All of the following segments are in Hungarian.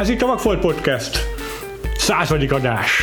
Ez itt a Vagfolt Podcast. Századik adás.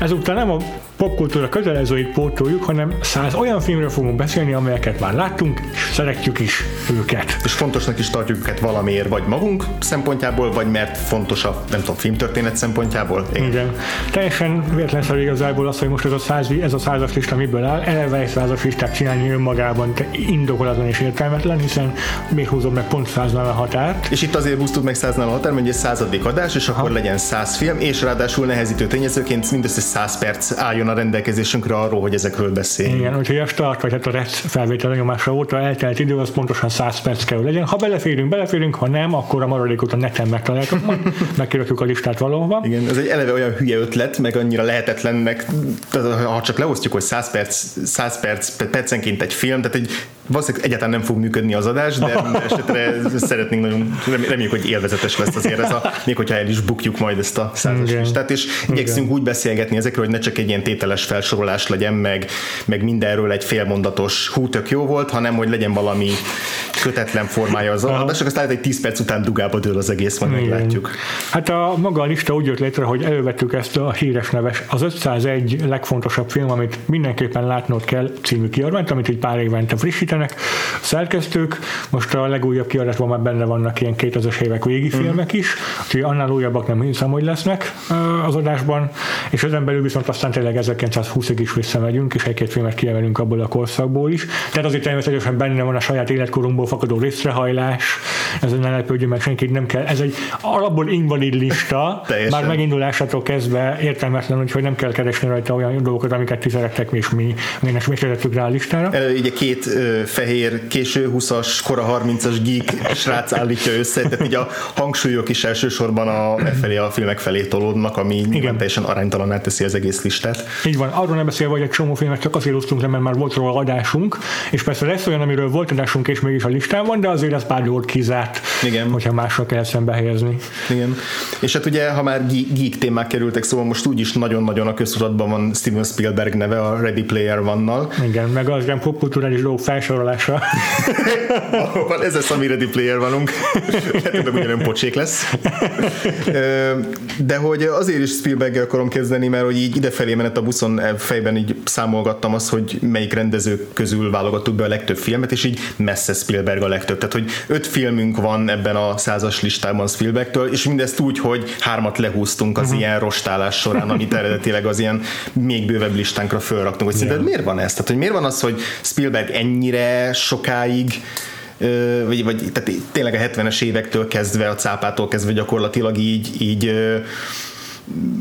Ezúttal nem a popkultúra kötelezőit pótoljuk, hanem száz olyan filmről fogunk beszélni, amelyeket már láttunk, szeretjük is őket. És fontosnak is tartjuk őket valamiért, vagy magunk szempontjából, vagy mert fontos a, nem tudom, filmtörténet szempontjából. Igen. Igen. Teljesen véletlenszerű igazából az, hogy most ez a, száz, ez a százas lista miből áll. Eleve egy százas listát csinálni önmagában indokolatlan és értelmetlen, hiszen miért húzom meg pont száznál a határt. És itt azért húztuk meg száznál a határt, hogy egy századik adás, és akkor ha. legyen száz film, és ráadásul nehezítő tényezőként mindössze száz perc álljon a rendelkezésünkre arról, hogy ezekről beszéljünk. Igen, úgyhogy a start, vagy hát a REC felvétel nyomása óta eltelt idő, az pontosan 100 perc kell legyen. Ha beleférünk, beleférünk, ha nem, akkor a maradékot a neten megtaláltok, majd megkirakjuk a listát valahova. Igen, ez egy eleve olyan hülye ötlet, meg annyira lehetetlen, meg ha csak leosztjuk, hogy 100 perc, 100 perc percenként egy film, tehát egy valószínűleg egyáltalán nem fog működni az adás, de esetre szeretnénk nagyon, reméljük, hogy élvezetes lesz azért ez a, még hogyha el is bukjuk majd ezt a százas Igen. listát, és igyekszünk úgy beszélgetni ezekről, hogy ne csak egy ilyen tételes felsorolás legyen, meg, meg mindenről egy félmondatos hú, tök jó volt, hanem hogy legyen valami kötetlen formája az adásnak, aztán egy 10 perc után dugába dől az egész, majd Igen. meglátjuk. Hát a maga a lista úgy jött létre, hogy elővettük ezt a híres neves, az 501 legfontosabb film, amit mindenképpen látnod kell című kiadványt, amit egy pár évente frissítenek, készítenek szerkesztők. Most a legújabb kiadásban már benne vannak ilyen 2000-es évek végi mm. filmek is, úgyhogy annál újabbak nem hiszem, hogy lesznek az adásban, és ezen belül viszont aztán tényleg 1920-ig is visszamegyünk, és egy-két filmet kiemelünk abból a korszakból is. Tehát azért természetesen benne van a saját életkorunkból fakadó részrehajlás, ezen ne lepődjön meg senkit, nem kell. Ez egy alapból invalid lista, már megindulásától kezdve értelmetlen, hogy nem kell keresni rajta olyan dolgokat, amiket ti szerettek, és mi, mi nem rá a listára. Ugye két fehér, késő 20-as, kora 30-as geek srác állítja össze, tehát így a hangsúlyok is elsősorban a e felé a filmek felé tolódnak, ami Igen. teljesen aránytalan teszi az egész listát. Így van, arról nem beszélve, hogy egy csomó filmet csak azért osztunk le, mert már volt róla adásunk, és persze lesz olyan, amiről volt adásunk, és mégis a listán van, de azért ez pár dolgot kizárt, Igen. hogyha másra kell szembe helyezni. Igen. És hát ugye, ha már geek témák kerültek, szóval most úgyis nagyon-nagyon a köztudatban van Steven Spielberg neve a Ready Player vannal. Igen, meg az ilyen popkulturális dolgok felsorolása. Valóban, ez lesz a mi Ready Player vanunk. Lehet, hogy nem pocsék lesz. De hogy azért is spielberg akarom kezdeni, mert hogy így idefelé menet a buszon e, fejben így számolgattam azt, hogy melyik rendezők közül válogattuk be a legtöbb filmet, és így messze Spielberg a legtöbb. Tehát, hogy öt filmünk van ebben a százas listában Spielbergtől, és mindezt úgy, hogy hármat lehúztunk az uh-huh. ilyen rostálás során, amit eredetileg az ilyen még bővebb listánkra fölraktunk. Hogy szerinted miért van ez? Tehát, hogy miért van az, hogy Spielberg ennyire sokáig vagy, vagy tehát tényleg a 70-es évektől kezdve, a cápától kezdve gyakorlatilag így, így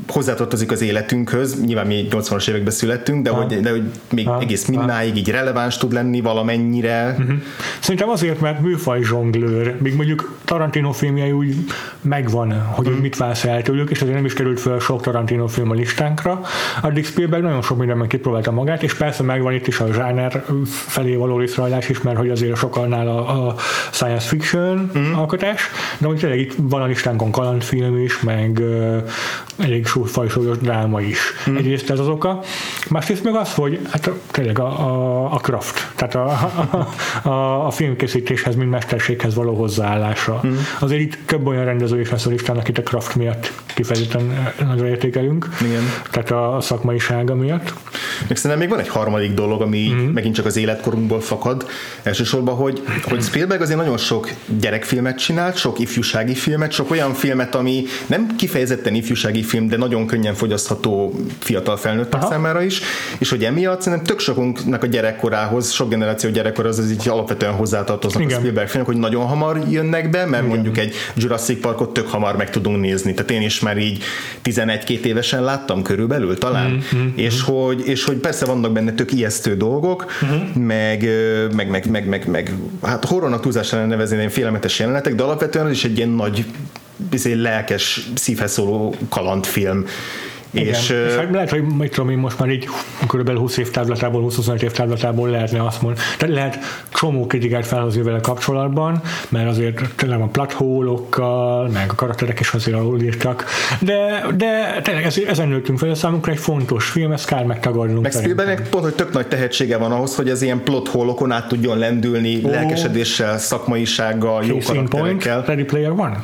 hozzátartozik az életünkhöz, nyilván mi 80-as években születtünk, de, ha. hogy, de hogy még ha. egész mindáig így releváns tud lenni valamennyire. Uh-huh. Szerintem azért, mert műfaj zsonglőr, még mondjuk Tarantino filmjei úgy megvan, hogy uh-huh. mit válsz el tőlük, és azért nem is került fel sok Tarantino film a listánkra. Addig Spielberg nagyon sok mindenben kipróbálta magát, és persze megvan itt is a zsáner felé való részrajlás is, mert hogy azért sokannál a, a science fiction uh-huh. alkotás, de hogy tényleg itt van a listánkon kalandfilm is, meg elég fajsúlyos dráma is. Mm. Egyrészt ez az oka. Másrészt meg az, hogy hát tényleg a, a, a craft, tehát a, a, a, a filmkészítéshez, mint mesterséghez való hozzáállása. Mm. Azért itt több olyan rendező is lesz a listának itt a craft miatt kifejezetten nagyon értékelünk. Igen. Tehát a szakmaisága miatt. Még szerintem még van egy harmadik dolog, ami mm. megint csak az életkorunkból fakad. Elsősorban, hogy, hogy Spielberg azért nagyon sok gyerekfilmet csinált, sok ifjúsági filmet, sok olyan filmet, ami nem kifejezetten ifjúsági film, de nagyon könnyen fogyasztható fiatal felnőttek Aha. számára is, és hogy emiatt szerintem tök sokunknak a gyerekkorához, sok generáció gyerekkorához az így alapvetően hozzátartoznak Igen. a Spielberg filmek, hogy nagyon hamar jönnek be, mert Igen. mondjuk egy Jurassic Parkot tök hamar meg tudunk nézni. Tehát én is már így 11-2 évesen láttam körülbelül talán, mm-hmm. és, hogy, és hogy persze vannak benne tök ijesztő dolgok, mm-hmm. meg, meg, meg, meg, meg, meg, hát horrornak túlzásra nevezni félelmetes jelenetek, de alapvetően az is egy ilyen nagy bizony lelkes, szívhez szóló kalandfilm Igen. És, és hát lehet, hogy mit tudom én most már így kb. 20 év távlatából, 25 év távlatából lehetne azt mondani. Tehát lehet csomó kritikát felhozni vele kapcsolatban, mert azért tényleg a plathólokkal, meg a karakterek is azért alul írtak, de, de tényleg ez, ezen nőttünk fel, ez számunkra egy fontos film, ezt kár megtagadnunk. Meg Spielbergnek pont, hogy tök nagy tehetsége van ahhoz, hogy az ilyen plothólokon át tudjon lendülni, oh. lelkesedéssel, szakmaisággal, jó karakterekkel. Point, Ready Player One?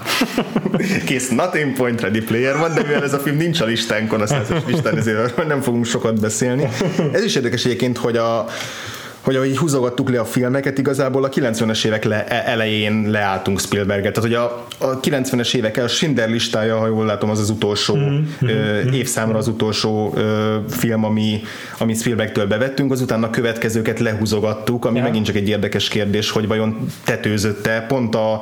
Kész, nothing point, Ready Player One, de mivel ez a film nincs a listánkon, a százas listán, ezért nem fogunk sokat beszélni. Ez is érdekes egyébként, hogy a hogy ahogy húzogattuk le a filmeket, igazából a 90-es évek le, e, elején leálltunk Spielberget. Tehát, hogy a, a 90-es évek a Schindler listája, ha jól látom, az az utolsó mm-hmm. ö, évszámra az utolsó ö, film, ami, ami Spielbergtől bevettünk, azután a következőket lehúzogattuk, ami yeah. megint csak egy érdekes kérdés, hogy vajon tetőzötte pont a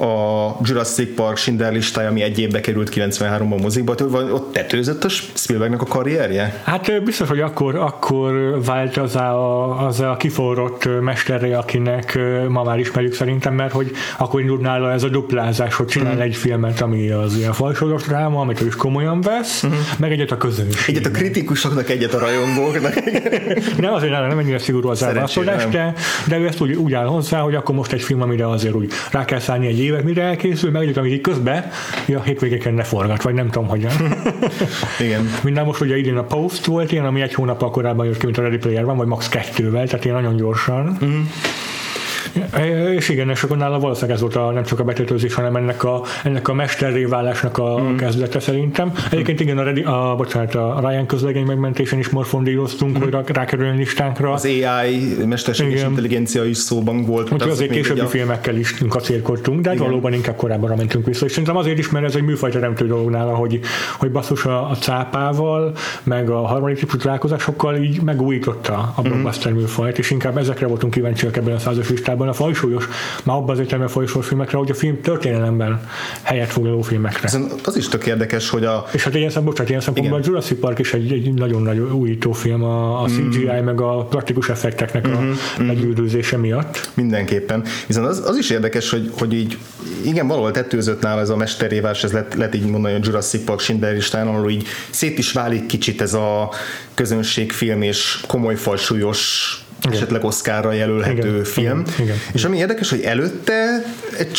a Jurassic Park Schindler listája, ami egy évbe került 93-ban mozikba, ott tetőzött a Spielbergnek a karrierje? Hát biztos, hogy akkor, akkor vált az a, az a kiforrott mesterre, akinek ma már ismerjük szerintem, mert hogy akkor indult nála ez a duplázás, hogy csinál mm. egy filmet, ami az ilyen falsodott dráma, amit ő is komolyan vesz, mm. meg egyet a közönség. Egyet a kritikusoknak, egyet a rajongóknak. nem azért nem ennyire szigorú az elválasztás, de, de ő ezt úgy, úgy áll hozzá, hogy akkor most egy film, amire azért úgy rá kell szállni egy évet, mire elkészül, meg egyik, amit így közben ja, hétvégeken ne forgat, vagy nem tudom hogyan. Igen. Minden most ugye idén a Post volt ilyen, ami egy hónappal korábban jött ki, mint a Ready Player van, vagy max. kettővel, tehát ilyen nagyon gyorsan. Mm. És igen, és akkor nála valószínűleg ez volt a, nem csak a betetőzés, hanem ennek a, ennek a mesterré válásnak a mm. kezdete szerintem. Egyébként igen, a, Redi, a, bocsánat, a Ryan közlegény megmentésen is morfondíroztunk, mm. hogy rákerülni listánkra. Az AI, mesterséges intelligencia is szóban volt. Úgyhogy azért későbbi a... filmekkel is kacérkodtunk, de igen. valóban inkább korábbra mentünk vissza. És szerintem azért is, mert ez egy műfaj teremtő dolog nála, hogy, hogy basszus a, a cápával, meg a harmadik típusú találkozásokkal így megújította a blockbuster mm. műfajt, és inkább ezekre voltunk kíváncsiak ebben a százas listában általában a fajsúlyos, már abban az értelemben fajsúlyos filmekre, hogy a film történelemben helyet foglaló filmekre. Ez az is tök érdekes, hogy a... És hát ilyen szempontból, ilyen szempontból a Jurassic Park is egy, egy nagyon nagy újító film a, a CGI mm. meg a praktikus effekteknek mm-hmm. a mm-hmm. meggyűrűzése miatt. Mindenképpen. Viszont az, az is érdekes, hogy, hogy így igen, valahol tetőzött nála ez a mesterévás, ez lehet, lehet így mondani, hogy Jurassic Park Schindler listán, ahol így szét is válik kicsit ez a közönségfilm és komoly falsúlyos igen. esetleg Oscarra jelölhető igen. film. Igen. Igen. És ami érdekes, hogy előtte egy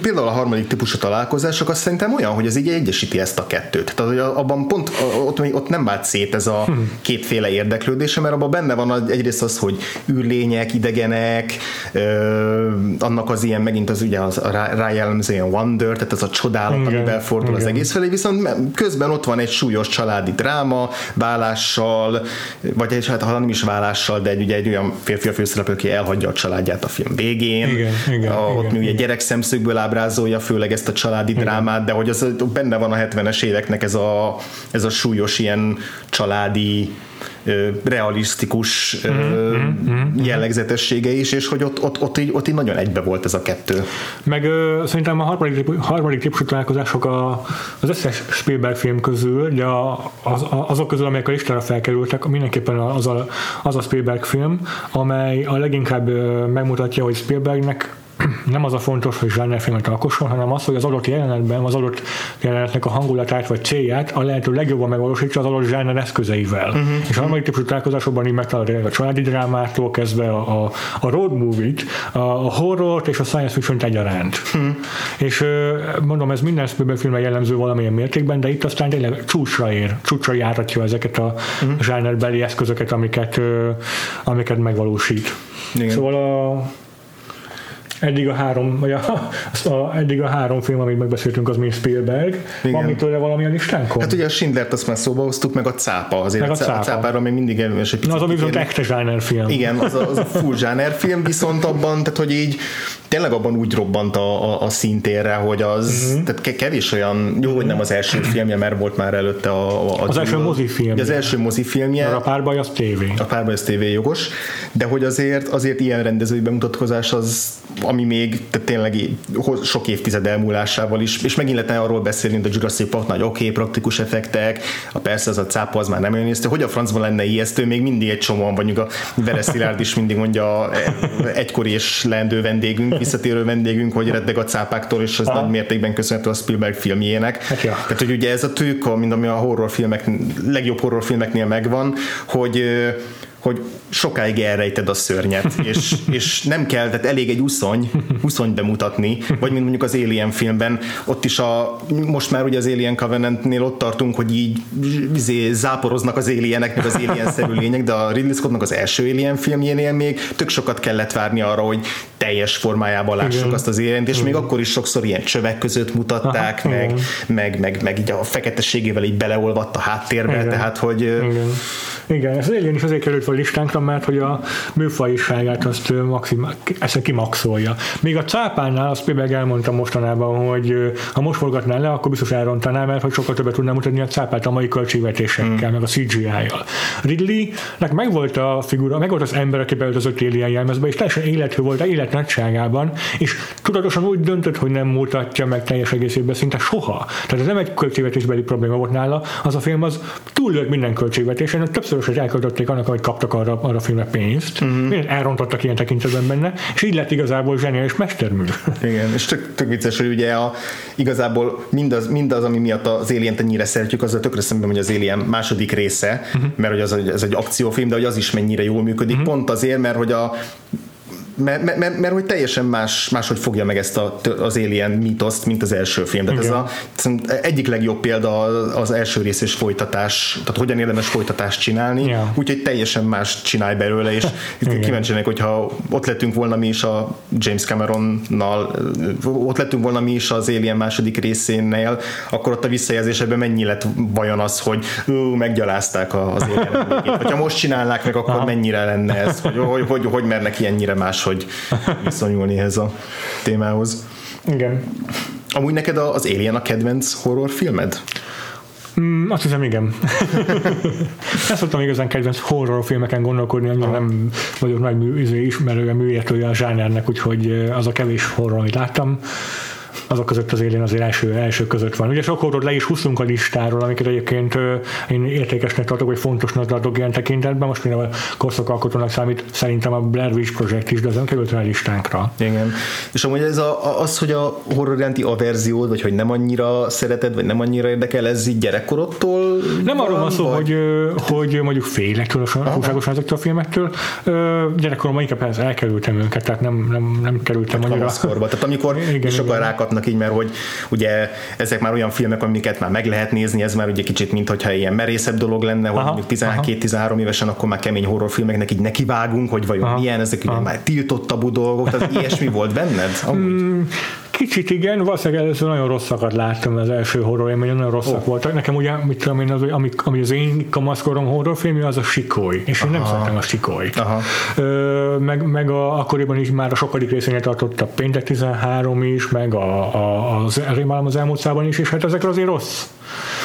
például a harmadik típusú találkozások azt szerintem olyan, hogy ez így egyesíti ezt a kettőt. Tehát hogy abban pont ott, ott nem vált szét ez a hmm. kétféle érdeklődése, mert abban benne van egyrészt az, hogy űrlények, idegenek, ö, annak az ilyen, megint az ugye az rájellemző ilyen wonder, tehát az a csodálat, igen, amivel fordul igen. az egész felé, viszont közben ott van egy súlyos családi dráma, vállással, vagy egy, hát ha nem is vállással, de egy, ugye egy olyan férfi a főszereplő, aki elhagyja a családját a film végén. Igen, igen, a, ott igen, mi ugye gyerek szemszögből ábrázolja főleg ezt a családi Igen. drámát, de hogy az benne van a 70-es éveknek ez a, ez a súlyos ilyen családi realisztikus mm-hmm. jellegzetessége is, és hogy ott, ott, ott, így, ott így nagyon egybe volt ez a kettő. Meg ö, szerintem a harmadik, harmadik típusú találkozások a, az összes Spielberg film közül, de a, az, azok közül, amelyek a listára felkerültek, mindenképpen az a, az a Spielberg film, amely a leginkább megmutatja, hogy Spielbergnek nem az a fontos, hogy zsánerfilmet alkosson, hanem az, hogy az adott jelenetben, az adott jelenetnek a hangulatát vagy célját a lehető legjobban megvalósítsa az adott zsáner eszközeivel. Uh-huh. És a harmadik típusú találkozásokban így megtalálja a családi drámától kezdve a, a, a road movie-t, a, a horrort és a science fiction egyaránt. Uh-huh. És mondom, ez minden Spielberg filmben jellemző valamilyen mértékben, de itt aztán tényleg csúcsra ér, csúcsra járatja ezeket a uh-huh. zsánerbeli eszközöket, amiket, amiket megvalósít. Igen. Szóval a eddig a három, vagy a, a, eddig a három film, amit megbeszéltünk, az mind Spielberg. Igen. Van mitől valami a listánkon? Hát ugye a Schindlert azt már szóba hoztuk, meg a cápa. Azért meg a, cápa. a cápára még mindig elős egy picit. Na, az, ami viszont echte film. Igen, az a, az a full film, viszont abban, tehát hogy így tényleg abban úgy robbant a, a, a szintérre, hogy az, uh-huh. tehát kevés olyan, jó, hogy nem az első filmje, mert volt már előtte a... a, a az első mozifilmje. Az első mozifilmje. A párbaj az tévé. A párbaj az tévé jogos, de hogy azért, azért ilyen rendezői bemutatkozás az, ami még tehát tényleg sok évtized elmúlásával is, és megint lehetne arról beszélni, hogy a Jurassic Park nagy oké, okay, praktikus effektek, a persze az a cápa az már nem olyan néztő, hogy a francban lenne ijesztő, még mindig egy csomóan vagyunk, a Veres is mindig mondja egykori és leendő vendégünk, visszatérő vendégünk, hogy reddeg a cápáktól, és ez Aha. nagy mértékben köszönhető a Spielberg filmjének. Hát ja. Tehát, hogy ugye ez a tők, mint ami a horrorfilmek, legjobb horrorfilmeknél megvan, hogy hogy sokáig elrejted a szörnyet, és, és nem kell, tehát elég egy uszony, uszony bemutatni, vagy mint mondjuk az Alien filmben, ott is a, most már ugye az Alien Covenantnél ott tartunk, hogy így izé, záporoznak az alienek, meg az alien-szerű lények, de a Ridley Scottnak az első Alien filmjénél még tök sokat kellett várni arra, hogy teljes formájában lássuk Igen. azt az alien és még akkor is sokszor ilyen csövek között mutatták, Aha, meg, igen. meg, meg, meg így a feketességével így beleolvadt a háttérbe, Igen. tehát hogy Igen. Igen, ez Alien is azért került a listánkra, mert hogy a műfajiságát azt ö, maximál, ezt kimaxolja. Még a cápánál azt Spielberg elmondta mostanában, hogy ha most forgatná le, akkor biztos elrontaná, mert hogy sokkal többet tudná mutatni a cápát a mai költségvetésekkel, meg a CGI-jal. Ridley-nek megvolt a figura, megvolt az ember, aki beöltözött Alien jelmezbe, és teljesen életű volt a élet nagyságában, és tudatosan úgy döntött, hogy nem mutatja meg teljes egészében szinte soha. Tehát ez nem egy költségvetésbeli probléma volt nála, az a film az túllőtt minden költségvetésen, többször is elköltötték annak, hogy kaptak arra, arra a filmre pénzt, uh-huh. elrontottak ilyen tekintetben benne, és így lett igazából zseniális mestermű. Igen, és tök, tök vicces, hogy ugye a, igazából mindaz, mindaz, ami miatt az Alien-t ennyire szeretjük, azzal tökre szemben, hogy az Alien második része, uh-huh. mert hogy az, ez egy akciófilm, de hogy az is mennyire jól működik, uh-huh. pont azért, mert hogy a mert, mert, mert, mert hogy teljesen más, máshogy fogja meg ezt a, az Alien mítoszt, mint az első film. Tehát ez Igen. a, szerintem egyik legjobb példa az első rész és folytatás, tehát hogyan érdemes folytatást csinálni, Ja. úgyhogy teljesen más csinálj belőle, és Igen. kíváncsi lennék, hogyha ott lettünk volna mi is a James Cameronnal, ott lettünk volna mi is az Alien második részénél, akkor ott a visszajelzésekben mennyi lett vajon az, hogy ú, meggyalázták az Alien. Hogyha most csinálnák meg, akkor Aha. mennyire lenne ez, hogy hogy, hogy, hogy mernek ilyennyire máshogy viszonyulni ehhez a témához. Igen. Amúgy neked az Alien a kedvenc horrorfilmed? Mm, azt hiszem, igen. Ezt szoktam igazán kedvenc horrorfilmeken gondolkodni, annyira nem vagyok nagy mű, izé, ismerője, műértője a zsánernek, úgyhogy az a kevés horror, amit láttam, azok között az élén azért első, első között van. Ugye sok horror le is húztunk a listáról, amiket egyébként én értékesnek tartok, vagy fontosnak tartok ilyen tekintetben. Most például korszakalkotónak számít szerintem a Blair Witch Project is, de az nem került a listánkra. Igen. És amúgy ez a, a- az, hogy a horror iránti averziód, vagy hogy nem annyira szereted, vagy nem annyira érdekel, ez így gyerekkorodtól? Nem arról van szó, vagy- hogy, hogy mondjuk félek túlságosan ezektől a filmektől. Gyerekkoromban inkább elkerültem őket, tehát nem, nem, nem kerültem annyira. kamaszkorba. Tehát amikor Igen, igen. sokan rákapnak így, mert hogy ugye ezek már olyan filmek, amiket már meg lehet nézni, ez már ugye kicsit, mint hogyha ilyen merészebb dolog lenne, hogy Aha, mondjuk 12-13 évesen akkor már kemény horrorfilmeknek így nekivágunk, hogy vajon Aha, milyen, ezek ugye már tiltottabbú dolgok, tehát ilyesmi volt benned? Amúgy. Kicsit igen, valószínűleg először nagyon rosszakat láttam az első horror élmény, nagyon rosszak oh. voltak. Nekem ugye, mit tudom én, az, ami, ami az én kamaszkorom horrorfilmje, az a sikoly, és én nem szeretem a sikolyt. Aha. Ö, meg, meg a, akkoriban is már a sokadik részénél tartott a Péntek 13 is, meg a, a, az Rémálom az elmúlt szában is, és hát ezek azért rossz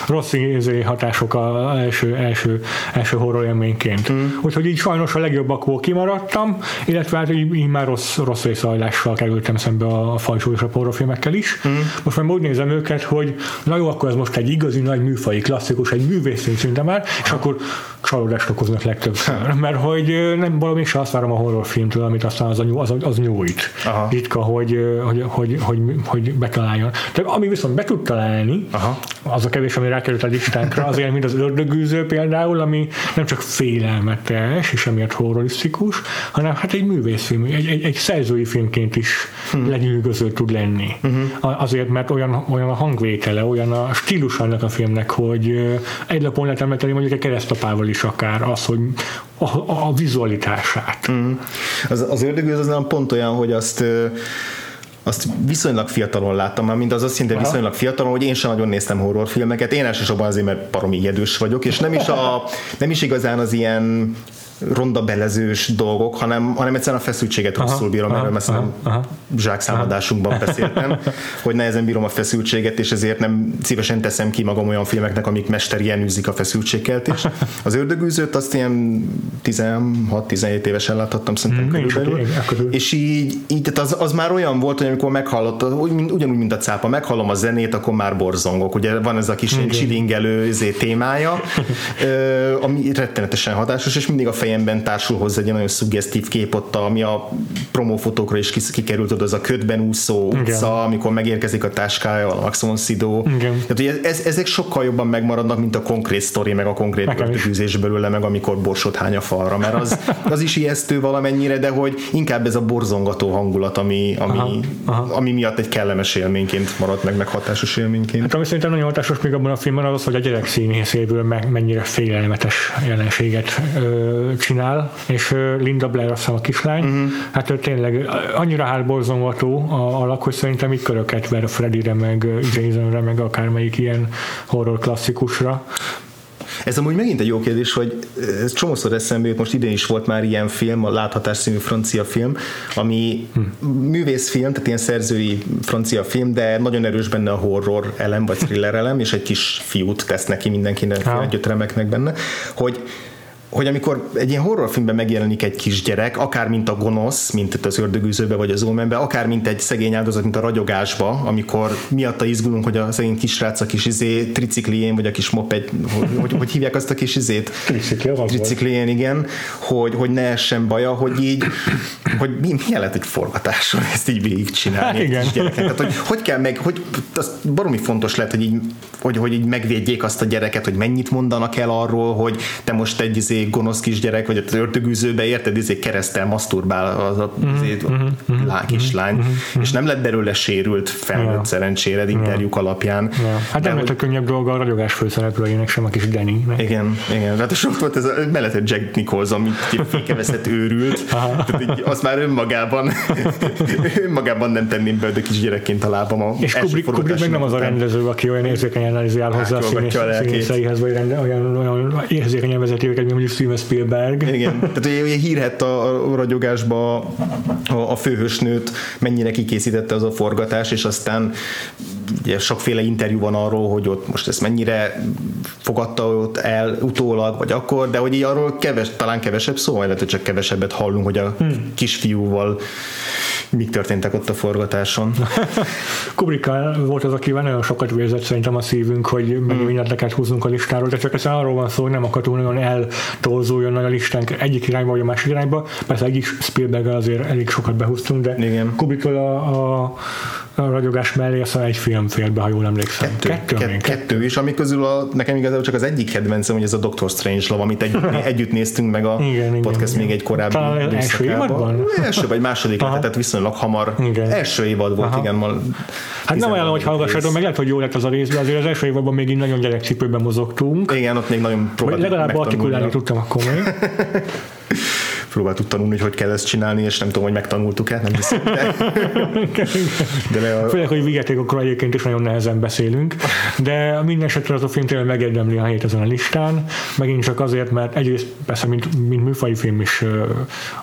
rossz izé hatások az első, első, első horror élményként. Mm. Úgyhogy így sajnos a legjobbakból kimaradtam, illetve hát így, így már rossz, rossz vészhajlással kerültem szembe a fajsúlyosabb horrorfilmekkel is. Mm. Most már úgy nézem őket, hogy na jó, akkor ez most egy igazi nagy műfai klasszikus, egy művészfilm szinte már, és akkor csalódást okoznak legtöbbször. Mert hogy nem valami se azt várom a horrorfilmtől, amit aztán az, a, az, az nyújt. Aha. Ritka, hogy, hogy, hogy, hogy, hogy betaláljon. De ami viszont be tud találni, Aha. az a kevés, ami rákerült a listánkra, az mint az ördögűző például, ami nem csak félelmetes, és emiatt horrorisztikus, hanem hát egy művészfilm, egy, egy, egy szerzői filmként is hmm. lenyűgöző tud lenni. Uh-huh. Azért, mert olyan, olyan a hangvétele, olyan a stílus annak a filmnek, hogy egy lapon lehet említeni mondjuk egy keresztapával is akár az, hogy a, a, a vizualitását. Mm. Az, az ördögőz az nem pont olyan, hogy azt azt viszonylag fiatalon láttam, már mint az azt szinte viszonylag fiatalon, hogy én sem nagyon néztem horrorfilmeket, én elsősorban azért, mert baromi ijedős vagyok, és nem is, a, nem is igazán az ilyen ronda belezős dolgok, hanem, hanem egyszerűen a feszültséget rosszul bírom, aha, erről aha, aha. zsákszámadásunkban beszéltem, hogy nehezen bírom a feszültséget, és ezért nem szívesen teszem ki magam olyan filmeknek, amik mesterien űzik a feszültségkeltést. Az ördögűzőt azt ilyen 16-17 évesen láthattam szerintem Mm, én is körülbelül. körül. És így, így tehát az, az, már olyan volt, hogy amikor meghallotta, úgy, mint- ugyanúgy, mint a cápa, meghallom a zenét, akkor már borzongok. Ugye van ez a kis ilyen csilingelő izé, témája, ami rettenetesen hatásos, és mindig a fejemben fejemben társul hozzá egy nagyon szuggesztív kép ott, ami a promófotókra is kikerült, az a ködben úszó utca, Igen. amikor megérkezik a táskája, a Max von Sydow. Tehát, hogy ez, ezek sokkal jobban megmaradnak, mint a konkrét sztori, meg a konkrét börtönzés belőle, meg amikor borsot hány a falra, mert az, az is ijesztő valamennyire, de hogy inkább ez a borzongató hangulat, ami, ami, aha, aha. ami miatt egy kellemes élményként maradt meg, meg hatásos élményként. Hát ami szerintem nagyon hatásos még abban a filmben az, hogy a gyerek színészéből mennyire félelmetes jelenséget ö, csinál, és Linda Blair azt a kislány, uh-huh. hát tényleg annyira hátborzongató a alak, hogy szerintem így köröket ver Freddyre, meg Jasonre, meg akármelyik ilyen horror klasszikusra. Ez amúgy megint egy jó kérdés, hogy ez csomószor eszembe jut, most idén is volt már ilyen film, a Láthatás színű francia film, ami hm. művészfilm, tehát ilyen szerzői francia film, de nagyon erős benne a horror elem, vagy thriller elem, és egy kis fiút tesz neki mindenkinek, együtt remeknek benne, hogy hogy amikor egy ilyen horrorfilmben megjelenik egy kisgyerek, akár mint a gonosz, mint itt az ördögűzőbe vagy az ómenbe, akár mint egy szegény áldozat, mint a ragyogásba, amikor miatta izgulunk, hogy a szegény kisrác a kis izé triciklién, vagy a kis moped, hogy, hogy, hogy hívják azt a kis izét? Triciklién, igen, hogy, hogy ne essen baja, hogy így, hogy mi, milyen lehet egy forgatáson ezt így végigcsinálni. Hát igen. Tehát, hogy, hogy kell meg, hogy az baromi fontos lehet, hogy így, hogy, hogy így megvédjék azt a gyereket, hogy mennyit mondanak el arról, hogy te most egy izé gonosz kisgyerek, vagy az ördögűzőbe, érted, izé keresztel masturbál az a mm-hmm, izé, mm-hmm, kislány, mm-hmm, és nem lett belőle sérült felnőtt yeah. szerencsére interjúk yeah. alapján. Yeah. Hát nem lett a könnyebb dolga a ragyogás főszereplőjének sem, a kis Danny. Igen, igen. Hát sok volt ez a mellette Jack Nicholson, amit fékeveszett őrült, tehát így, az már önmagában önmagában nem tenném be, de kisgyerekként a lábam a És Kubrick, Kubrick meg nem az a rendező, aki olyan érzékenyen áll hozzá a színészeihez, vagy olyan, olyan érzékenyen vezeti őket, mint mondjuk Steven Spielberg. Igen, tehát ugye, hírhet a, a ragyogásba a, a főhősnőt mennyire kikészítette az a forgatás, és aztán ugye sokféle interjú van arról, hogy ott most ezt mennyire fogadta ott el utólag, vagy akkor, de hogy így arról keves, talán kevesebb szó, vagy csak kevesebbet hallunk, hogy a hmm. kisfiúval mik történtek ott a forgatáson. Kubrick volt az, akivel nagyon sokat vérzett szerintem a szívünk, hogy megint mm. mindent le húznunk a listáról, de csak ez arról van szó, hogy nem akartunk nagyon eltorzuljon a listánk egyik irányba vagy a másik irányba. Persze egy is Spielberg azért elég sokat behúztunk, de Igen. Kubricktól a, a a ragyogás mellé aztán egy film fél be, ha jól emlékszem. Kettő, kettő, kettő, kettő és ami közül a, nekem igazából csak az egyik kedvencem, hogy ez a Doctor Strange Love, amit egy, együtt néztünk meg a igen, podcast igen, még egy korábbi Talán első évadban? Első vagy második, tehát viszonylag hamar. Igen. Első évad volt, Aha. igen. Mal, hát nem olyan, hogy hallgassad, meg lehet, hogy jó lett az a rész, de azért az első évadban még így nagyon gyerekcipőben mozogtunk. Igen, ott még nagyon próbáltuk Legalább artikulálni tudtam akkor még. próbáltuk tanulni, hogy hogy kell ezt csinálni, és nem tudom, hogy megtanultuk-e, nem hiszem. De, de a... Főleg, hogy vigyátékokról egyébként is nagyon nehezen beszélünk, de minden esetre az a film tényleg megérdemli a helyét ezen a listán, megint csak azért, mert egyrészt persze, mint, mint műfai film is uh,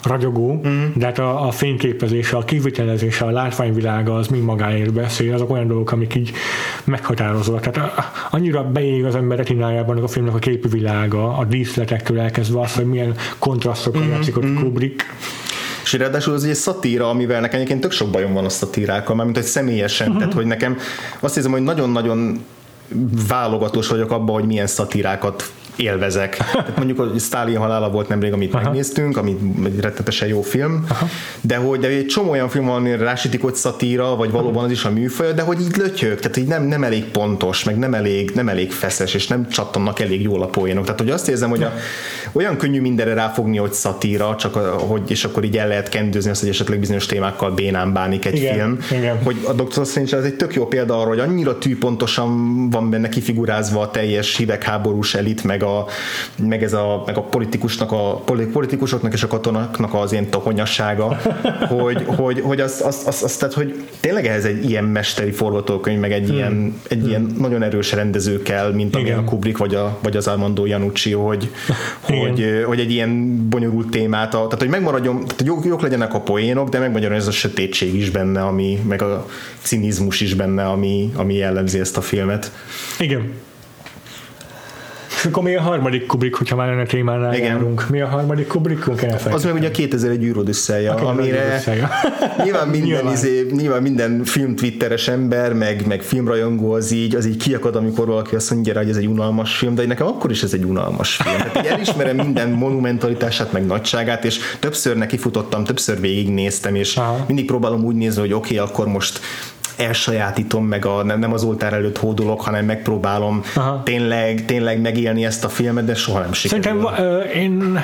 ragyogó, mm. de hát a, a fényképezése, a kivitelezése, a látványvilága az mind magáért beszél, azok olyan dolgok, amik így meghatározóak. Tehát annyira beég az ember retinájában a filmnek a képvilága, a díszletektől elkezdve az, hogy milyen kontrasztok mm-hmm mm. Kubrick. És ráadásul az egy szatíra, amivel nekem egyébként tök sok bajom van a szatírákkal, mert mint hogy személyesen, uh-huh. tehát hogy nekem azt hiszem, hogy nagyon-nagyon válogatós vagyok abban, hogy milyen szatírákat élvezek. Tehát mondjuk a Stalin halála volt nemrég, amit Aha. megnéztünk, ami egy rettetesen jó film, Aha. de hogy de egy csomó olyan film van, amire rásítik, hogy szatíra, vagy valóban az is a műfaj, de hogy így lötyög, tehát így nem, nem elég pontos, meg nem elég, nem elég feszes, és nem csattannak elég jól a poénok. Tehát hogy azt érzem, hogy a, olyan könnyű mindenre ráfogni, hogy szatíra, csak a, hogy, és akkor így el lehet kendőzni azt, hogy esetleg bizonyos témákkal bénán bánik egy igen, film. Igen. Hogy a Dr. Strange az egy tök jó példa arra, hogy annyira tűpontosan van benne kifigurázva a teljes hidegháborús elit, meg a, meg ez a, meg a politikusnak a, politikusoknak és a katonaknak az ilyen tohonyassága, hogy, hogy, hogy az, az, az, az, tehát, hogy tényleg ehhez egy ilyen mesteri forgatókönyv, meg egy, hmm. ilyen, egy hmm. ilyen nagyon erős rendező kell, mint amilyen a Kubrick vagy, a, vagy az Armando Janucci, hogy, hogy, hogy egy ilyen bonyolult témát, tehát hogy megmaradjon, tehát jók, jók legyenek a poénok, de megmaradjon ez a sötétség is benne, ami, meg a cinizmus is benne, ami, ami jellemzi ezt a filmet. Igen. És akkor mi a harmadik Kubrick, hogyha már a témánál Igen. járunk? Mi a harmadik Kubrickunk? Az meg ugye a 2001 űrodüsszelje, amire nyilván minden, Nyilván. izé, nyilván minden film twitteres ember, meg, meg filmrajongó az így, az így kiakad, amikor valaki azt mondja rá, hogy ez egy unalmas film, de nekem akkor is ez egy unalmas film. Hát elismerem minden monumentalitását, meg nagyságát, és többször nekifutottam, többször végignéztem, és Aha. mindig próbálom úgy nézni, hogy oké, okay, akkor most elsajátítom meg a, nem, nem az oltár előtt hódolok, hanem megpróbálom Aha. tényleg, tényleg megélni ezt a filmet, de soha nem sikerül. Szerintem ö, én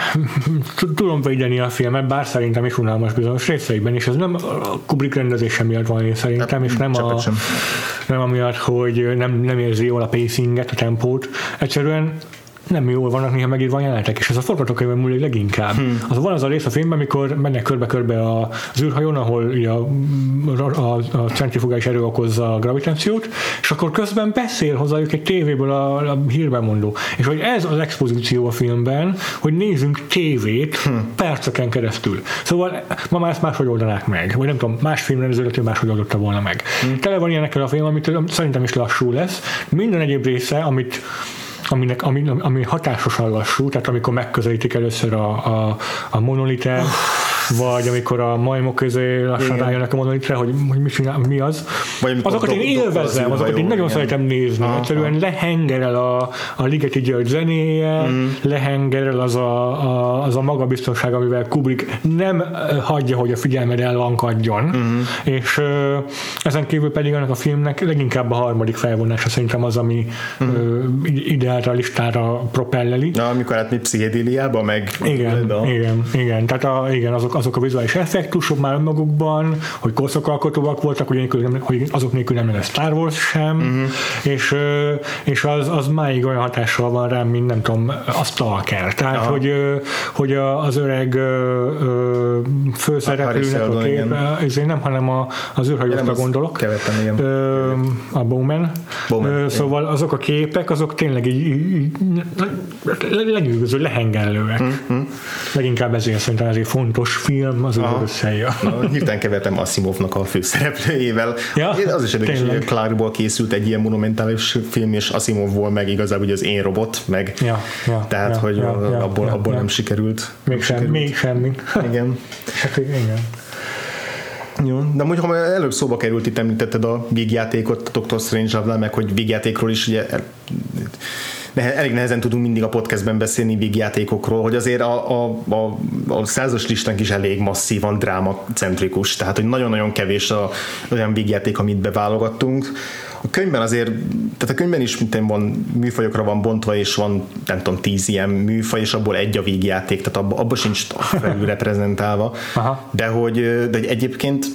tudom védeni a filmet, bár szerintem is unalmas bizonyos részeiben, és ez nem a Kubrick rendezése miatt van én szerintem, és nem, a, nem amiatt, hogy nem, nem érzi jól a pacinget, a tempót. Egyszerűen nem jól vannak néha megírva jelenetek, és ez a forgatókönyvben múlik leginkább. Hmm. Az van az a rész a filmben, amikor mennek körbe-körbe az űrhajón, ahol a, a, a centrifugális erő okozza a gravitációt, és akkor közben beszél hozzájuk egy tévéből a, a hírbemondó. És hogy ez az expozíció a filmben, hogy nézzünk tévét hmm. perceken keresztül. Szóval ma már ezt máshogy oldanák meg, vagy nem tudom, más filmrendezőlető máshogy oldotta volna meg. Hmm. Tele van ilyenekkel a film, amit szerintem is lassú lesz. Minden egyéb része, amit aminek, ami, ami hatásosan lassú, tehát amikor megközelítik először a, a, a monolitet, vagy amikor a majmok közé lassan rájönnek a monolitre, hogy, hogy mi, csinál, mi az. Vagy azokat én dob az élvezem, azokat én nagyon igen. szeretem nézni. Aha, Egyszerűen lehengerel a, a Ligeti György zenéje, Mhm. lehengerel az a, a, az a magabiztonság, amivel Kubrick nem hagyja, hogy a figyelmed ellankadjon. Mhm. És ö, ezen kívül pedig annak a filmnek leginkább a harmadik felvonása szerintem az, ami Mhm. ö, ideálra a listára propelleli. Na, amikor hát mi pszichedéliába, meg... Igen, de igen, igen. Tehát a, igen, azok, azok a vizuális effektusok már önmagukban, hogy korszakalkotóak voltak, nem, hogy azok nélkül nem lenne Star Wars sem, uh-huh. és, és az, az máig olyan hatással van rám, mint nem tudom, a Stalker. Tehát, Aha. hogy, hogy a, az öreg főszereplőnek a Seldon, kép, igen. ezért nem, hanem a, az az gondolok. Kevertem, igen. A Bowman. Bowman, Ö, igen. szóval azok a képek, azok tényleg így, így, így le- lenyűgöző, lehengellőek. Mhm. Leginkább ezért szerintem ezért fontos film az Aha. összeja. Na, hirtelen kevertem Asimovnak a főszereplőjével. Ja, az is érdekes, hogy Clarkból készült egy ilyen monumentális film, és Asimovból meg igazából ugye az én robot, meg Ja, ja, tehát, ja, hogy ja, ja, abból, ja, abból ja. nem sikerült. Még, sem, még semmi. Igen. Hát igen. Jó, de mondjuk, ha előbb szóba került, itt említetted a vígjátékot, a Dr. strange meg hogy vígjátékról is ugye ne, elég nehezen tudunk mindig a podcastben beszélni vígjátékokról, hogy azért a, a, a, a százas listánk is elég masszívan drámacentrikus, tehát hogy nagyon-nagyon kevés a, olyan vígjáték, amit beválogattunk. A könyvben azért, tehát a könyvben is mint van műfajokra van bontva, és van nem tudom, tíz ilyen műfaj, és abból egy a vígjáték, tehát abban abba sincs felül reprezentálva. De hogy, de egyébként,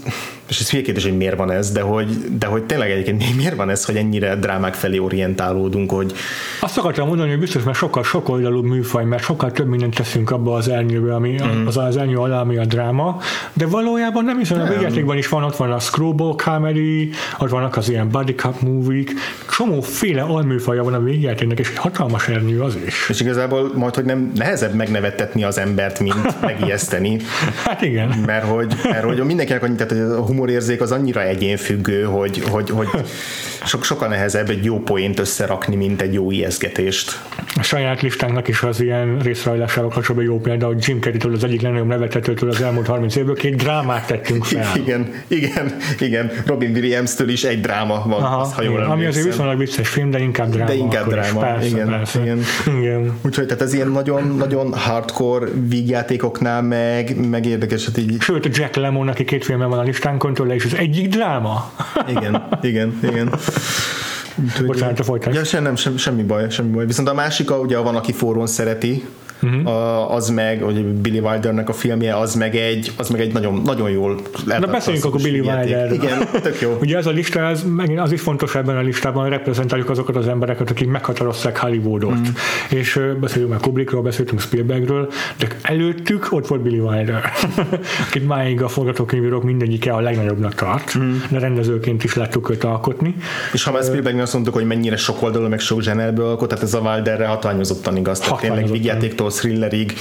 és ez hülye kérdés, hogy miért van ez, de hogy, de hogy tényleg egyébként miért van ez, hogy ennyire drámák felé orientálódunk, hogy Azt akartam mondani, hogy biztos, mert sokkal sokoldalú műfaj, mert sokkal több mindent teszünk abba az elnyőbe, ami mm. az az elnyő alá, ami a dráma, de valójában nem hiszen a végjátékban is van, ott van a screwball comedy, ott vannak az ilyen body cup movie csomóféle alműfaja van a végjátéknek, és hatalmas ernyő az is. és igazából majd, hogy nem nehezebb megnevettetni az embert, mint megijeszteni, Hát igen. mert hogy, mert hogy mindenkinek annyi, tehát hogy a humorérzék az annyira egyénfüggő, hogy, hogy, hogy sok, sokkal nehezebb egy jó poént összerakni, mint egy jó ijeszgetést. A saját listánknak is az ilyen részrajlásával kapcsolatban jó példa, hogy Jim Carrey-től az egyik legnagyobb nevetetőtől az elmúlt 30 évből két drámát tettünk fel. Igen, igen, igen. Robin Williams-től is egy dráma van, Aha, azt, ha jól igen, ami azért viszonylag vicces film, de inkább dráma. De inkább dráma, Persze, igen, persze. igen. igen. Úgyhogy tehát ez ilyen nagyon, nagyon hardcore vígjátékoknál meg, meg érdekes, hát így, Sőt, a Jack Lemmon, aki két filmben van a listánkon tőle, és az egyik dráma. igen, igen, igen. Úgyhogy, Bocsánat, folytasd. Ja, sem, nem, sem, semmi baj, semmi baj. Viszont a másik, ugye van, aki forrón szereti. Uh-huh. a, az meg, hogy Billy Wildernek a filmje, az meg egy, az meg egy nagyon, nagyon jól Na beszéljünk akkor Billy Wilderről. Igen, tök jó. Ugye ez a lista, ez megint az is fontos ebben a listában, reprezentáljuk azokat az embereket, akik meghatározták Hollywoodot. Mm. És ö, beszélünk már Kubrickról, beszéltünk Spielbergről, de előttük ott volt Billy Wilder, akit máig a forgatókönyvírók mindegyike a legnagyobbnak tart, mm. de rendezőként is láttuk őt alkotni. És ha már Spielbergnél azt mondtuk, hogy mennyire sok oldalú, meg sok zsenerből alkot, tehát ez a Wilderre hatványozottan igaz. Tehát tényleg vígjátéktól thrillerig,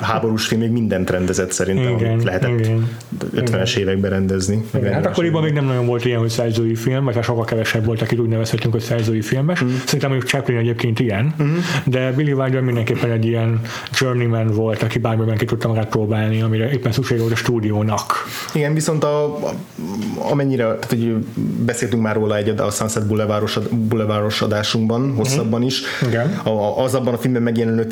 háborús filmig mindent rendezett szerintem, Igen, amit lehetett igen. 50-es években rendezni. Igen, hát 40-es akkoriban még nem nagyon volt ilyen, hogy szerzői film, vagy hát sokkal kevesebb volt, akit úgy nevezhetünk, hogy szerzői filmes. Mm. Szerintem mondjuk Chaplin egyébként ilyen, mm. de Billy Wilder mindenképpen egy ilyen journeyman volt, aki bármiben ki tudta magát próbálni, amire éppen szükség volt a stúdiónak. Igen, viszont a, a, amennyire, tehát hogy beszéltünk már róla egy a Sunset Boulevardos, Boulevardos adásunkban, hosszabban is, Igen. a, az abban a filmben megjelenő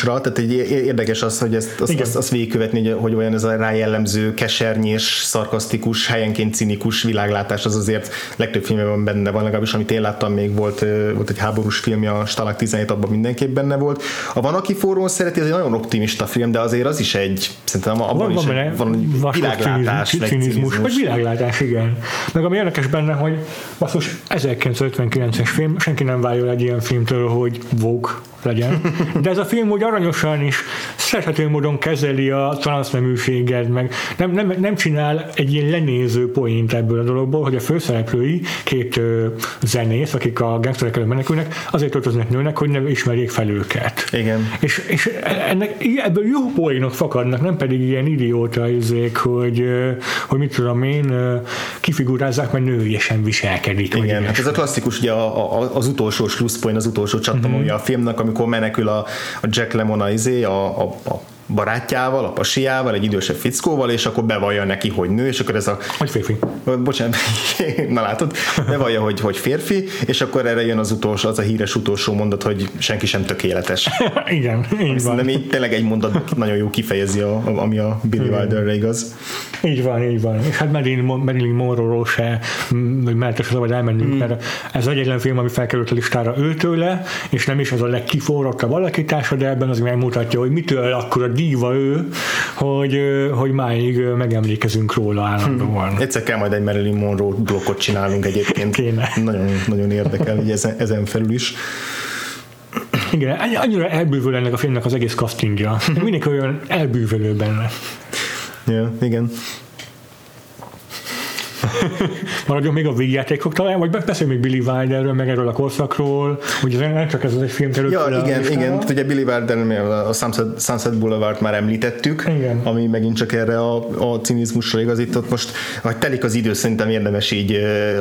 cinizmusra, tehát egy érdekes az, hogy ezt, azt, Igen. azt, azt végigkövetni, hogy, hogy olyan ez a rájellemző, kesernyés, szarkasztikus, helyenként cinikus világlátás, az azért legtöbb filmben benne van, legalábbis amit én láttam, még volt, volt egy háborús filmje, a Stalag 17, abban mindenképp benne volt. A Van, aki forrón szereti, ez egy nagyon optimista film, de azért az is egy, szerintem abban Van, is van egy, van egy világlátás, cinizmus, vagy világlátás, igen. Meg ami érdekes benne, hogy basszus 1959-es film, senki nem várja egy ilyen filmtől, hogy Vogue legyen. De ez a film úgy aranyosan is szerethető módon kezeli a transzneműséget, meg nem, nem, nem csinál egy ilyen lenéző poént ebből a dologból, hogy a főszereplői, két ö, zenész, akik a gangsterek elől menekülnek, azért öltöznek nőnek, hogy nem ismerjék fel őket. Igen. És, és ennek, ebből jó poénok fakadnak, nem pedig ilyen idióta izék, hogy, hogy mit tudom én, kifigurázzák, mert nőiesen viselkedik. Igen, hát ez a klasszikus, ugye a, a, az utolsó slusszpoint, az utolsó csattanója a filmnek, amikor menekül a, a Jack Lemmon a, izé, a, a, a barátjával, a pasiával, egy idősebb fickóval, és akkor bevallja neki, hogy nő, és akkor ez a Hogy férfi. bocsánat, na látod, bevallja, hogy, hogy férfi, és akkor erre jön az utolsó, az a híres utolsó mondat, hogy senki sem tökéletes. Igen, így van. De tényleg egy mondat nagyon jó kifejezi, a, ami a Billy Wilderre igaz. Így van, így van. És hát Marilyn, Marilyn Monroe-ról se hogy mehet szabad elmennünk, mm. mert ez egyetlen film, ami felkerült a listára őtőle, és nem is az a legkiforrottabb alakítása, de ebben az megmutatja, hogy mitől akkor a díva ő, hogy, hogy máig megemlékezünk róla állandóan. Egyszer kell majd egy Marilyn Monroe blokkot csinálunk egyébként. Kéne. Nagyon, nagyon érdekel, hogy ezen, ezen felül is. Igen, annyi- annyira elbűvöl ennek a filmnek az egész castingja. Mindenki olyan elbűvölő benne. Ja, igen. Maradjunk még a végjátékok talán, vagy beszéljünk még Billy Wilderről, meg erről a korszakról, hogy nem csak ez az egy film került Ja, igen, listára. igen. Ugye Billy Wilder, a Sunset, Sunset Boulevard már említettük, Igen. ami megint csak erre a, a cinizmusra igazított. Most, ahogy telik az idő, szerintem érdemes így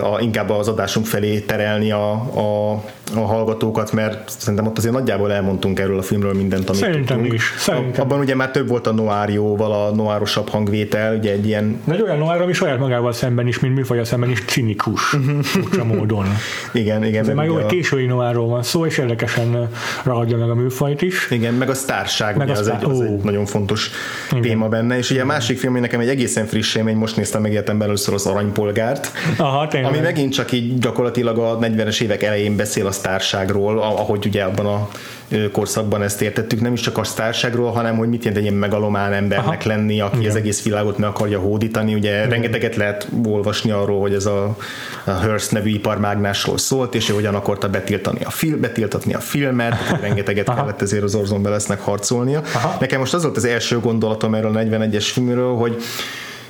a, inkább az adásunk felé terelni a, a, a hallgatókat, mert szerintem ott azért nagyjából elmondtunk erről a filmről mindent, amit Szerintem tudtunk. is, szerintem. Abban ugye már több volt a noárjóval, a noárosabb hangvétel, ugye egy ilyen De egy olyan noir, ami saját magával szemben is, mint műfaja szemben is cinikus, furcsa módon. igen, igen. De meg már jó, hogy késői noirról van szó, és érdekesen ragadja meg a műfajt is. Igen, meg a sztárság, Meg ugye, a az, sztár- egy, az ó. egy nagyon fontos téma benne, és ugye a másik film, ami nekem egy egészen friss élmény, most néztem meg életemben először az Aranypolgárt, Aha, tényleg. ami megint csak így gyakorlatilag a 40-es évek elején beszél a sztárságról, ahogy ugye abban a korszakban ezt értettük, nem is csak a sztárságról, hanem hogy mit jelent egy ilyen megalomán embernek Aha. lenni, aki az egész világot meg akarja hódítani. Ugye rengeteget lehet olvasni arról, hogy ez a, a Hearst nevű iparmágnásról szólt, és ő hogyan akarta betiltani a film, betiltatni a filmet, rengeteget kellett ezért az Orson Wellesnek harcolnia. Aha. Nekem most az volt az első gondolatom erről a 41-es filmről, hogy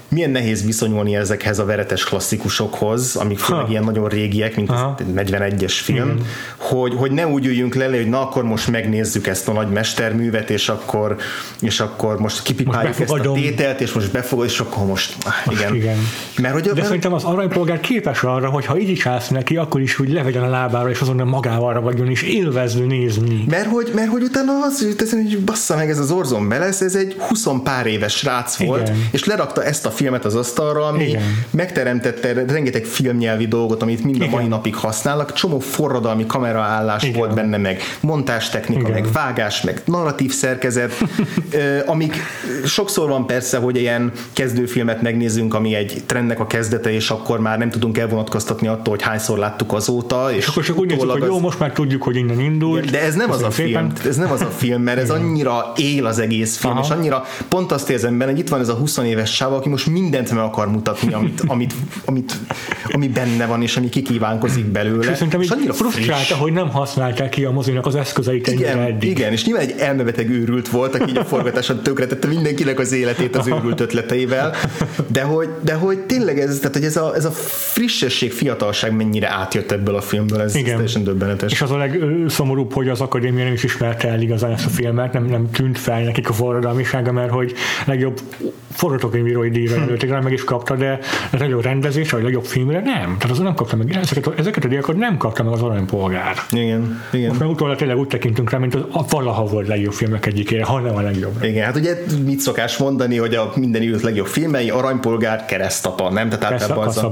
milyen nehéz viszonyulni ezekhez a veretes klasszikusokhoz, amik főleg ilyen nagyon régiek, mint Aha. az 41-es film, hogy, hogy ne úgy üljünk le, hogy na akkor most megnézzük ezt a nagy mesterművet, és akkor, és akkor most kipipáljuk Most ezt a tételt, és most befogod, és akkor most, ah, igen. igen. Mert hogy De mert, szerintem az aranypolgár képes arra, hogy ha így is állsz neki, akkor is úgy levegyen a lábára, és azonnal magával ragadjon, és élvező nézni. mert hogy, mert hogy utána az jut eszembe, hogy bassza meg ez az Orson Welles, ez egy 20 pár éves srác volt, Igen. és lerakta ezt a filmet az asztalra, ami Igen. megteremtette rengeteg filmnyelvi dolgot, amit mind a mai napig használnak, csomó forradalmi kameraállás Igen. volt benne, meg montástechnika, Igen. meg vágás, meg narratív szerkezet, amik sokszor van persze, hogy ilyen kezdőfilmet megnézzünk, ami egy trendnek a kezdete, és akkor már nem tudunk elvonatkoztatni attól, hogy hányszor láttuk azóta, és Akkor csak úgy nézzük, hogy jó, most már tudjuk, hogy innen indult. de ez nem az a film, ez nem az a film, mert ez annyira él az egész film, Aha. és annyira pont azt érzem benne, hogy itt van ez a 20 éves sáv, aki most mindent meg akar mutatni, amit, amit, amit, ami benne van, és ami kikívánkozik belőle. És szerintem így annyira frusztrálta, friss. hogy nem használták ki a mozinak az eszközeit Igen, eddig. igen, és nyilván egy elmebeteg őrült volt, aki így a forgatáson tönkretette mindenkinek az életét az őrült ötleteivel, de hogy, de hogy tényleg ez, tehát, hogy ez a, ez a frissesség, fiatalság mennyire átjött ebből a filmből, ez, ez Igen. teljesen döbbenetes. És az a legszomorúbb, hogy az akadémia nem is ismerte el igazán ezt a filmet, nem, nem tűnt fel nekik a forradalmisága, mert hogy legjobb forgatókönyvírói díjra jelölték meg is kapta, de a legjobb rendezés, vagy a legjobb filmre nem. Tehát azon nem kapta meg, ezeket, a- ezeket a díjakat nem kapta meg az aranypolgár. Igen, igen. Most már utólag tényleg úgy tekintünk rá, mint az a valaha volt legjobb filmek egyikére, ha nem a legjobb. Igen, hát ugye mit szokás mondani, hogy a minden idők legjobb filmei, Aranypolgár, Keresztapa, nem? Tehát Persze, az a,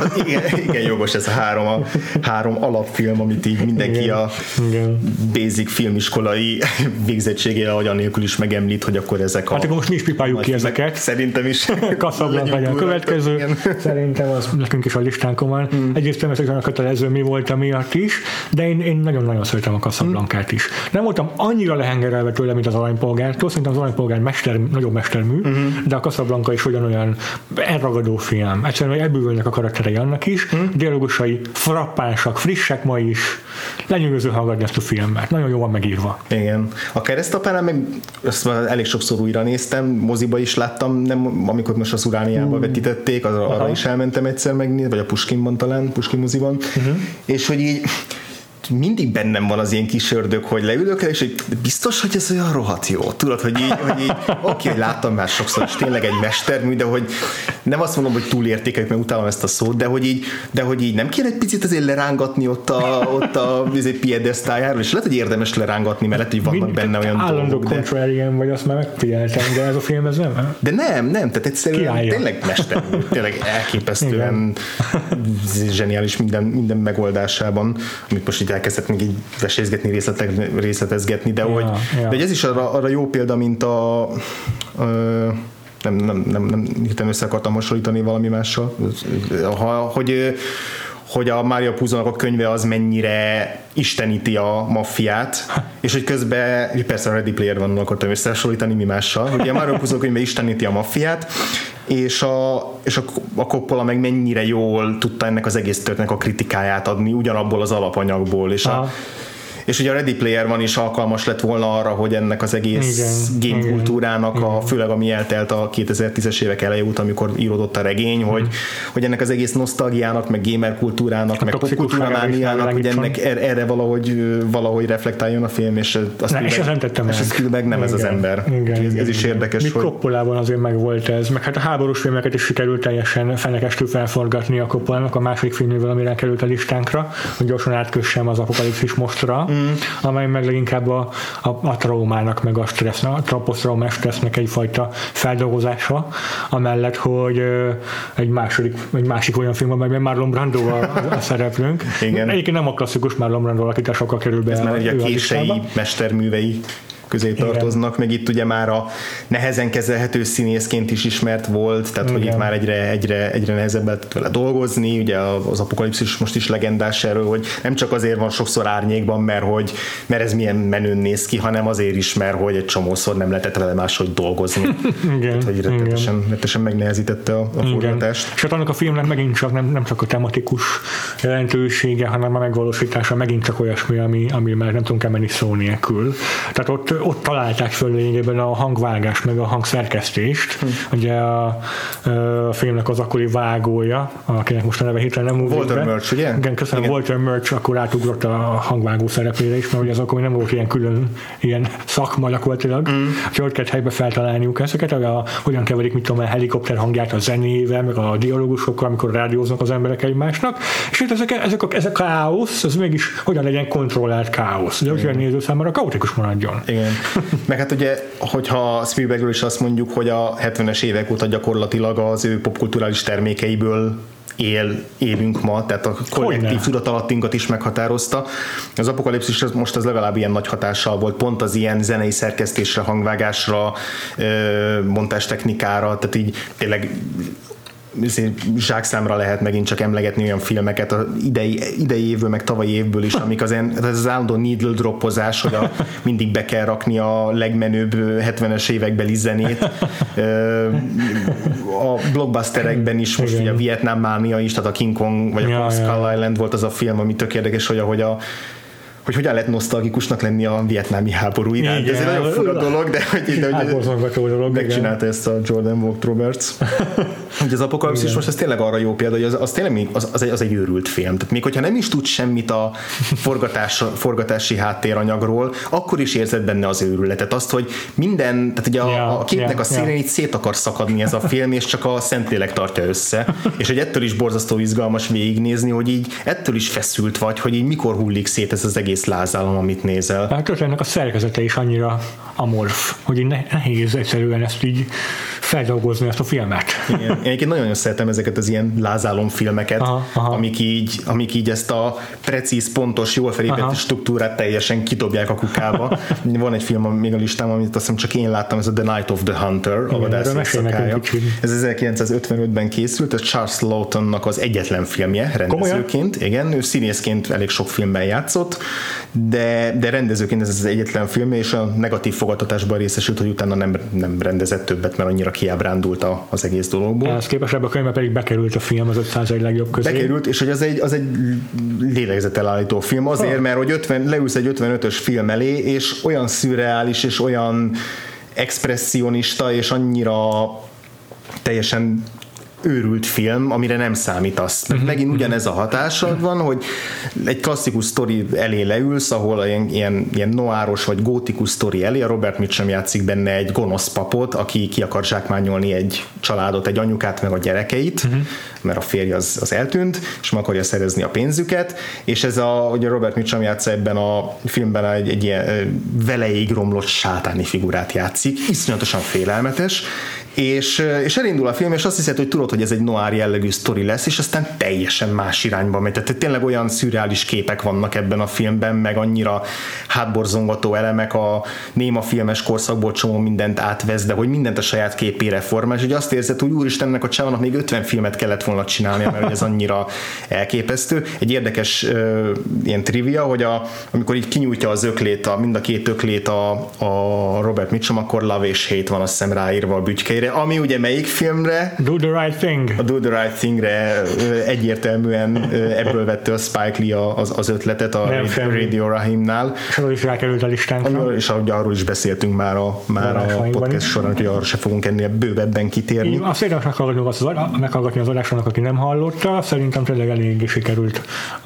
az, igen, igen, jogos ez a három, a három alapfilm, amit így mindenki Igen. a Igen. basic filmiskolai végzettségére agyan nélkül is megemlít, hogy akkor ezek a... Hát akkor most mi is pipáljuk ki filmek. ezeket. Szerintem is. Legyen a következő. Igen. Szerintem az nekünk is a listánkon van. Hmm. Egyrészt természetesen a kötelező mi volt miatt is, de én, én nagyon-nagyon szeretem a Casablancát is. Nem voltam annyira lehengerelve tőle, mint az aranypolgártól, szerintem az aranypolgár mester, nagyobb mestermű, uh-huh. de a Casablanca is ugyanolyan elragadó film. Egyszerűen elbűvölnek a karakterei annak is, uh-huh. dialógusai frappánsak, frissek ma is. Lenyűgöző hallgatni ezt a filmet. Nagyon jó van megírva. Igen. A keresztapánál meg azt már elég sokszor újra néztem, moziba is láttam, nem, amikor most a Szurániába mm. vetítették, az, arra is elmentem egyszer megnézni, vagy a Puskinban talán, Puskin moziban, uh-huh. és hogy így mindig bennem van az ilyen kis ördög, hogy leülök el, és hogy biztos, hogy ez olyan rohadt jó. Tudod, hogy így, hogy így oké, hogy láttam már sokszor, és tényleg egy mestermű, de hogy nem azt mondom, hogy túlértékeljük, mert utálom ezt a szót, de hogy így, de hogy így nem kéne egy picit azért lerángatni ott a, ott a izé, piedesztájáról, és lehet, hogy érdemes lerángatni, mert lehet, hogy vannak Mind- benne olyan Állandó dolgok, de, contrarian vagy, azt már megfigyeltem, de ez a film ez nem. de nem, nem, tehát egyszerűen Kiállja. tényleg mester, tényleg elképesztően zseniális minden, minden megoldásában, amit most itt elkezdett még így vesézgetni, részletek, részletezgetni, de, Ja, hogy, ja. de ez is arra, arra jó példa, mint a, a nem, nem, nem, nem hirtelen össze akartam hasonlítani valami mással, ha, hogy hogy a Mária Puzonak a könyve az mennyire isteníti a maffiát, és hogy közben, persze a Ready Player van, akartam összehasonlítani mi mással, hogy a Mária Puzo könyve isteníti a maffiát, és a, és a, a Coppola meg mennyire jól tudta ennek az egész történetnek a kritikáját adni, ugyanabból az alapanyagból, és a, Aha. És ugye a Ready Player van is alkalmas lett volna arra, hogy ennek az egész Igen, game igen, kultúrának, a, főleg ami eltelt a 2010-es évek eleje óta, amikor íródott a regény, hogy, hogy ennek az egész nosztalgiának, meg gamer kultúrának, meg magára is mániának, hogy ennek er- erre valahogy, valahogy reflektáljon a film, és azt Ne, és ez nem tette meg. és Spielberg nem ez az Igen, ember. Igen, ez, igen, ez is igen. érdekes, Míg hogy azért meg volt ez, meg hát a háborús filmeket is sikerült teljesen fenekestül felforgatni a Coppolának a második filmjével, amire került a listánkra, hogy gyorsan átkössem az apokalipszis mostra, mm. Amely meg leginkább a, a, a traumának, meg a stressznek, a posztraumás stressznek egyfajta feldolgozása, amellett, hogy ö, egy második, egy másik olyan film, amelyben Marlon Brando a, a szereplőnk. Igen. Egyébként nem a klasszikus Marlon Brando alakításokkal kerül be ez már ő a kései mesterművei közé tartoznak, meg itt ugye már a nehezen kezelhető színészként is ismert volt, tehát hogy Igen. itt már egyre, egyre, egyre nehezebb lett vele dolgozni, ugye az apokalipszis most is legendás erről, hogy nem csak azért van sokszor árnyékban, mert, hogy, mert ez milyen menőn néz ki, hanem azért is, mert hogy egy csomószor nem lehetett vele máshogy dolgozni. Igen, Tehát, hogy igen. rettetesen, rettetesen megnehezítette a, a forgatást. És hát annak a filmnek megint csak nem, nem csak a tematikus jelentősége, hanem a megvalósítása megint csak olyasmi, ami, ami már nem tudunk elmenni szó nélkül. Tehát ott, ott találták föl lényegében a hangvágás, meg a hangszerkesztést. Hm. Ugye a, a, filmnek az akkori vágója, akinek most a neve hirtelen nem ugrik Walter be. Murch, ugye? Igen, köszönöm. Igen. Walter Murch akkor átugrott a hangvágó szerepére is, mert ugye az akkor nem volt ilyen külön ilyen szakma gyakorlatilag, mm. hogy ott kellett helybe feltalálniuk ezeket, hogy a, hogyan keverik, mit tudom, a helikopter hangját a zenével, meg a dialógusokkal, amikor rádióznak az emberek egymásnak, és hát ezek, ezek, a, ezek a káosz, ez mégis hogyan legyen kontrollált káosz, de hogy a néző számára kaotikus maradjon. Igen. Meg hát ugye, hogyha Spielbergről is azt mondjuk, hogy a 70-es évek óta gyakorlatilag az ő popkulturális termékeiből él, élünk ma, tehát a kollektív tudatalattinkat is meghatározta. Az apokalipszis az most az legalább ilyen nagy hatással volt, pont az ilyen zenei szerkesztésre, hangvágásra, montástechnikára, tehát így tényleg zsákszámra lehet megint csak emlegetni olyan filmeket a idei, idei évből, meg tavalyi évből is, amik az, ez az állandó needle droppozás, hogy a, mindig be kell rakni a legmenőbb 70-es évekbeli zenét. A blockbusterekben is most ugye a Vietnám mánia is, tehát a King Kong vagy a ja, Skull ja. Island volt az a film, ami tök érdekes, hogy ahogy a hogy hogyan lehet nosztalgikusnak lenni a vietnámi háború iránt. Igen, Ez egy nagyon fura dolog, de hogy, de, hogy dolog, megcsinálta igen. ezt a Jordan Vogt Roberts. hogy az apokalipszis most ez tényleg arra jó példa, hogy az, az tényleg az, az, egy, az egy őrült film. Tehát még hogyha nem is tud semmit a forgatás, forgatási háttéranyagról, akkor is érzed benne az őrületet. Azt, hogy minden, tehát ugye a, yeah, a képnek yeah, a színeit yeah. szét akar szakadni ez a film, és csak a Szentlélek tartja össze. és hogy ettől is borzasztó izgalmas végignézni, hogy így ettől is feszült vagy, hogy így mikor hullik szét ez az egész egész lázálom, amit nézel. Hát ennek a szerkezete is annyira amorf, hogy nehéz egyszerűen ezt így feldolgozni ezt a filmet. Igen. Én egyébként nagyon szeretem ezeket az ilyen lázálom filmeket, aha, aha. Amik, így, amik így ezt a precíz, pontos, jól felépített struktúrát teljesen kitobják a kukába. Van egy film még a listám, amit azt hiszem csak én láttam, ez a The Night of the Hunter, a vadász Ez 1955-ben készült, ez Charles Lawtonnak az egyetlen filmje rendezőként. Komolyan? Igen, ő színészként elég sok filmben játszott, de, de rendezőként ez az egyetlen film, és a negatív fogadtatásban részesült, hogy utána nem, nem rendezett többet, mert annyira kiábrándult az egész dologból. Ehhez képest ebbe a könyvbe pedig bekerült a film az 500 legjobb közé. Bekerült, és hogy az egy, az egy lélegzetelállító film azért, ha. mert hogy 50, leülsz egy 55-ös film elé, és olyan szürreális, és olyan expressionista, és annyira teljesen őrült film, amire nem számítasz. Uh-huh. megint ugyanez a hatásod van, hogy egy klasszikus sztori elé leülsz, ahol ilyen, ilyen, ilyen noáros vagy gótikus sztori elé, a Robert Mitchum játszik benne egy gonosz papot, aki ki akar zsákmányolni egy családot, egy anyukát, meg a gyerekeit, uh-huh. mert a férj az, az eltűnt, és meg akarja szerezni a pénzüket, és ez a, ugye Robert Mitchum játszik ebben a filmben egy, egy ilyen veleig romlott sátáni figurát játszik, iszonyatosan félelmetes, és, és elindul a film, és azt hiszed, hogy tudod, hogy ez egy noir jellegű sztori lesz, és aztán teljesen más irányba megy. Tehát tényleg olyan szürreális képek vannak ebben a filmben, meg annyira hátborzongató elemek a néma filmes korszakból csomó mindent átvesz, de hogy mindent a saját képére formál, és hogy azt érzed, hogy úristennek a csávának még 50 filmet kellett volna csinálnia, mert ez annyira elképesztő. Egy érdekes uh, ilyen trivia, hogy a, amikor így kinyújtja az öklét, a, mind a két öklét a, a Robert Mitchum, akkor Love és Hate van azt hiszem ráírva a bütykére, ami ugye melyik filmre? Do the Right Thing. A Do the Right Thingre egyértelműen ebből vette a Spike Lee az, az ötletet a Nem Radio Rahimnál. És arról is rákerült a listánkra. És ahogy arról is beszéltünk már a, már a podcast során, hogy arra se fogunk ennél bővebben kitérni. Én azt érdemes meghallgatni az, meghallgatni az adásonak, aki nem hallotta, szerintem tényleg elég sikerült,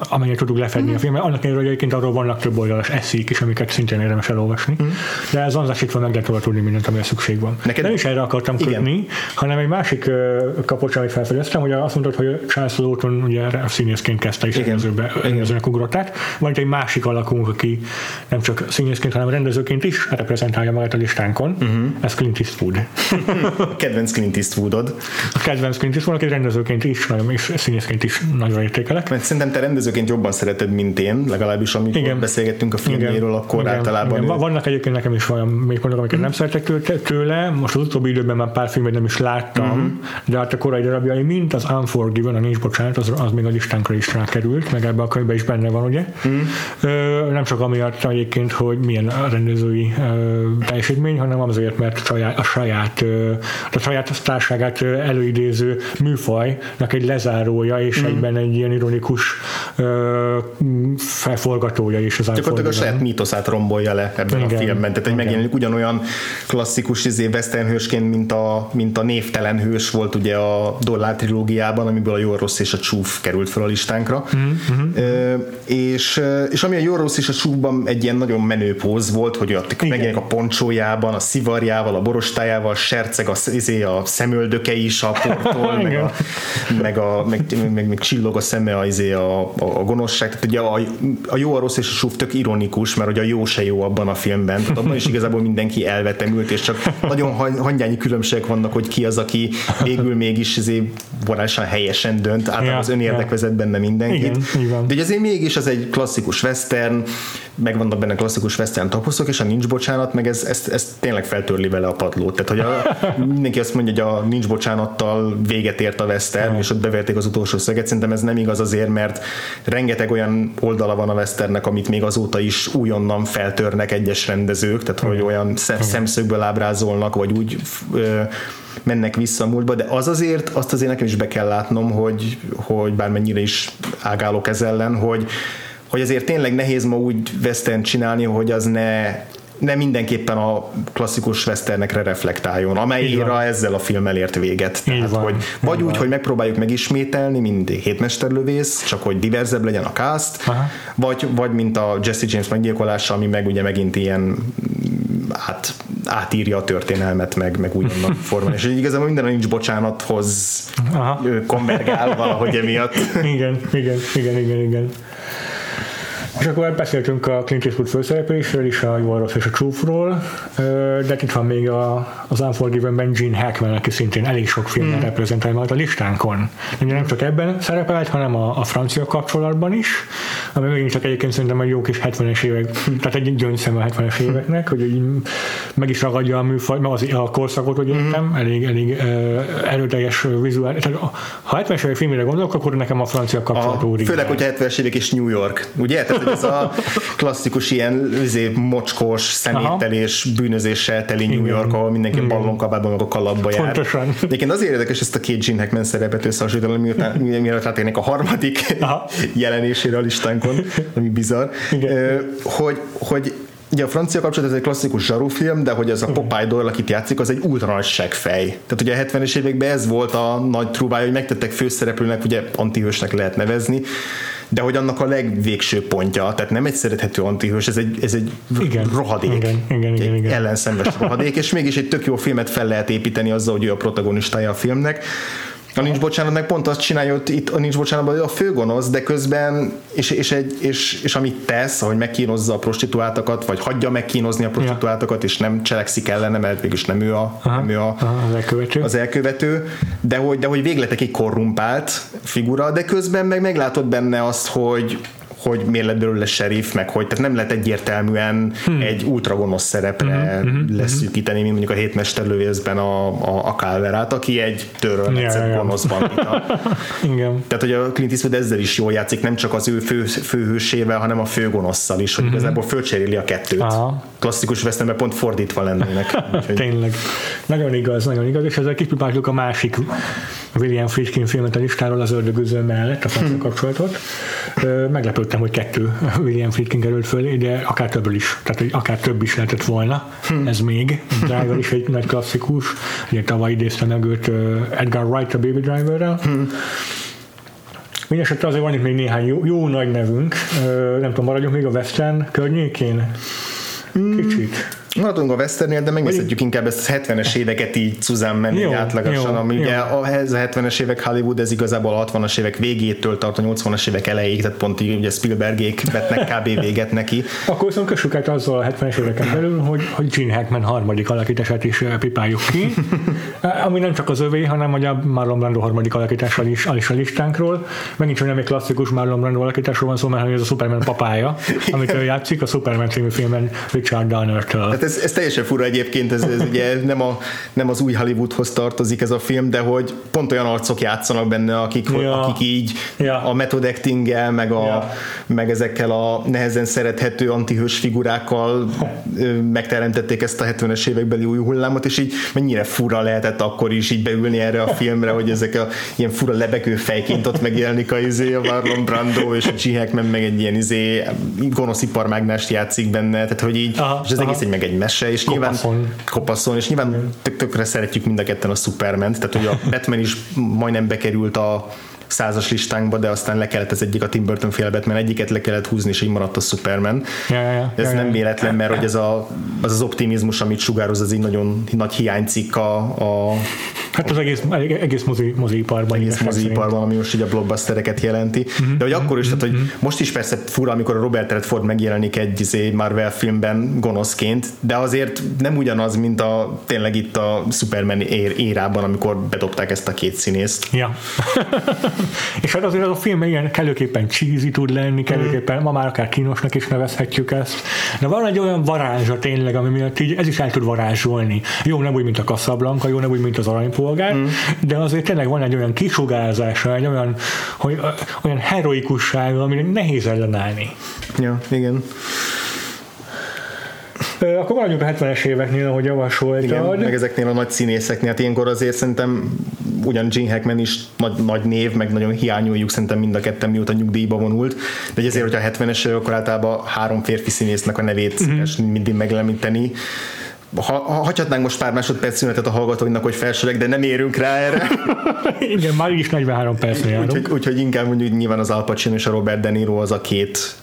amennyire tudjuk lefedni mm. a filmet. Annak ellenére, hogy egyébként arról vannak több oldalas eszik is, amiket szintén érdemes elolvasni. Mm. De ez van meg lehet tudni mindent, amire szükség van. Neked... Nem is erre akartam kötni, hanem egy másik kapocs, amit felfedeztem, hogy azt mondtad, hogy Charles Lawton ugye színészként kezdte is rendezőnek ugrott át. Van egy másik alakunk, aki nem csak színészként, hanem rendezőként is reprezentálja magát a listánkon. Uh-huh. Ez Clint Eastwood. kedvenc Clint Eastwoodod. A kedvenc Clint Eastwood, aki rendezőként is, és színészként is nagyon értékelek. Mert szerintem te rendezőként jobban szereted, mint én, legalábbis amikor Igen. beszélgettünk a filmjéről, akkor Igen. általában. Igen. Vannak egyébként nekem is olyan még mondok, amiket nem szeretek tőle. Most az utóbbi időben már pár filmet nem is láttam, uh-huh. de hát a korai darabjai, mint az Unforgiven, a Nincs Bocsánat, az, az még a listánkra is rákerült, meg ebben a könyvben is benne van, ugye? Uh-huh. Ö, nem csak amiatt egyébként, hogy milyen a rendezői ö, teljesítmény, hanem azért, mert saját, a saját, ö, a saját társágát előidéző műfajnak egy lezárója, és uh-huh. egyben egy ilyen ironikus ö, felforgatója is az Gyakorlatilag a saját mítoszát rombolja le ebben igen, a filmben. Tehát egy megjelenik ugyanolyan klasszikus izé, western hősként, mint a, mint a névtelen hős volt ugye a Dollár trilógiában, amiből a jó, rossz és a csúf került fel a listánkra. Mm-hmm. E, és, és ami a jó, rossz és a csúfban egy ilyen nagyon menő póz volt, hogy ott megjelenik a poncsójában, a szivarjával, a borostájával, serceg a, izé, a szemöldöke is a portól, meg, a, meg, a, meg, meg, meg, csillog a szeme a, izé, a, a, a gonoszság. Tehát ugye a, a jó, a rossz és a csúf tök ironikus, mert ugye a jó se jó abban a filmben. Tehát abban is igazából mindenki elvetemült, és csak nagyon hangyányi különbségek vannak, hogy ki az, aki végül mégis izé morálisan helyesen dönt, általában Ja, az önérdek ja. vezet benne mindenkit. Igen. De ugye azért mégis az egy klasszikus western, meg vannak benne klasszikus western toposzok, és a nincs bocsánat, meg ez, ez, ez tényleg feltörli vele a padlót. Tehát, hogy a, mindenki azt mondja, hogy a nincs bocsánattal véget ért a western, és ott beverték az utolsó szöget. Szerintem ez nem igaz azért, mert rengeteg olyan oldala van a westernnek, amit még azóta is újonnan feltörnek egyes rendezők, tehát hogy olyan szem- szemszögből ábrázolnak, vagy úgy ö, mennek vissza a múltba, de az azért, azt azért nekem is be kell látnom, hogy, hogy bármennyire is ágálok ez ellen, hogy, hogy azért tényleg nehéz ma úgy western csinálni, hogy az ne ne mindenképpen a klasszikus westernekre reflektáljon, amely Így van. éra ezzel a film elért véget. Tehát, van, hogy így vagy úgy, van. hogy megpróbáljuk megismételni, mint hétmesterlövész, csak hogy diverzebb legyen a cast, Aha. vagy, vagy mint a Jesse James meggyilkolása, ami meg ugye megint ilyen át, átírja a történelmet, meg, meg újonnan formán. És igazából minden a nincs bocsánathoz Aha. konvergál valahogy emiatt. Igen, igen, igen, igen, igen. És akkor beszéltünk a Clint Eastwood főszereplésről is, a jó, rossz és a csúfról, de itt van még a, az Unforgiven-ben Gene Hackman, aki szintén elég sok filmet mm. reprezentál majd a listánkon. Ugye nem csak ebben szerepelt, hanem a, a francia kapcsolatban is, ami megint csak egyébként szerintem egy jó kis 70-es évek, tehát egy gyöngyszem a 70-es éveknek, hogy így meg is ragadja a műfaj, meg az, a korszakot, hogy értem, elég, elég ö, erőteljes vizuális. Tehát ha 70-es évek filmére gondolok, akkor nekem a francia kapcsolat A, főleg, hogy 70-es évek és New York, ugye? Tehát hogy ez a klasszikus ilyen izé, mocskos, szeméttelés, bűnözéssel teli New York, ahol mindenki ballonkabátban, meg a kalapba jár. Pontosan. Egyébként azért érdekes ezt a két Gene Hackman szerepet összehasonlítani, miután- mielőtt rátérnék a harmadik Aha. jelenésére a listánkon, ami bizarr, Igen. Hogy, hogy Ugye a francia kapcsolat ez egy klasszikus zsarufilm, de hogy az a Popeye Doyle, akit játszik, az egy ultra nagy seggfej. Tehát ugye a 70-es években ez volt a nagy trúvája, hogy megtettek főszereplőnek, ugye antihősnek lehet nevezni, de hogy annak a legvégső pontja, tehát nem egy szerethető antihős, ez egy, ez egy Igen. rohadék. Igen, igen, igen, egy igen. ellenszenves rohadék, és mégis egy tök jó filmet fel lehet építeni azzal, hogy ő a protagonistája a filmnek. A nincs bocsánat, meg pont azt csinálja, hogy itt a nincs bocsánatban, a főgonosz, de közben, és, és, egy, és, és amit tesz, hogy megkínozza a prostituáltakat, vagy hagyja megkínozni a prostituáltakat, és nem cselekszik ellene, mert végülis nem ő a, Aha, nem ő a, aha, az elkövető. az elkövető, de hogy, de hogy végletekig korrumpált figura, de közben meg meglátod benne azt, hogy hogy miért lett belőle sheriff, meg hogy tehát nem lehet egyértelműen hmm. egy ultragonosz szerepre hmm. leszűkíteni, mint mondjuk a hétmesterlövészben a, a, a Calverát, aki egy törölmetszett yeah, ja, ja. gonosz bandita. Igen. Tehát, hogy a Clint Eastwood ezzel is jól játszik, nem csak az ő fő, főhősével, hanem a főgonosszal is, hogy igazából fölcseréli a kettőt. Aha. Klasszikus vesztemben pont fordítva lennének. Úgyhogy- Tényleg. Nagyon igaz, nagyon igaz, és ezzel kipipáltuk a másik William Friedkin filmet a listáról, az ördögöző mellett, a francia kapcsolatot. Ö, Meglepődtem, hogy kettő William Friedkin került fölé, de akár több is, tehát hogy akár több is lehetett volna. Ez még. Driver is egy nagy klasszikus. Ugye tavaly idézte meg őt Edgar Wright a Baby Driverrel. Mindenesetre azért van itt még néhány jó, jó nagy nevünk. Nem tudom, maradjunk még a Western környékén? Kicsit. Maradunk a Westernél, de megnézhetjük inkább ezt a 70-es éveket így Susan menni Jó, átlagosan, jó, ami jó. ugye a, ez a 70-es évek Hollywood, ez igazából a 60-as évek végétől tart a 80-as évek elejéig, tehát pont így ugye Spielbergék vetnek kb. véget neki. Akkor viszont kössük át azzal a 70-es éveken belül, hogy, hogy Gene Hackman harmadik alakítását is eh, pipáljuk ki, Eh, ami nem csak az övé, hanem hogy a Marlon Brando harmadik alakítása is, is a listánkról. Megint csak nem egy klasszikus Marlon Brando alakításról van szó, mert ez a Superman papája, amit ő játszik, a Superman című filmben Richard Donner-től. Hát ez, ez teljesen fura egyébként, ez, ez ugye nem, a, nem az új Hollywoodhoz tartozik ez a film, de hogy pont olyan arcok játszanak benne, akik, Ja. akik így Ja. a method actinggel, meg, a, Ja. meg ezekkel a nehezen szerethető antihős figurákkal megteremtették ezt a 70-es évekbeli új hullámot, és így mennyire fura lehetett akkor is így beülni erre a filmre, hogy ezek a ilyen fura lebegő fejként ott megjelenik a, izé, a Marlon Brando, és a Hackman meg egy ilyen izé, gonosz iparmágnást játszik benne, tehát hogy így, Aha, és az aha. egész egy meg egy mese, és Kopaszon. nyilván kopaszon, és nyilván tök, tökre szeretjük mind a ketten a superman tehát hogy a Batman is majdnem bekerült a százas listánkba, de aztán le kellett ez egyik a Tim Burton féle Batman, egyiket le kellett húzni, és így maradt a Superman. Ja, ja, ja, Ez ja, nem ja. véletlen, mert hogy ez a, az az optimizmus, amit sugároz, az egy nagyon nagy hiánycikk a, a Hát az egész, egész mozi, moziiparban. Egész moziiparban, ami most így a blockbustereket jelenti. Uh-huh. De hogy akkor is, tehát, hogy uh-huh. most is persze fura, amikor a Robert Redford megjelenik egy izé, Marvel filmben gonoszként, de azért nem ugyanaz, mint a tényleg itt a Superman ér, érában, amikor bedobták ezt a két színészt. Ja. és hát azért az a film ilyen kellőképpen cheesy tud lenni, kellőképpen, ma már akár kínosnak is nevezhetjük ezt, de van egy olyan varázsa tényleg, ami miatt így ez is el tud varázsolni. Jó, nem úgy, mint a Casablanca, jó, nem úgy, mint az aranypolgár, mm. de azért tényleg van egy olyan kisugárzása, egy olyan, hogy, olyan heroikussága, amire nehéz ellenállni. Ja, igen. Akkor maradjunk a 70-es éveknél, ahogy javasoltad. Igen, meg ezeknél a nagy színészeknél, hát ilyenkor azért szerintem ugyan Gene Hackman is nagy, nagy név, meg nagyon hiányoljuk szerintem mind a ketten mióta nyugdíjba vonult, de ezért, hogyha a 70-es évek, akkor általában három férfi színésznek a nevét mm-hmm. mindig meglemíteni ha, hagyhatnánk most pár másodperc szünetet a hallgatóinak, hogy felsorolják, de nem érünk rá erre. Igen, már is 43 percre járunk. Úgyhogy, úgyhogy inkább mondjuk nyilván az Al Pacino és a Robert De Niro az a két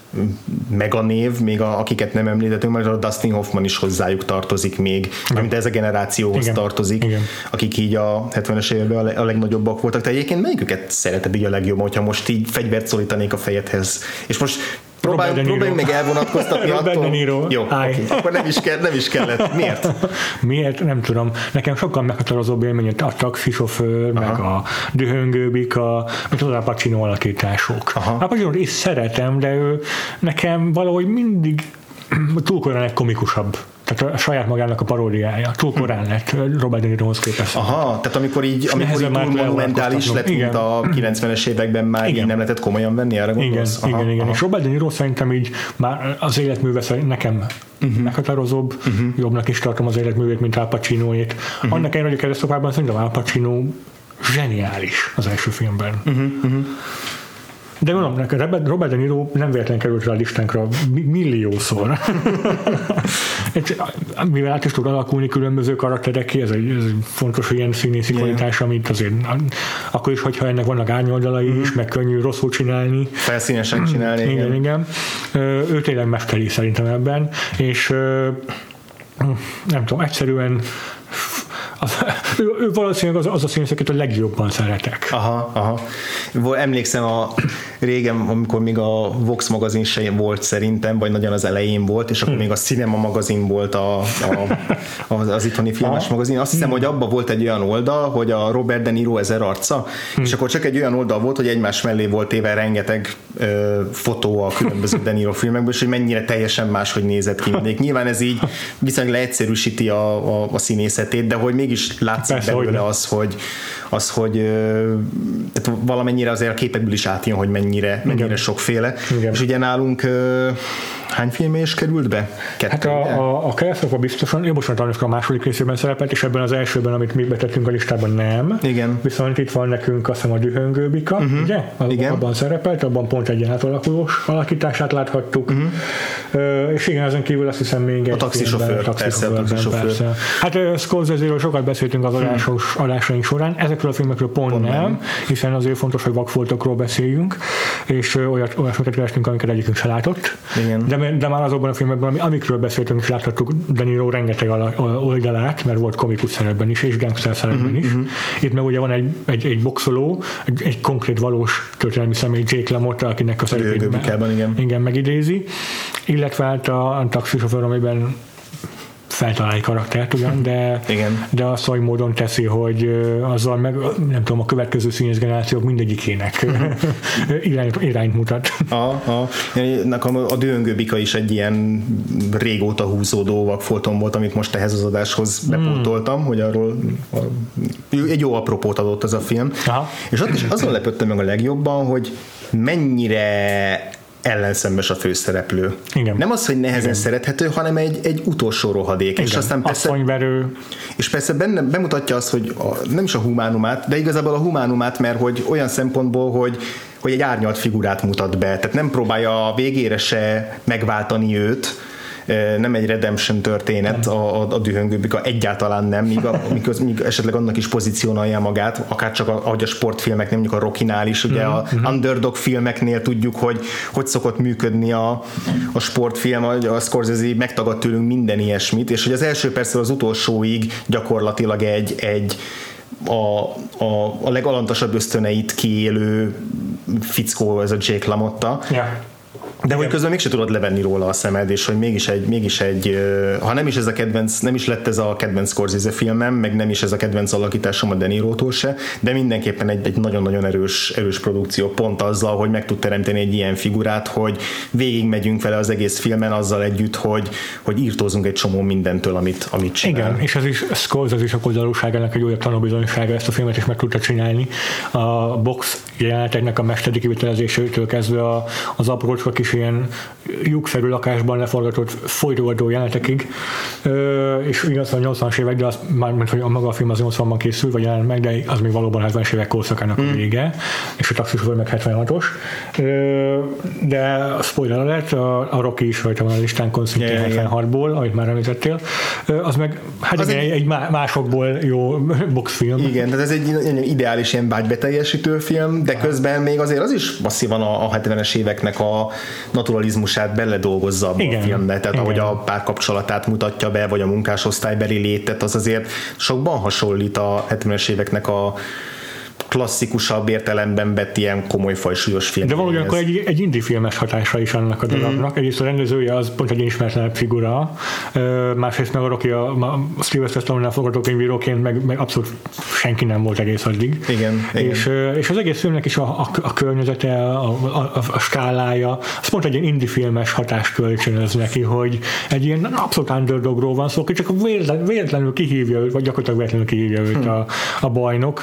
meganév, még a, akiket nem említettünk, mert a Dustin Hoffman is hozzájuk tartozik még, mint ez a generációhoz Igen. tartozik, Igen. akik így a 70-es években a legnagyobbak voltak. Te egyébként melyiküket szereted így a legjobb, hogyha most így fegyvert szólítanék a fejedhez? És most Próbáljunk, próbáljunk még elvonatkoztatni Robert attól. Niro. Jó, okay. akkor nem is, kell, nem is kellett. Miért? Miért? Nem tudom. Nekem sokkal meghatározóbb élmény a taxisofőr, Aha. meg a dühöngőbika, mint az Al Pacino alakítások. Aha. Al Pacino is szeretem, de ő nekem valahogy mindig túl korán komikusabb tehát a saját magának a paródiája. Túl korán lett Robert De Nirohoz képest. Aha, tehát amikor így, amikor így túl monumentális lett, igen. mint a 90-es években már igen. így nem lehetett komolyan venni, erre gondolsz? Igen, aha, igen, igen. Aha. És Robert De Niro szerintem így már az életműve nekem uh-huh. meghatározóbb, uh-huh. jobbnak is tartom az életművét, mint Al Pacinoét. Uh-huh. Annak ellenére, hogy a keresztapában szerintem Al Pacino zseniális az első filmben. Uh-huh. Uh-huh. De mondom, neked Robert De Niro nem véletlen került rá a listánkra milliószor. Mivel át is tud alakulni különböző karaktereké, ez egy, ez egy fontos ilyen színészi kvalitás, amit azért akkor is, hogyha ennek vannak árnyoldalai mm-hmm. is, meg könnyű rosszul csinálni. Felszínesen csinálni. Igen, igen. igen. Ő tényleg mesteri szerintem ebben, és nem tudom, egyszerűen az, ő, ő valószínűleg az, az a színész, akit a legjobban szeretek. Aha, aha. Emlékszem a régen, amikor még a Vox magazin se volt szerintem, vagy nagyon az elején volt, és akkor hmm. még a Cinema magazin volt a, a, az, az itthoni filmes aha. magazin. Azt hiszem, hmm. hogy abban volt egy olyan oldal, hogy a Robert De Niro ezer arca, hmm. és akkor csak egy olyan oldal volt, hogy egymás mellé volt éve rengeteg ö, fotó a különböző De Niro filmekből, és hogy mennyire teljesen máshogy nézett ki mindig. Nyilván ez így viszonylag leegyszerűsíti a, a, a színészetét, de hogy mégis látszik Persze, belőle hogy az, hogy, az, hogy tehát valamennyire azért a képekből is átjön, hogy mennyire, mennyire sokféle. Igen. És ugye nálunk Hány film is került be? Kettő, hát a, a, a Keresztapa biztosan, jó, most a második részében szerepelt, és ebben az elsőben, amit mi betettünk a listában, nem. Igen. Viszont itt van nekünk azt hiszem a dühöngőbika, uh-huh. ugye? Az, igen. Abban szerepelt, abban pont egy átalakulós alakítását láthattuk. Uh-huh. Uh, és igen, ezen kívül azt hiszem még egy a taxisofőr, persze, a taxisofőr. Persze. Hát uh, Scorsese-ről sokat beszéltünk az adásos, uh-huh. adásaink során, ezekről a filmekről pont, pont nem, nem, hiszen azért fontos, hogy vakfoltokról beszéljünk, és olyat, olyasmiket kerestünk, amiket egyikünk se látott. Igen. De de már azokban a filmekben, ami, amikről beszéltünk, és láthattuk De Niro rengeteg oldalát, mert volt komikus szerepben is, és gangster szerepben uh-huh, is. Uh-huh. Itt meg ugye van egy, egy, egy boxoló, egy, egy konkrét valós történelmi személy, Jake LaMotta, akinek a szerepét igen. igen, megidézi, illetve hát a, a taxisofőr, amiben feltalálni karaktert ugyan, de, Igen. de azt hogy módon teszi, hogy azzal meg, nem tudom, a következő színész generációk mindegyikének irányt, irányt mutat. A, a, nekem a Dőngő Bika is egy ilyen régóta húzódó vakfoltom volt, amit most ehhez az adáshoz bepótoltam, hmm. hogy arról a, egy jó apropót adott ez a film. Aha. És ott is azon lepődtem meg a legjobban, hogy mennyire ellenszembes a főszereplő. Igen. Nem az, hogy nehezen Igen. szerethető, hanem egy, egy utolsó rohadék. Igen. És aztán persze, Asszonyverő. És persze benne, bemutatja azt, hogy a, nem is a humánumát, de igazából a humánumát, mert hogy olyan szempontból, hogy hogy egy árnyalt figurát mutat be, tehát nem próbálja a végére se megváltani őt, nem egy redemption történet a, a, a dühöngőbika, egyáltalán nem, míg, a, az, míg esetleg annak is pozícionálja magát, akár csak a, ahogy a sportfilmek, nem mondjuk a Rockinál is, ugye a mm-hmm. underdog filmeknél tudjuk, hogy hogy szokott működni a, a sportfilm, a Scorsese megtagad tőlünk minden ilyesmit, és hogy az első persze az utolsóig gyakorlatilag egy, egy a, a, a legalantasabb ösztöneit kiélő fickó, ez a Jake LaMotta. Ja. De hogy közben mégse tudod levenni róla a szemed, és hogy mégis egy, mégis egy, ha nem is ez a kedvenc, nem is lett ez a kedvenc Scorsese filmem, meg nem is ez a kedvenc alakításom a Denirótól se, de mindenképpen egy, egy nagyon-nagyon erős, erős produkció, pont azzal, hogy meg tud teremteni egy ilyen figurát, hogy végig megyünk vele az egész filmen azzal együtt, hogy, hogy írtózunk egy csomó mindentől, amit, amit csinál. Igen, és ez is Scorsese is a koldalúságának egy olyan tanúbizonysága, ezt a filmet is meg tudta csinálni. A box jeleneteknek a mesteri kivitelezésétől kezdve az aprócska kis ilyen lyukszerű lakásban leforgatott folytóadó jelenetekig, és igaz, a 80-as évek, de az már, mint hogy a maga a film az 80-ban készül, vagy jelent meg, de az még valóban 70-es évek korszakának mm. a vége, és a taxisofőr meg 76-os. De spoiler alert, a, a Rocky is rajta van a listánkon szintén yeah, 76-ból, amit már említettél. Az meg, hát az igen, egy, egy másokból jó boxfilm. Igen, tehát ez egy, egy ideális ilyen vágybeteljesítő film, de közben még azért az is masszívan a, a 70-es éveknek a naturalizmusát beledolgozza abba Igen. a filmbe, tehát Igen. ahogy a párkapcsolatát mutatja be, vagy a munkásosztálybeli létet, az azért sokban hasonlít a 70-es éveknek a klasszikusabb értelemben vett ilyen komoly fajsúlyos film. De valójában akkor egy, egy indie filmes hatása is annak a dolognak. Mm. Egyrészt a rendezője az pont egy ismeretlenebb figura, másrészt meg a Rocky a, a Sylvester Stallone-nál forgatókönyvíróként meg, meg abszolút senki nem volt egész addig. Igen, és, igen. és az egész filmnek is a, a, a környezete, a, a, a skálája, az pont egy ilyen indie filmes hatást kölcsönöz neki, hogy egy ilyen abszolút underdogról van szó, aki csak véletlen, véletlenül kihívja vagy gyakorlatilag véletlenül kihívja őt hm. a, a bajnok,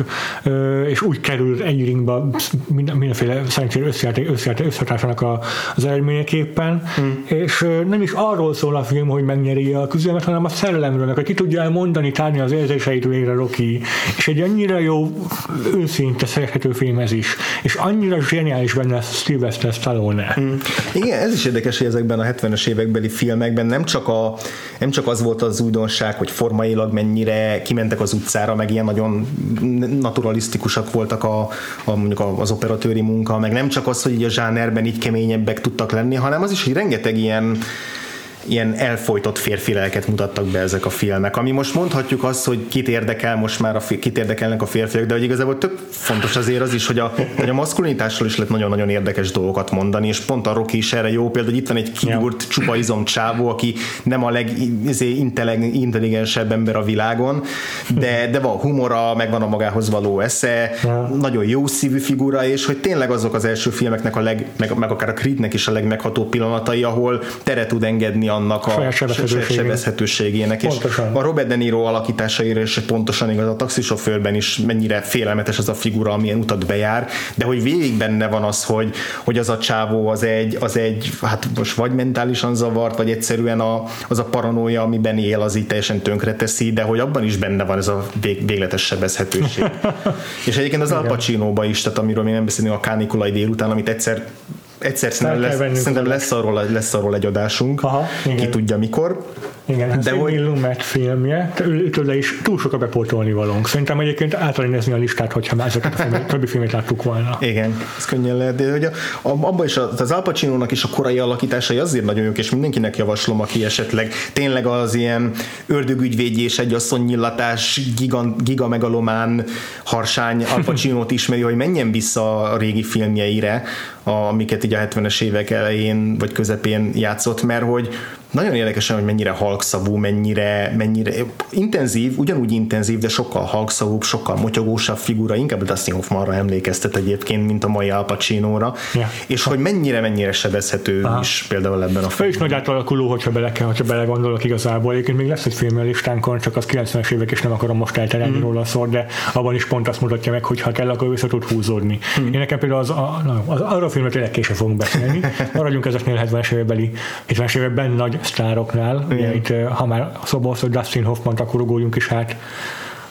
és úgy kerül egy ringba minden, mindenféle szerencsére összehatásának az eredményeképpen, hmm. és nem is arról szól a film, hogy megnyeri a küzdelmet, hanem a szerelemről, hogy ki tudja elmondani, tárni az érzéseit végre Rocky, és egy annyira jó, őszinte szerethető film ez is, és annyira zseniális benne Sylvester Stallone. Hmm. Igen, ez is érdekes, hogy ezekben a 70-es évekbeli filmekben nem csak, a, nem csak az volt az újdonság, hogy formailag mennyire kimentek az utcára, meg ilyen nagyon naturalisztikusak voltak a, a mondjuk az operatőri munka, meg nem csak az, hogy így a zsánerben így keményebbek tudtak lenni, hanem az is, hogy rengeteg ilyen ilyen elfolytott férfi lelket mutattak be ezek a filmek, ami most mondhatjuk azt, hogy kit érdekel most már, a, kit érdekelnek a férfiak, de hogy igazából tök fontos azért az is, hogy a, hogy a maszkulinitásról is lehet nagyon-nagyon érdekes dolgokat mondani, és pont a Rocky is erre jó példa, hogy itt van egy kigurt csupa izom csávó, aki nem a legintelligensebb ember a világon, de, de van humora, meg van a magához való esze, nagyon jó szívű figura, és hogy tényleg azok az első filmeknek a leg, meg, meg akár a Creednek is a legmeghatóbb pillanatai, ahol tere tud engedni annak a sebezhetőségének. És a Robert De Niro alakításaira is pontosan igaz, a taxisofőrben is mennyire félelmetes az a figura, amilyen utat bejár, de hogy végig benne van az, hogy, hogy az a csávó az egy, az egy, hát most vagy mentálisan zavart, vagy egyszerűen a, az a paranója, amiben él, az így teljesen teszi, de hogy abban is benne van ez a vég, végletes sebezhetőség. és egyébként az Al Pacino-ba is, tehát amiről mi nem beszélünk a kánikulai délután, amit egyszer egyszer szerintem lesz, szerintem lesz, arról, lesz arról egy adásunk, Aha, ki tudja mikor. Igen, hát de hogy... Lumet filmje, tőle is túl sok a bepótolni valónk. Szerintem egyébként át a listát, hogyha már ezeket a filmet, többi filmet láttuk volna. Igen, ez könnyen lehet, de hogy a, abban is az Al Pacino-nak is a korai alakításai azért nagyon jók, és mindenkinek javaslom, aki esetleg tényleg az ilyen ördögügyvédj és egy asszonynillatás giga, giga megalomán harsány Al Pacino-t ismeri, hogy menjen vissza a régi filmjeire, amiket így a 70-es évek elején vagy közepén játszott, mert hogy nagyon érdekesen, hogy mennyire halkszavú, mennyire, mennyire intenzív, ugyanúgy intenzív, de sokkal halkszavúbb, sokkal motyogósabb figura, inkább a Dustin Hoffmanra emlékeztet egyébként, mint a mai Al Pacino-ra, yeah. és hogy mennyire, mennyire sebezhető Aha. is például ebben a filmben. Ő is nagy átalakuló, hogyha bele kell, hogyha belegondolok igazából. Egyébként még lesz egy film listánkon, csak az 90-es évek, és nem akarom most elterelni mm. róla szor, de abban is pont azt mutatja meg, hogy ha kell, akkor vissza tud húzódni. Mm. Én nekem például az, az, az, arra a filmet tényleg később fogunk beszélni. Maradjunk ezeknél 70-es évekbeli, 70-es években nagy sztároknál. Ugye itt, ha már szóba hogy Dustin Hoffman, akkor ugorjunk is hát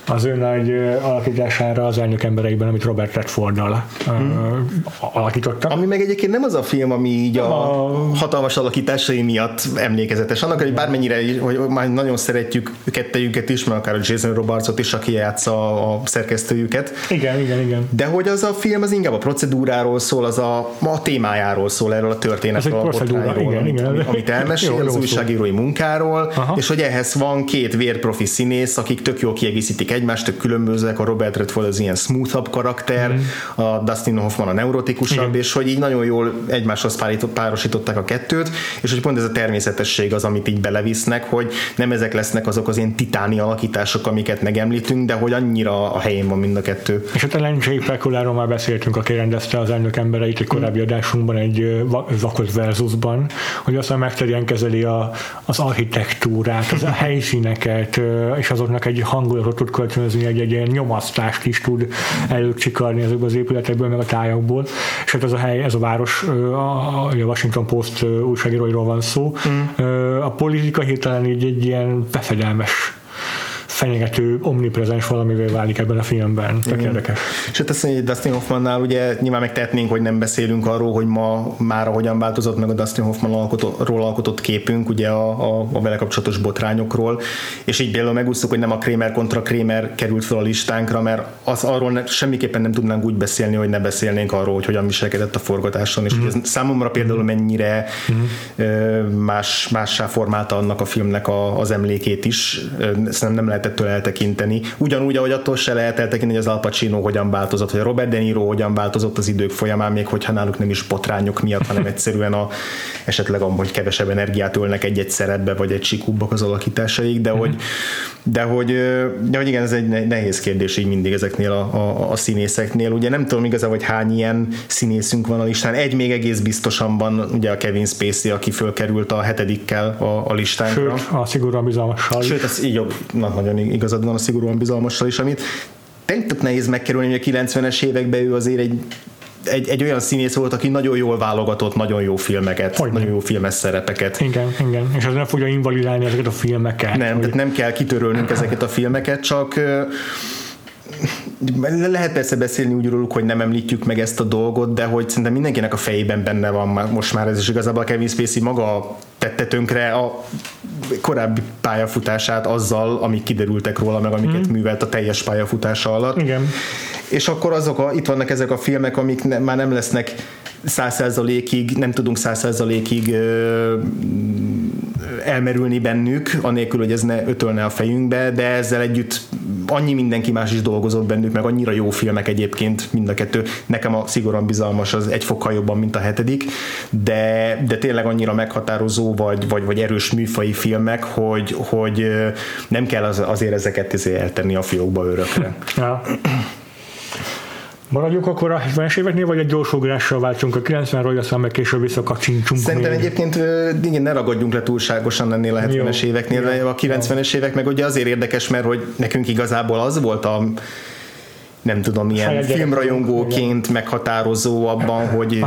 az ő nagy alakítására az elnök embereiben, amit Robert Redforddal hmm. alakította. Ami meg egyébként nem az a film, ami így a, a hatalmas alakításai miatt emlékezetes. Annak, hogy bármennyire, hogy már nagyon szeretjük kettejüket is, mert akár a Jason Robartsot is, aki játsza a szerkesztőjüket. Igen, igen, igen. De hogy az a film az inkább a procedúráról szól, az a, a témájáról szól, erről a történetről, a botrányról, igen, amit, igen. amit elmesél, jó, az újságírói munkáról, Aha. és hogy ehhez van két vérprofi színész, akik tök jól kiegészítik egymástól különbözőek, a Robert Redford az ilyen smoothabb karakter, mm. a Dustin Hoffman a neurotikusabb, Igen. és hogy így nagyon jól egymáshoz párosították a kettőt, és hogy pont ez a természetesség az, amit így belevisznek, hogy nem ezek lesznek azok az ilyen titáni alakítások, amiket megemlítünk, de hogy annyira a helyén van mind a kettő. És a Lencsei Pekuláról már beszéltünk, aki rendezte az elnök embereit egy korábbi adásunkban, egy Vakos versusban, hogy aztán megterjen kezeli a, az architektúrát, az a helyszíneket, és azoknak egy hangulatot tud kölcsönözni, egy, egy ilyen nyomasztást is tud előcsikarni ezekből az épületekből, meg a tájakból. És hát ez a hely, ez a város, a, a Washington Post újságíróiról van szó. Mm. A politika hirtelen így egy ilyen befedelmes fenyegető, omniprezens valamivé válik ebben a filmben. Tök érdekes. És hát azt mondja, hogy Dustin Hoffmannál ugye nyilván megtehetnénk, hogy nem beszélünk arról, hogy ma már hogyan változott meg a Dustin Hoffman alkotott, alkotott képünk, ugye a, a, a vele kapcsolatos botrányokról, és így például megúsztuk, hogy nem a Kramer kontra Kramer került fel a listánkra, mert az arról ne, semmiképpen nem tudnánk úgy beszélni, hogy ne beszélnénk arról, hogy hogyan viselkedett a forgatáson, és mm. ez számomra például mennyire mm. más, mássá formálta annak a filmnek a, az emlékét is, szerintem nem lehet ettől eltekinteni. Ugyanúgy, ahogy attól se lehet eltekinteni, hogy az Al Pacino hogyan változott, hogy a Robert De Niro hogyan változott az idők folyamán, még hogyha náluk nem is botrányok miatt, hanem egyszerűen a, esetleg hogy kevesebb energiát ölnek egy-egy szerepbe, vagy egy sikúbbak az alakításaik, de, mm-hmm. hogy, de, hogy, de hogy igen, ez egy nehéz kérdés így mindig ezeknél a, a, a színészeknél. Ugye nem tudom igazából, hogy hány ilyen színészünk van a listán. Egy még egész biztosan van, ugye a Kevin Spacey, aki fölkerült a hetedikkel a, a listánkra. Sőt, a szigorúan bizalmassal. Sőt, ez így jobb, na, nagyon igazad van a szigorúan bizalmassal is, amit tök nehéz megkerülni, hogy a 90-es években ő azért egy egy, egy olyan színész volt, aki nagyon jól válogatott nagyon jó filmeket, hogy nagyon jó filmes szerepeket. Igen, igen, és az nem fogja invalidálni ezeket a filmeket. Nem, hogy... tehát nem kell kitörölnünk ezeket a filmeket, csak lehet persze beszélni úgy róluk, hogy nem említjük meg ezt a dolgot, de hogy szerintem mindenkinek a fejében benne van most már ez, is igazából a Kevin Spacey maga tette tönkre a korábbi pályafutását azzal, amik kiderültek róla, meg amiket mm. művelt a teljes pályafutása alatt. Igen. És akkor azok a, itt vannak ezek a filmek, amik ne, már nem lesznek százszerzalékig, nem tudunk százszerzalékig elmerülni bennük, anélkül, hogy ez ne ötölne a fejünkbe, de ezzel együtt annyi mindenki más is dolgozott bennük, meg annyira jó filmek egyébként mind a kettő. Nekem a szigorúan bizalmas az egy fokkal jobban, mint a hetedik, de, de tényleg annyira meghatározó vagy, vagy, vagy erős műfai filmek, hogy, hogy nem kell az, azért ezeket azért eltenni a fiókba örökre. Ja. Maradjuk akkor a 70-es éveknél, vagy egy gyors ugrással váltsunk a 90-ről, aztán meg később visszakacsincsunk. Szerintem még. egyébként igen, ne ragadjunk le túlságosan ennél a 70-es éveknél, de a 90-es évek meg ugye azért érdekes, mert hogy nekünk igazából az volt a nem tudom, ilyen Saját filmrajongóként meghatározó abban, hogy,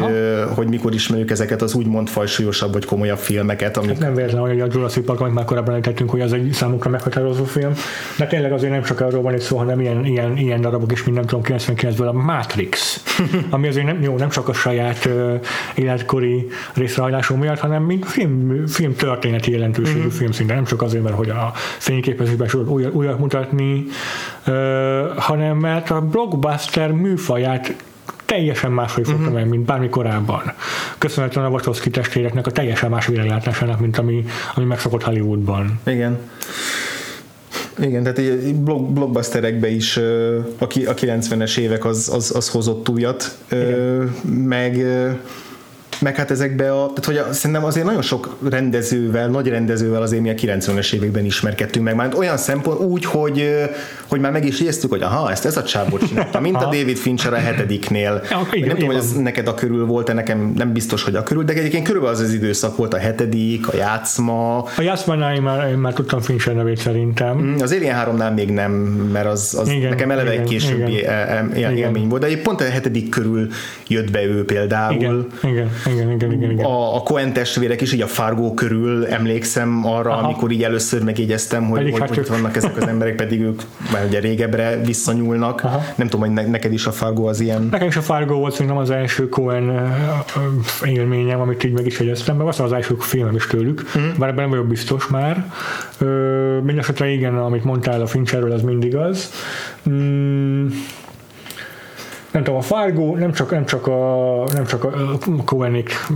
hogy mikor ismerjük ezeket az úgymond fajsúlyosabb vagy komolyabb filmeket. Amik... Hát nem véletlen, hogy a Jurassic Park, amit már korábban említettünk, hogy az egy számukra meghatározó film, de tényleg azért nem csak arról van itt szó, hanem ilyen, ilyen, ilyen darabok is, mint nem tudom, 99-ből a Matrix, ami azért nem, jó, nem csak a saját uh, életkori részrehajlású miatt, hanem mint film, film történeti jelentőségű mm-hmm. film szinte, nem csak azért, mert hogy a fényképezésben újat, újat mutatni, hanem mert a blockbuster műfaját teljesen máshogy fogta uh-huh. meg, mint bármi korábban. Köszönhetően a Wachowski testvéreknek a teljesen más világlátásának, mint ami, ami megszokott Hollywoodban. Igen. Igen, tehát egy blockbusterekbe is a 90-es évek az, az, az hozott újat, Igen. meg meg hát ezekbe a, tehát hogy a, szerintem azért nagyon sok rendezővel, nagy rendezővel azért mi a 90-es években ismerkedtünk meg, már olyan szempont úgy, hogy, hogy már meg is éreztük, hogy aha, ezt ez a csávó csinálta, mint a David Fincher a hetediknél. Ja, igen, nem tudom, hogy ez neked a körül volt, nekem nem biztos, hogy a körül, de egyébként körülbelül az az időszak volt a hetedik, a játszma. A játszmánál én már, én már tudtam Fincher nevét szerintem. Mm, az Alien 3-nál még nem, mert az, az igen, nekem eleve igen, egy későbbi igen, élmény volt, de pont a hetedik körül jött be ő például. Igen, igen, igen, igen, igen, igen. A, a Coen testvérek is így a Fargo körül emlékszem arra, Aha. amikor így először megjegyeztem, hogy, hogy, hogy vannak ezek az emberek, pedig ők már ugye régebbre visszanyúlnak. Aha. Nem tudom, hogy ne, neked is a Fargo az ilyen. Nekem is a Fargo volt szerintem az első Coen élményem, amit így meg is jegyeztem, mert aztán az első filmem is tőlük, mm. bár ebben nem vagyok biztos már. Mindenesetre igen, amit mondtál a Fincherről, az mindig az. Mm, nem tudom, a Fargo nem csak, nem csak a, nem csak a Cohenik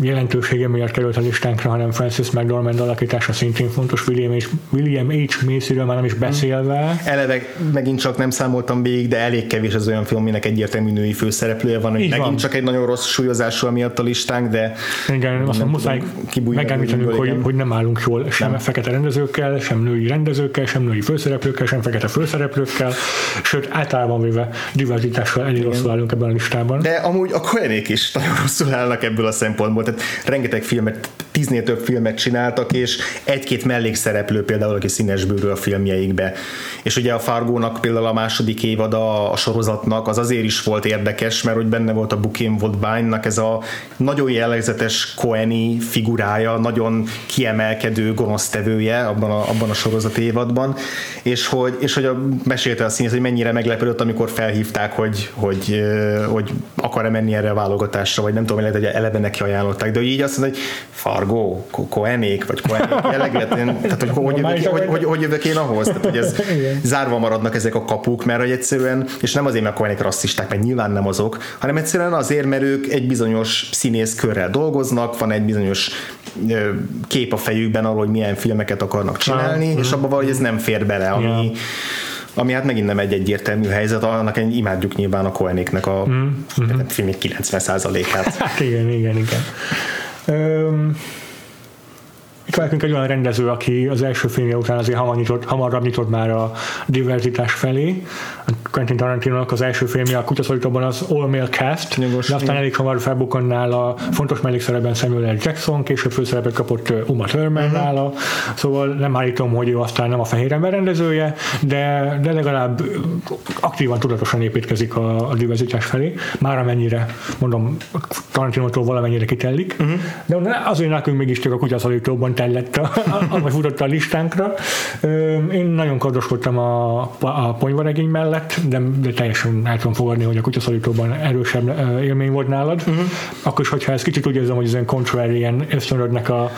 jelentősége miatt került a listánkra, hanem Francis McDormand alakítása szintén fontos, William H. William H. Macyről már nem is beszélve. Eleve megint csak nem számoltam végig, de elég kevés az olyan film, aminek egyértelmű női főszereplője van, hogy megint van. csak egy nagyon rossz súlyozással miatt a listánk, de igen, azt muszáj megemlítenünk, hogy, hogy nem állunk jól sem nem. fekete rendezőkkel, sem női rendezőkkel, sem női főszereplőkkel, sem fekete főszereplőkkel, sőt általában véve diverzitással elég rosszul állunk ebben a listában. De amúgy a Koenék is nagyon rosszul állnak ebből a szempontból, tehát rengeteg filmet, tíznél több filmet csináltak, és egy-két mellékszereplő például, aki színesbőrű a filmjeikbe. És ugye a Fargónak például a második évad a, sorozatnak az azért is volt érdekes, mert hogy benne volt a Bukin Woodbine-nak ez a nagyon jellegzetes Koeni figurája, nagyon kiemelkedő gonosztevője abban a, abban a sorozat évadban, és hogy, és hogy a, mesélte a színész, hogy mennyire meglepődött, amikor felhívták, hogy, hogy, hogy akar-e menni erre a válogatásra, vagy nem tudom, lehet, hogy eleve neki ajánlották, de így azt mondja, hogy Fargo, Koenék, vagy Koenék jellegűen, tehát hogy hogy, hogy, hogy, hogy, hogy jövök én ahhoz, tehát hogy ez zárva maradnak ezek a kapuk, mert hogy egyszerűen, és nem azért, mert Koenék rasszisták, mert nyilván nem azok, hanem egyszerűen azért, mert ők egy bizonyos színészkörrel dolgoznak, van egy bizonyos kép a fejükben arról, hogy milyen filmeket akarnak csinálni, ah, és abban valahogy ez nem fér bele, ami, yeah ami hát megint nem egy egyértelmű helyzet, annak imádjuk nyilván a Koenéknek a mm, mm-hmm. filmik 90%-át. Hát igen, igen, igen. Um, itt van egy olyan rendező, aki az első filmje után azért hamar nyitott, hamarabb nyitott már a diverzitás felé. Quentin tarantino az első filmje a kutyaszorítóban az All Male Cast, Nyugos, de aztán elég hamar felbukkan nála fontos mellékszerepben Samuel L. Jackson, később főszerepet kapott Uma Thurman uh-huh. nála, szóval nem állítom, hogy ő aztán nem a fehér ember rendezője, de, de legalább aktívan, tudatosan építkezik a, a diverzitás felé, már amennyire, mondom, Tarantinótól valamennyire kitellik, uh-huh. de azért nekünk mégis csak a kutyaszorítóban tellett, a, a, futott a listánkra. Én nagyon kardoskodtam a, a ponyvaregény mellett, de, de teljesen el tudom fogadni, hogy a kutyaszorítóban erősebb élmény volt nálad. Uh-huh. Akkor is, hogyha ez kicsit úgy érzem, hogy ez ilyen contrarian ösztönödnek a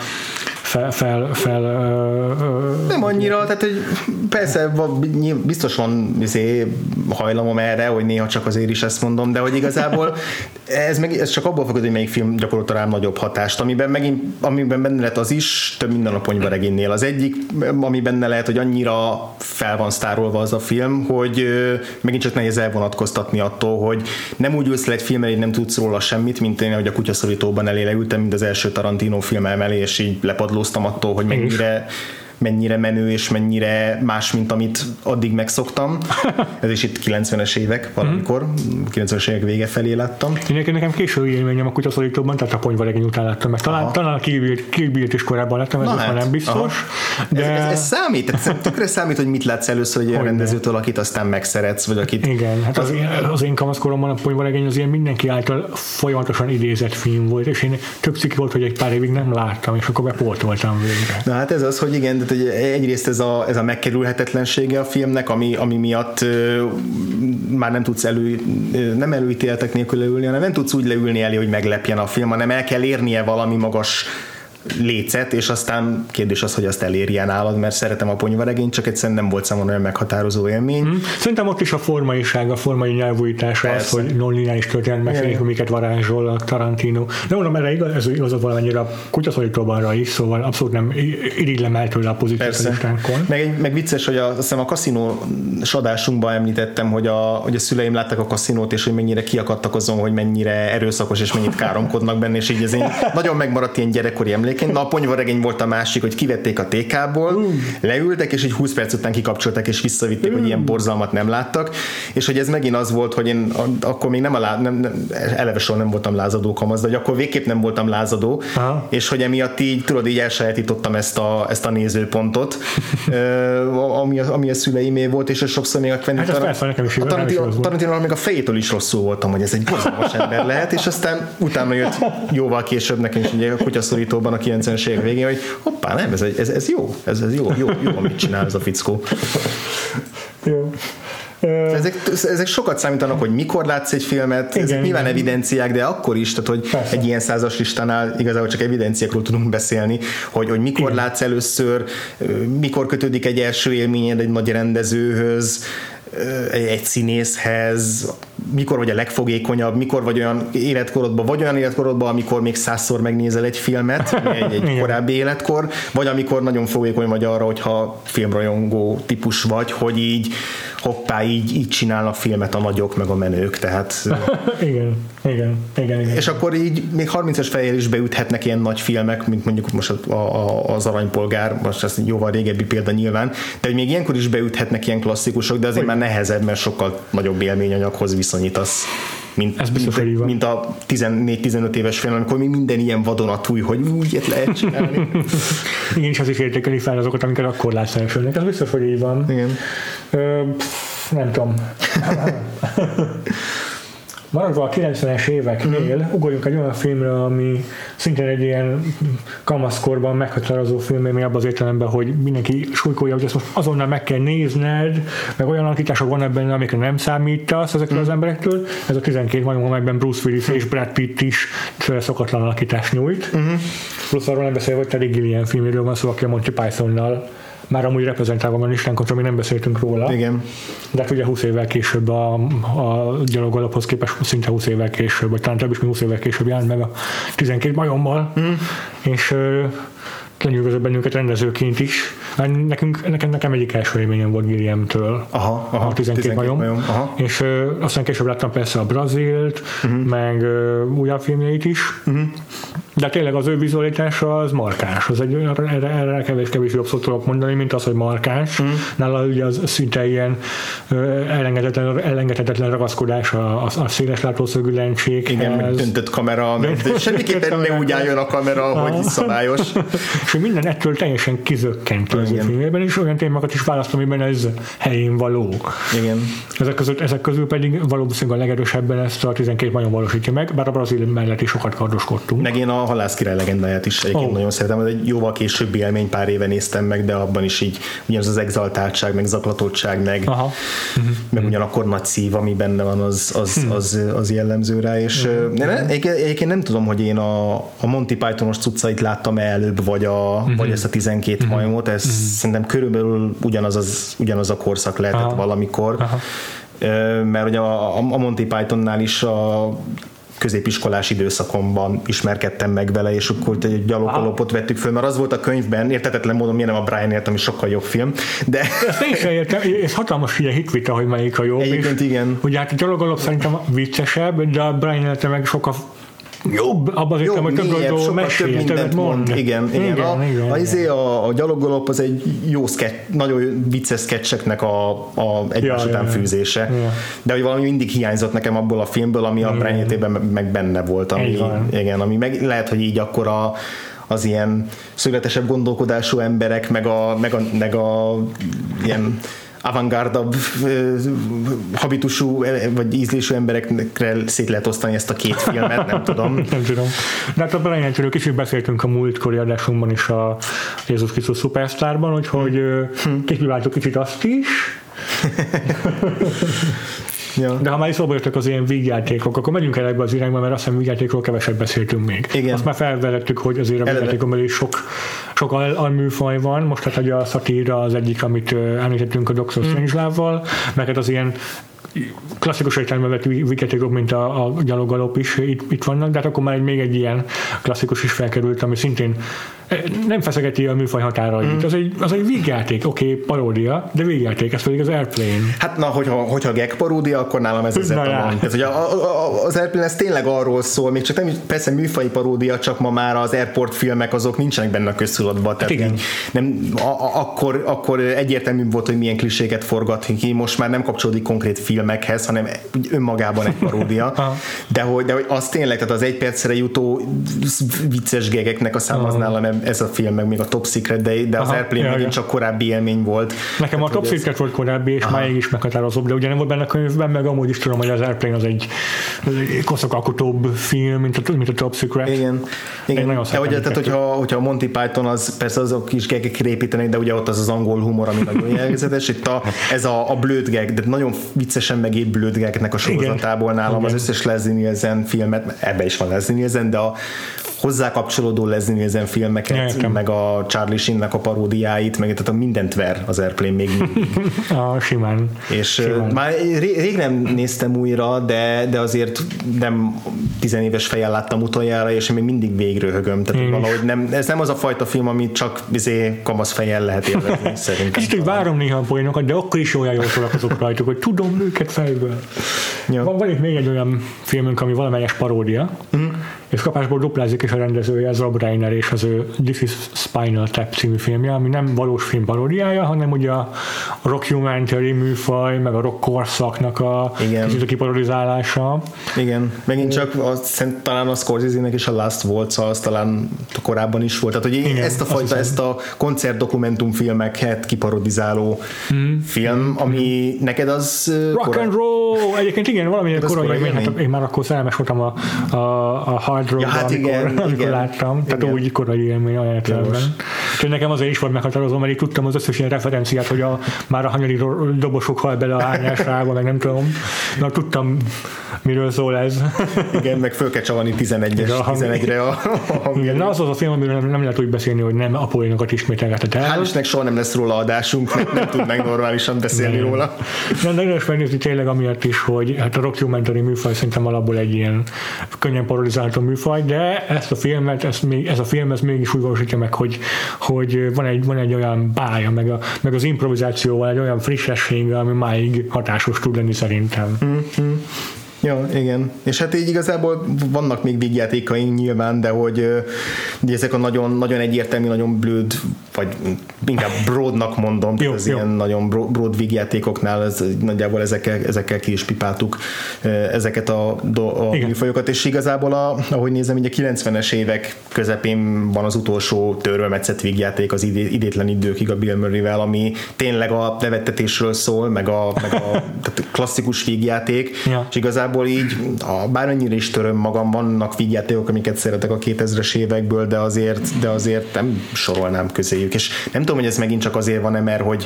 fel, fel, fel ö, nem annyira, tehát hogy persze biztos van izé, hajlamom erre, hogy néha csak azért is ezt mondom, de hogy igazából ez, meg, ez csak abból fakad, hogy melyik film gyakorolta rám nagyobb hatást, amiben megint, amiben benne lehet az is, több minden a ponyvaregénynél. Az egyik, ami benne lehet, hogy annyira fel van sztárolva az a film, hogy megint csak nehéz elvonatkoztatni attól, hogy nem úgy ülsz le egy film elé, nem tudsz róla semmit, mint én, hogy a kutyaszorítóban elé leültem, mint az első Tarantino film elé, és így lepadlóztam attól, hogy mennyire mennyire menő és mennyire más, mint amit addig megszoktam. Ez is itt 90-es évek valamikor, 90-es évek vége felé láttam. Én nekem késői élményem a kutyaszorítóban, tehát a ponyvaregény után láttam meg. Talán, talán a Kill is korábban láttam, ez hát, nem biztos. De... Ez, ez, ez, számít, ez tökre számít, hogy mit látsz először egy olyan rendezőtől, akit aztán megszeretsz, vagy akit... Igen, hát az, én, az én kamaszkoromban a ponyvaregény az ilyen mindenki által folyamatosan idézett film volt, és én több cikk volt, hogy egy pár évig nem láttam, és akkor bepoltoltam végre. Na hát ez az, hogy igen, tehát hogy egyrészt ez a, ez a megkerülhetetlensége a filmnek, ami, ami miatt már nem tudsz elő, nem előítéletek nélkül leülni, hanem nem tudsz úgy leülni elé, hogy meglepjen a film, hanem el kell érnie valami magas lécet, és aztán kérdés az, hogy azt elérjen nálad, mert szeretem a ponyvaregényt, csak egyszerűen nem volt számomra olyan meghatározó élmény. Mm. Szerintem ott is a formaiság, a formai nyelvújítása az, hogy non-lineáris történet amiket varázsol a Tarantino. De mondom, erre igaz, ez igaz valamennyire a kutyaszorítóban is, szóval abszolút nem irigylem el tőle a pozíciót meg, meg vicces, hogy a, azt hiszem a kaszinó adásunkban említettem, hogy a, hogy a szüleim láttak a kaszinót, és hogy mennyire kiakadtak azon, hogy mennyire erőszakos, és mennyit káromkodnak benne, és így ez én nagyon megmaradt ilyen gyerekkori emlék egyébként. Na, a ponyvaregény volt a másik, hogy kivették a TK-ból, uh. leültek, és egy 20 perc után kikapcsolták, és visszavitték, hogy ilyen borzalmat nem láttak. És hogy ez megint az volt, hogy én akkor még nem, a lá, nem, nem eleve soha nem voltam lázadó kamasz, de hogy akkor végképp nem voltam lázadó, Aha. és hogy emiatt így, tudod, így elsajátítottam ezt a, ezt a nézőpontot, ami, a, ami a szüleimé volt, és sokszor még a Quentin hát a Tarantino, Tarantino még a fejétől is rosszul voltam, hogy ez egy borzalmas ember lehet, és aztán utána jött jóval később nekem is ugye a kutyaszorítóban a 90-es évek végén, hogy hoppá, nem, ez, ez, ez jó, ez, ez jó, jó, jó, amit csinál ez a fickó. Jó. Ezek, ezek sokat számítanak, hogy mikor látsz egy filmet, igen, ezek nyilván igen. evidenciák, de akkor is, tehát hogy Persze. egy ilyen százas listánál igazából csak evidenciákról tudunk beszélni, hogy, hogy mikor igen. látsz először, mikor kötődik egy első élményed egy nagy rendezőhöz, egy színészhez, mikor vagy a legfogékonyabb, mikor vagy olyan életkorodban, vagy olyan életkorodban, amikor még százszor megnézel egy filmet, egy, egy korábbi életkor, vagy amikor nagyon fogékony vagy arra, hogyha filmrajongó típus vagy, hogy így hoppá, így, így csinálnak filmet a nagyok, meg a menők, tehát... igen, igen, igen, igen. És akkor így még 30-es fejjel is beüthetnek ilyen nagy filmek, mint mondjuk most a, a, az Aranypolgár, most ez jóval régebbi példa nyilván, de hogy még ilyenkor is beüthetnek ilyen klasszikusok, de azért már nehezebb, mert sokkal nagyobb élményanyaghoz viszonyítasz mint, Ez biztos, mint, mint a 14-15 éves film, amikor még minden ilyen vadonatúj, hogy úgy ilyet lehet csinálni. Igen, és az is értékeli fel azokat, amiket akkor látsz elsőnek. Ez biztos, hogy így van. Igen. Ö, nem tudom. Maradva a 90-es éveknél, Mhm. ugorjunk egy olyan filmre, ami szintén egy ilyen kamaszkorban meghatározó film, ami abban az értelemben, hogy mindenki súlykolja, hogy ezt most azonnal meg kell nézned, meg olyan alakítások vannak benne, amikre nem számítasz ezekről Mhm. az emberektől. Ez a 12 majom, amelyben Bruce Willis és Brad Pitt is szokatlan alakítást nyújt. Mhm. Plusz arról nem beszélve, hogy Terry Gilliam filméről van szó, aki a Monty Pythonnal már amúgy reprezentálva van listánkon, még nem beszéltünk róla. Igen. De hát ugye 20 évvel később a, a gyalogolaphoz képest szinte 20 évvel később, vagy talán több is, mint 20 évvel később jelent meg a 12 majommal, mm. és ö, lenyűgözött bennünket rendezőként is. Hát Nekünk, nekem, nekem egyik első élményem volt Gilliam-től. Aha, aha, a 12, 12 majom. majom, aha. És ö, aztán később láttam persze a Brazilt, uh-huh. meg ö, újabb filmjeit is. Uh-huh. De tényleg az ő vizualitása az markáns. Az egy, erre, erre kevés, kevés jobb szót tudok mondani, mint az, hogy markáns. Uh-huh. Nála ugye az szinte ilyen elengedhetetlen, elengedhetetlen ragaszkodás a, a, a széles látószögű lencsékhez. Igen, meg döntött kamera, Döntött semmiképpen ne úgy álljon a kamera, hogy szabályos. és minden ettől teljesen kizökkent az ő filmében, és olyan témákat is választ, amiben ez helyén való. Igen. Ezek között, ezek közül pedig valószínűleg a legerősebben ezt a 12 majom valósítja meg, bár a brazil mellett is sokat kardoskodtunk. Meg én a Halász király legendáját is egyébként Ó. nagyon szeretem, ez egy jóval későbbi élmény, pár éve néztem meg, de abban is így ugyanaz az exaltáltság, meg zaklatottság, meg, Aha. meg ugyanakkor nagy szív, ami benne van, az, az, az, az jellemző rá, és uh, ne, egyébként, nem tudom, hogy én a, a Monty Pythonos cuccait láttam előbb, vagy, a, vagy ezt a 12 majomot, ez szerintem körülbelül ugyanaz, az, ugyanaz a korszak lehetett Aha. valamikor, Aha. Mert ugye a, a Monty Pythonnál is a középiskolás időszakomban ismerkedtem meg vele, és akkor egy gyaloggalopot vettük föl, mert az volt a könyvben, értetetlen módon miért nem a Brian ért, ami sokkal jobb film, de Ezt én sem értem, ez hatalmas ilyen hitvita, hogy melyik a jobb. Egyébként és igen. Ugye hát a gyalogolop szerintem viccesebb, de a Brian meg sokkal jobb, abban az értem, hogy több sokkal mesél, több mindent mond. mond. Igen, igen. igen, a, igen, a, igen. izé, a, a gyaloggalop az egy jó sketch, nagyon vicces sketcheknek a, a egymás Ja, után ja, fűzése. Ja. De hogy valami mindig hiányzott nekem abból a filmből, ami a Brian életében meg benne volt. Ami, van. igen, ami meg lehet, hogy így akkor a, az ilyen szögletesebb gondolkodású emberek, meg a, meg a, meg a ilyen avantgardabb ö, habitusú vagy ízlésű emberekre szét lehet osztani ezt a két filmet, nem tudom. Nem tudom. De hát a Brian Től kicsit beszéltünk a múltkori adásunkban is a Jézus Krisztus Superstarban, úgyhogy hm. kipróbáltuk kicsit azt is, Ja. de ha már is szóba jöttek az ilyen vígjátékok, akkor megyünk el ebbe az irányba, mert azt hiszem vígjátékról keveset beszéltünk még. Igen. Azt már felvetettük, hogy azért a vígjátékon belül sok, sok al- alműfaj van. Most hát ugye a szatíra az egyik, amit említettünk a Doctor Hmm. Strangelove-val, meg hát az ilyen klasszikus értelemben vett vígjátékok, mint a, a gyalogalop is itt, itt vannak, de hát akkor már még egy ilyen klasszikus is felkerült, ami szintén eh, nem feszegeti a műfaj határait. Mm. Az, egy, az egy vígjáték, oké, okay, paródia, de vígjáték, ez pedig az Airplane. Hát na, hogyha, hogyha gag paródia, akkor nálam ez já. etalon. Tehát, hogy a, a, az Airplane ez tényleg arról szól, még csak nem, persze műfai paródia, csak ma már az airport filmek azok nincsenek benne a köztudatban. Tehát igen. nem, a, a, akkor, akkor egyértelmű volt, hogy milyen kliséket forgat ki, most már nem kapcsolódik konkrét filmekhez, hanem úgy önmagában egy paródia. Aha. de, hogy, de hogy az tényleg, tehát az egy percre jutó vicces gegeknek a szám az nálam ez a film, meg még a Top Secret, de, de az Aha, Airplane ja, megint ja. csak korábbi élmény volt. Nekem a Tehát, Top hogy ez- Secret volt korábbi, és máig is meghatározóbb, de ugye nem volt benne a könyvben, meg amúgy is tudom, hogy az Airplane az egy, az egy koszokalkotóbb film, mint a, mint a Top Secret. Igen, igen. nagyon De ugye, tehát, hogyha, hogyha a Monty Python az persze azok is gegekre építenek, de ugye ott az az angol humor, ami nagyon jellegzetes. Itt a, ez a, a blöd gag, de nagyon viccesen megírt blöd gagnek a sorozatából nálam Igen. az összes Leslie Nielsen filmet, ebbe is van Leslie Nielsen, de a hozzá kapcsolódó Leslie Nielsen filmeket, Értem. meg a Charlie Sheen-nek a paródiáit, meg tehát a mindent ver az Airplane még mindig. A simán. És Simán. már ré- rég nem néztem újra, de, de azért nem tizenéves fejjel láttam utoljára, és én még mindig végröhögöm. Tehát Én valahogy nem, ez nem az a fajta film, amit csak izé, kamasz fejjel lehet élvezni, szerintem. Kicsit, hogy várom néha a poénokat, de akkor is olyan jól szórakozok rajtuk, hogy tudom őket fejből. Ja. Van, van itt még egy olyan filmünk, ami valamelyes paródia, mm. És kapásból duplázik is a rendezője, az Rob Reiner és az ő This is Spinal Tap című filmje, ami nem valós film paródiája, hanem ugye a rockumentary műfaj, meg a rock korszaknak a Igen. kicsit a kiparodizálása. Igen, megint csak az, talán a Scorsese-nek is a Last Waltz az talán korábban is volt. Tehát, hogy Igen, ezt a fajta, ezt a koncertdokumentumfilmeket kiparodizáló Mhm. film, ami neked az Rock korai- and roll! Egyébként igen, valamilyen Ez korai hát én már akkor szerelmes voltam a, a, a hard rock Ja, hát amikor, igen, amikor igen. láttam, tehát Igen. úgy korai élmény olyan értelemben. Úgyhogy nekem azért is volt meghatározó, mert így tudtam az összes ilyen referenciát, hogy a, már a hanyari ro- dobosok hal bele a hányásrába, meg nem tudom. Na, tudtam, miről szól ez. Igen, meg föl kell csavarni 11-es, Igen, a hang- 11-re a, a Igen, na az az a film, amiről nem, nem lehet úgy beszélni, hogy nem a poénokat ismételgetett el. Hál' Istennek soha nem lesz róla adásunk, mert nem tudnánk normálisan beszélni Nem. róla. De nagyon is megnézni tényleg amiatt is, hogy hát a documentary műfaj szerintem alapból egy ilyen könnyen paralizáltó műfaj, de ezt a filmet, ezt még, ez a film ez mégis úgy valósítja meg, hogy, hogy van, egy, van egy olyan bája, meg, a, meg az improvizációval egy olyan frissessége, ami máig hatásos tud lenni szerintem. Ja, igen. És hát így igazából vannak még vígjátékaink nyilván, de hogy ugye ezek a nagyon, nagyon egyértelmű, nagyon blöd, vagy inkább broadnak mondom, Jó, az jó. ilyen nagyon bro- broad vígjátékoknál ez, nagyjából ezekkel, ezekkel ki is pipáltuk ezeket a, do- a műfajokat, és igazából a, ahogy nézem, így a 90-es évek közepén van az utolsó törölmetszett vígjáték az idé, idétlen időkig a Bill Murray-vel, ami tényleg a nevettetésről szól, meg a, meg a tehát klasszikus vígjáték, Ja. és igazából így, a, bármennyire is töröm magam, vannak vígjátékok, amiket szeretek a 2000-es évekből, de azért, de azért nem sorolnám közéjük, és nem tudom, hogy ez megint csak azért van-e, mert hogy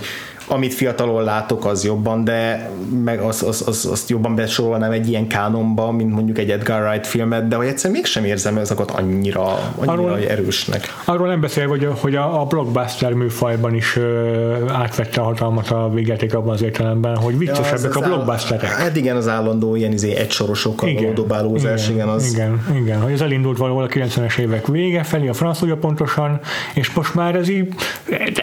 amit fiatalon látok, az jobban, de meg azt, azt, azt, azt jobban besorolnám egy ilyen kánonba, mint mondjuk egy Edgar Wright filmet, de hogy egyszer mégsem érzem ezeket annyira, annyira Arról- erősnek. Arról nem beszélve, hogy, a- hogy a, a blockbuster műfajban is ö, átvette a hatalmat a végjáték abban az értelemben, hogy viccesebbek a az áll- blockbusterek. Hát igen, az állandó ilyen izé egysorosokkal való dobálózás, igen, az, igen, igen, hogy ez elindult valahol a 90-es évek vége felé, a francia pontosan, és most már ez így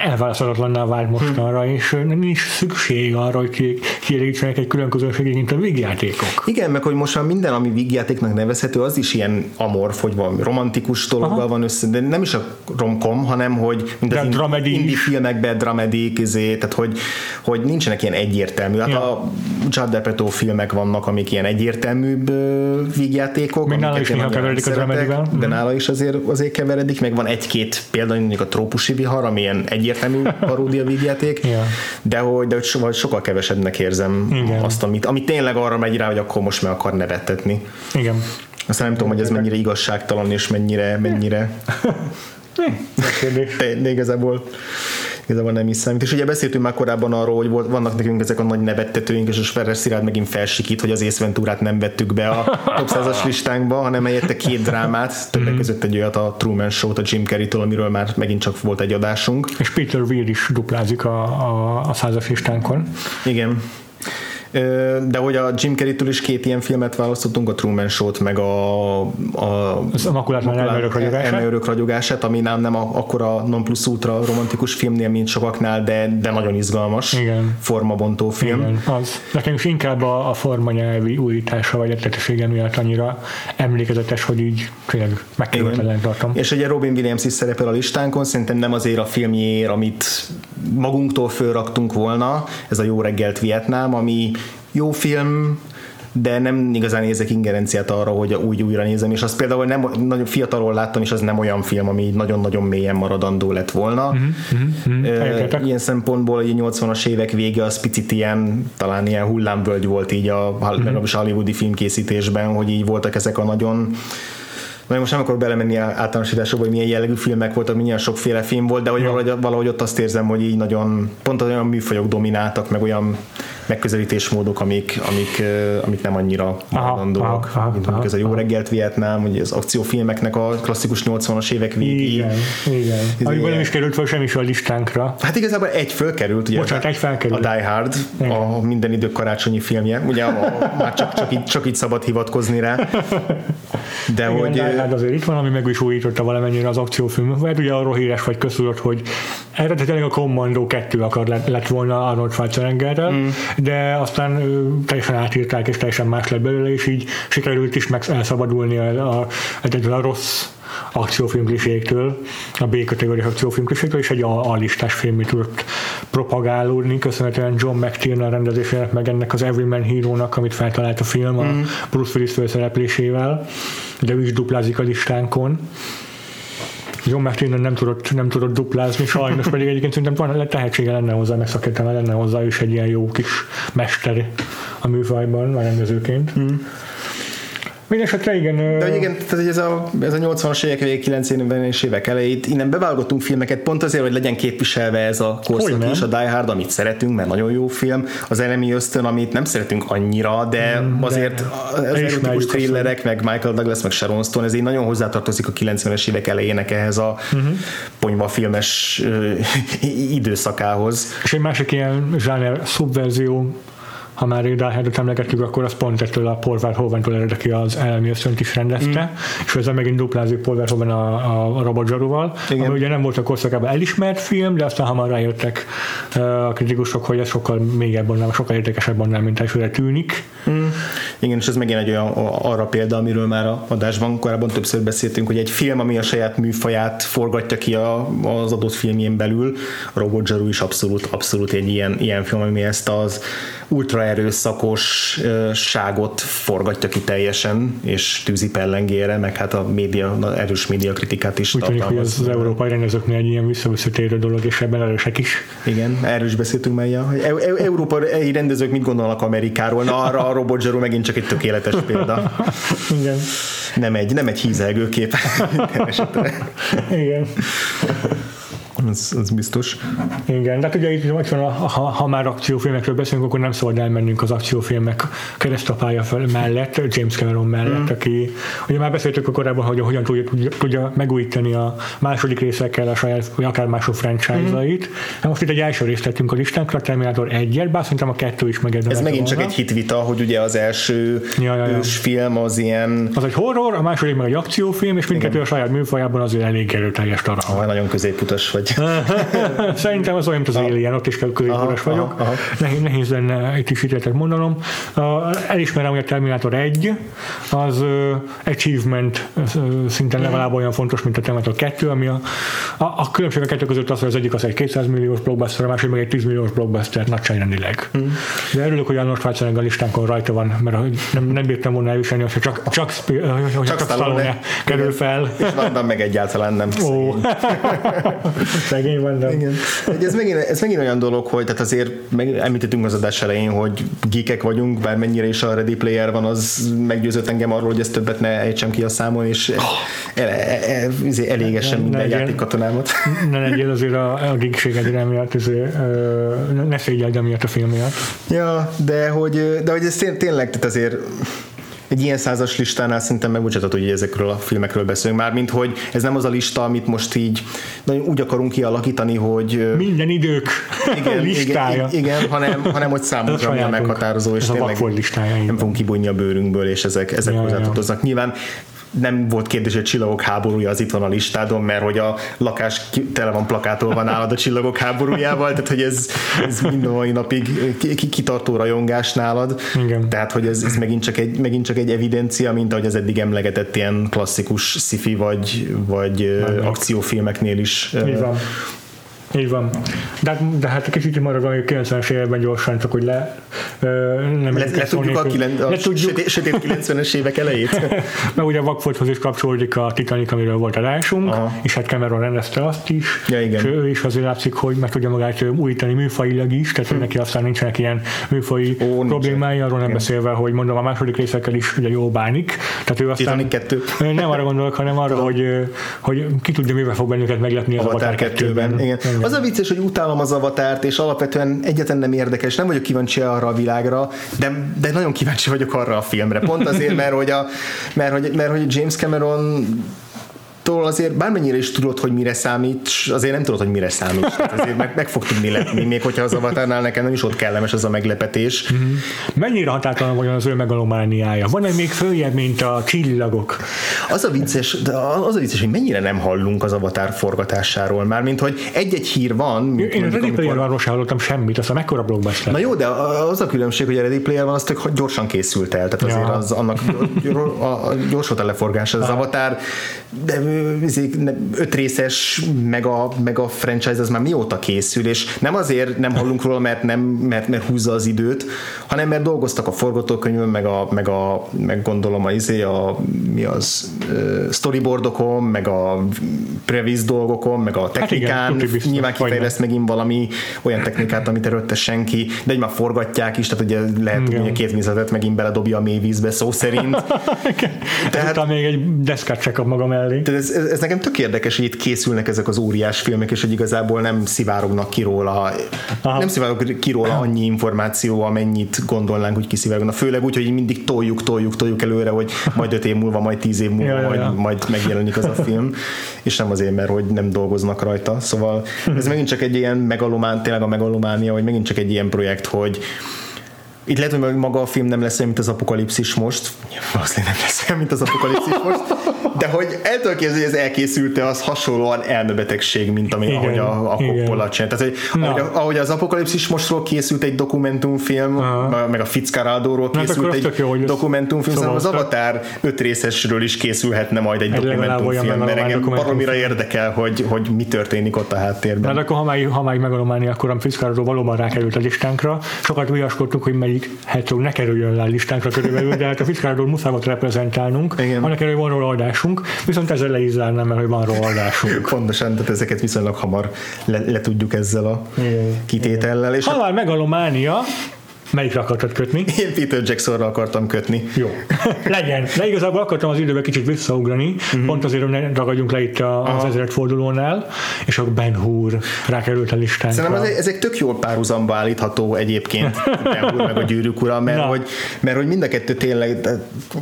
elválaszthatatlanná vált mostanra, és nem nincs szükség arra, hogy ki- kielégítsenek egy külön közönségig, mint a vígjátékok. Igen, meg hogy most már minden, ami vígjátéknak nevezhető, az is ilyen amorf, hogy valami romantikus dologgal van össze, de nem is a romkom, hanem hogy mint De az in- dramedy is. filmekben dramedik, izé, tehát hogy, hogy nincsenek ilyen egyértelmű. Hát Ja. a Judd Apatow filmek vannak, amik ilyen egyértelműbb vígjátékok. Még nála is néha keveredik a dramedivel. De Mhm. nála is azért, azért keveredik, meg van egy-két példa, mondjuk a trópusi vihar, ami ilyen egyértelmű paródia vígjáték, Ja. De hogy, de hogy so, sokkal kevesebbnek érzem Igen. azt, amit, amit tényleg arra megy rá, hogy akkor most meg akar nevettetni. Igen. Aztán nem tudom, hogy ez mennyire igazságtalan és mennyire, mennyire de, de igazából igazából nem is számít. És ugye beszéltünk már korábban arról, hogy volt, vannak nekünk ezek a nagy nevettetőink, és a Ferrer Szirád megint felsikít, hogy az észventúrát nem vettük be a top 100-as listánkba, hanem helyette két drámát, többek Mhm. között egy olyat a Truman Show-t a Jim Carrey-től, amiről már megint csak volt egy adásunk. És Peter Weir is duplázik a, a, a százas listánkon. Igen. De hogy a Jim Carrey-től is két ilyen filmet választottunk, a Truman Show-t, meg a, a a makulátlan elmerők ragyogását. ami nem, nem a, akkora non plus ultra romantikus filmnél, mint sokaknál, de, de nagyon izgalmas Igen. formabontó film. Igen, az. Is inkább a, a formanyelvi újítása vagy eredetisége miatt annyira emlékezetes, hogy így tényleg megkerülhetetlen tartom. És ugye Robin Williams is szerepel a listánkon, szerintem nem azért a filmjéért, amit magunktól fölraktunk volna, ez a Jó reggelt Vietnám, ami jó film, de nem igazán érzek ingerenciát arra, hogy úgy újra nézem, és azt például nem, nagyon fiatalon láttam, és az nem olyan film, ami nagyon-nagyon mélyen maradandó lett volna. Ö, Egyetértek. Ilyen szempontból így 80-as évek vége az picit ilyen, talán ilyen hullámvölgy volt így a a hollywoodi filmkészítésben, hogy így voltak ezek a nagyon Majd most nem akarok belemenni általánosításokba, hogy milyen jellegű filmek voltak, milyen sokféle film volt, de hogy valahogy, valahogy ott azt érzem, hogy így nagyon pont olyan műfajok domináltak, meg olyan megközelítésmódok, amik, amik, amik nem annyira maradandóak. Mint mondjuk ez a Jó reggelt Vietnám, ugye az akciófilmeknek a klasszikus 80-as évek végig. Igen, igen. Amiben nem is került fel semmi a listánkra. Hát igazából egy fölkerült, ugye Bocsánat, egy felkerült. a Die Hard, igen. a minden idők karácsonyi filmje, ugye a, már csak, csak, így, csak így szabad hivatkozni rá. De igen, hogy... Die Hard azért itt van, ami meg is újította valamennyire az akciófilm. Mert ugye arról híres vagy köztudott, hogy eredetileg a Commando 2 akar lett, lett volna Arnold Schwarzeneggerrel, mm. De aztán teljesen átírták, és teljesen más lett belőle, és így sikerült is meg elszabadulni a, a, a, a rossz akciófilmkliséktől, a B-kategóriás akciófilmkliséktől, és egy A-listás filmé tudott propagálódni, köszönhetően John McTiernan rendezésének, meg ennek az Everyman Hero-nak, amit feltalált a film mm. a Bruce Willis főszereplésével, de ő is duplázik a listánkon. John McTiernan nem tudott, nem tudott duplázni, sajnos pedig egyébként szerintem van, tehetsége lenne hozzá, meg szakértelme lenne hozzá, és egy ilyen jó kis mester a műfajban, már rendezőként. Mm. Mindenesetre igen. De igen, tehát ez a, ez a 80-as évek végig, 90-es évek elejét, innen beválogattunk filmeket pont azért, hogy legyen képviselve ez a korszak is, a Die Hard, amit szeretünk, mert nagyon jó film, az Enemy ösztön, amit nem szeretünk annyira, de mm, azért de az erotikus thrillerek, meg Michael Douglas, meg Sharon Stone, ez így nagyon hozzátartozik a 90-es évek elejének ehhez a uh-huh. ponyva filmes időszakához. És egy másik ilyen zsáner szubverzió ha már Radiohead-et emlegetjük, akkor az pont ettől a Paul Verhoeven-től ered, aki az elmi ösztönt is rendezte, mm. és ezzel megint duplázik Paul Verhoeven a, a, a Robot Zsaruval, ami ugye nem volt a korszakában elismert film, de aztán hamar rájöttek a kritikusok, hogy ez sokkal mélyebb annál, sokkal érdekesebb annál, mint elsőre tűnik. Mm. Igen, és ez megint egy olyan arra példa, amiről már a adásban korábban többször beszéltünk, hogy egy film, ami a saját műfaját forgatja ki a, az adott filmjén belül, a Robot Zsaru is abszolút, abszolút egy ilyen, ilyen film, ami ezt az ultra erőszakosságot forgatja ki teljesen, és tűzi pellengére, meg hát a média, erős média kritikát is Úgy tűnik, hogy az, az európai rendezőknél egy ilyen visszavisszatérő dolog, és ebben erősek is. Igen, erről is beszéltünk már, hogy európai rendezők mit gondolnak Amerikáról, na arra a Robot Zero megint csak egy tökéletes példa. Igen. Nem egy, nem egy hízelgő kép. Igen az, az biztos. Igen, de hát ugye itt van, ha, ha már akciófilmekről beszélünk, akkor nem szabad elmennünk az akciófilmek keresztapálya mellett, James Cameron mellett, mm. aki ugye már beszéltük korábban, hogy hogyan tudja, tudja, tudja megújítani a második részekkel a saját, vagy akár mások franchise-ait. Mm. Most itt egy első részt tettünk a listánkra, Terminator 1 bár szerintem a kettő is megérdemelt Ez megint volna. csak egy hitvita, hogy ugye az első ja, ja, ja. film az ilyen... Az egy horror, a második meg egy akciófilm, és mindkettő a saját műfajában azért elég erőteljes darab. Ah, nagyon középutas vagy. Szerintem az olyan, mint az Alien, ott is középutas vagyok. Aha, aha. Nehéz, nehéz lenne itt is ítéletet mondanom. Elismerem, hogy a Terminator 1 az achievement szinten legalább olyan fontos, mint a Terminator 2, ami a, a, a különbség a kettő között az, hogy az egyik az egy 200 milliós blockbuster, a másik meg egy 10 milliós blockbuster nagyságrendileg. Mm. De örülök, hogy Arnold Schwarzenegger listánkon rajta van, mert nem, nem bírtam volna elviselni, hogy csak, csak, csak, csak, csak Stallone kerül fel. És Van meg egyáltalán nem. Ó. Van, de... Igen. Ez megint, ez megint olyan dolog, hogy tehát azért meg, említettünk az adás elején, hogy geekek vagyunk, bármennyire is a Ready Player van, az meggyőzött engem arról, hogy ezt többet ne ejtsem ki a számon, és el, el, el, izé elégesen minden játékkatonámat. Ne legyél azért a, a geekséged emiatt, azért, ne szégyeld emiatt a film miatt. Ja, de hogy, de hogy ez tényleg, tehát azért egy ilyen százas listánál szerintem megbocsátható, hogy ezekről a filmekről beszélünk már, mint hogy ez nem az a lista, amit most így úgy akarunk kialakítani, hogy minden idők igen, listája. Igen, igen, hanem, hanem hogy számunkra mi a meghatározó, és ez tényleg a listája, nem fogunk kibújni a bőrünkből, és ezek, ezek ja, hozzátartoznak. Ja. Nyilván nem volt kérdés, hogy csillagok háborúja az itt van a listádon, mert hogy a lakás tele van plakátolva nálad a csillagok háborújával, tehát hogy ez, ez minden mai napig kitartó rajongás nálad. Igen. Tehát, hogy ez, ez megint, csak egy, megint csak egy evidencia, mint ahogy az eddig emlegetett ilyen klasszikus sci-fi vagy, vagy akciófilmeknél is. Így van így van. De, de hát kicsit maradva a 90-es években gyorsan, csak hogy le... nem le, le tudjuk a, kilen, a le tudjuk. sötét 90-es évek elejét. Mert ugye Vakfordhoz is kapcsolódik a Titanic, amiről volt adásunk, Aha. és hát Cameron rendezte azt is, ja, igen. és ő is azért látszik, hogy meg tudja magát újítani műfajilag is, tehát hm. neki aztán nincsenek ilyen műfai Ó, problémái, arról nem igen. beszélve, hogy mondom, a második részekkel is ugye jól bánik. Tehát ő aztán Titanic 2. nem arra gondolok, hanem arra, hogy, hogy ki tudja, mivel fog bennünket meglepni az Avatar 2-ben. Igen. Az a vicces, hogy utálom az avatárt, és alapvetően egyetlen nem érdekes, nem vagyok kíváncsi arra a világra, de, de nagyon kíváncsi vagyok arra a filmre. Pont azért, mert hogy, a, mert, hogy, mert hogy James Cameron tól azért bármennyire is tudod, hogy mire számít, azért nem tudod, hogy mire számít. Tehát azért meg, meg fog tudni lepni, még hogyha az avatárnál nekem nem is ott kellemes az a meglepetés. Mm-hmm. Mennyire határtalan vagy az ő megalomániája? Van-e még följebb, mint a csillagok? Az a vicces, az a vicces, hogy mennyire nem hallunk az avatár forgatásáról, már mint hogy egy-egy hír van. Én a Ready Player sem hallottam semmit, azt a mekkora blockbuster. Na jó, de az a különbség, hogy a Ready Player van, az tök gyorsan készült el, tehát azért ja. az annak gyors volt a leforgás, az avatár, de öt részes meg a, meg a franchise az már mióta készül, és nem azért nem hallunk róla, mert, nem, mert, mert húzza az időt, hanem mert dolgoztak a forgatókönyvön, meg, a, meg, a, meg gondolom a, izé a, mi az, storyboardokon, meg a previz dolgokon, meg a technikán, hát igen, nyilván kifejleszt megint valami olyan technikát, amit előtte senki, de egy már forgatják is, tehát ugye lehet tudni, hogy a két mézetet megint beledobja a mély vízbe szó szerint. tehát még egy deszkát csak maga mellé. Tehát ez, ez, ez nekem tök érdekes, hogy itt készülnek ezek az óriás filmek, és hogy igazából nem szivárognak ki róla, Aha. nem szivárog ki róla annyi információ, amennyit gondolnánk, hogy kiszivárogna. Főleg úgy, hogy mindig toljuk, toljuk, toljuk előre, hogy majd öt év múlva, majd tíz év múlva, ja, majd, ja. majd megjelenik az a film, és nem azért, mert hogy nem dolgoznak rajta. Szóval ez megint csak egy ilyen megalomán, tényleg a megalománia, hogy megint csak egy ilyen projekt, hogy itt lehet, hogy maga a film nem lesz olyan, mint az apokalipszis most. Valószínűleg nem lesz olyan, mint az apokalipszis most. De hogy el tudok hogy ez elkészült az hasonlóan elmebetegség, mint ami, igen, ahogy a, a Coppola csinált. Tehát, hogy ahogy, ahogy, az apokalipszis mostról készült egy dokumentumfilm, Aha. meg a Fitzcarraldo-ról készült egy jó, dokumentumfilm, szóval az Avatar öt részesről is készülhetne majd egy, egy dokumentumfilm, mert engem baromira érdekel, hogy, hogy mi történik ott a háttérben. Na, akkor ha már, ha már megalomálni, akkor a Fitzcarraldo valóban rákerült a listánkra. Sokat viaskodtunk, hogy melyik Herzog ne kerüljön le a listánkra körülbelül, de hát a Fitzcarraldon muszáj volt reprezentálnunk, Igen. annak hogy van róla adásunk, viszont ezzel le is zárnám, mert hogy van róla adásunk. Pontosan, tehát ezeket viszonylag hamar le, le tudjuk ezzel a Igen. kitétellel. És ha már megalománia, Melyikre akartad kötni? Én Peter Jacksonra akartam kötni. Jó. Legyen. De igazából akartam az időbe kicsit visszaugrani, uh-huh. pont azért, hogy ne ragadjunk le itt az ezeret fordulónál, és a Ben Hur rákerült a listánkra. Szerintem ezek, ezek tök jól párhuzamba állítható egyébként Ben Hur meg a gyűrűk ura, mert, hogy, mert hogy mind a kettő tényleg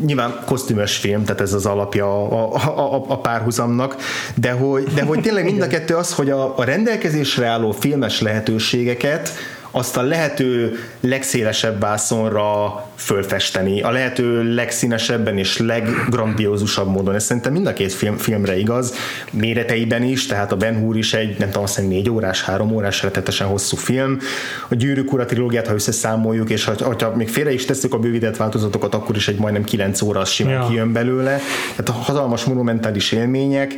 nyilván kosztümös film, tehát ez az alapja a, a, a, a párhuzamnak, de hogy, de hogy tényleg mind a kettő az, hogy a, a rendelkezésre álló filmes lehetőségeket azt a lehető legszélesebb vászonra fölfesteni, a lehető legszínesebben és leggrandiózusabb módon. Ez szerintem mind a két film, filmre igaz, méreteiben is, tehát a Ben Hur is egy, nem tudom, azt négy órás, három órás, rettetesen hosszú film. A Gyűrűk Ura trilógiát, ha összeszámoljuk, és ha, ha még félre is tesszük a bővített változatokat, akkor is egy majdnem kilenc óra az simán ja. kijön belőle. Tehát a hatalmas monumentális élmények.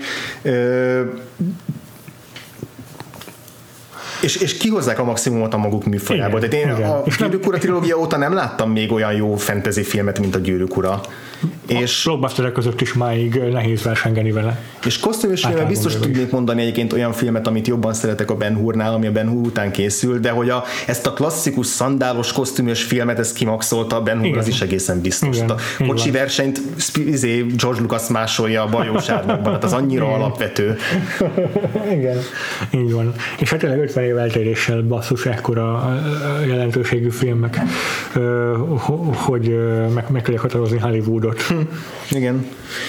És, és kihozzák a maximumot a maguk műfajából. Tehát én igen. a Gyűrűk Ura trilógia óta nem láttam még olyan jó fantasy filmet, mint a Gyűrűk Ura. És blockbusterek között is máig nehéz versengeni vele. És kosztümös filmet biztos tudnék mondani egyébként olyan filmet, amit jobban szeretek a Ben Hurnál, ami a Ben Hur után készül, de hogy a, ezt a klasszikus szandálos kosztümös filmet ezt kimaxolta a Ben Hur, az is egészen biztos. Igen, a kocsi versenyt izé, George Lucas másolja a bajós árnyakban, hát az annyira Igen. alapvető. Igen, így van. És hát tényleg 50 év eltéréssel basszus ekkora jelentőségű filmek, hogy meg, meg tudják határozni Hollywood Hm. Igen.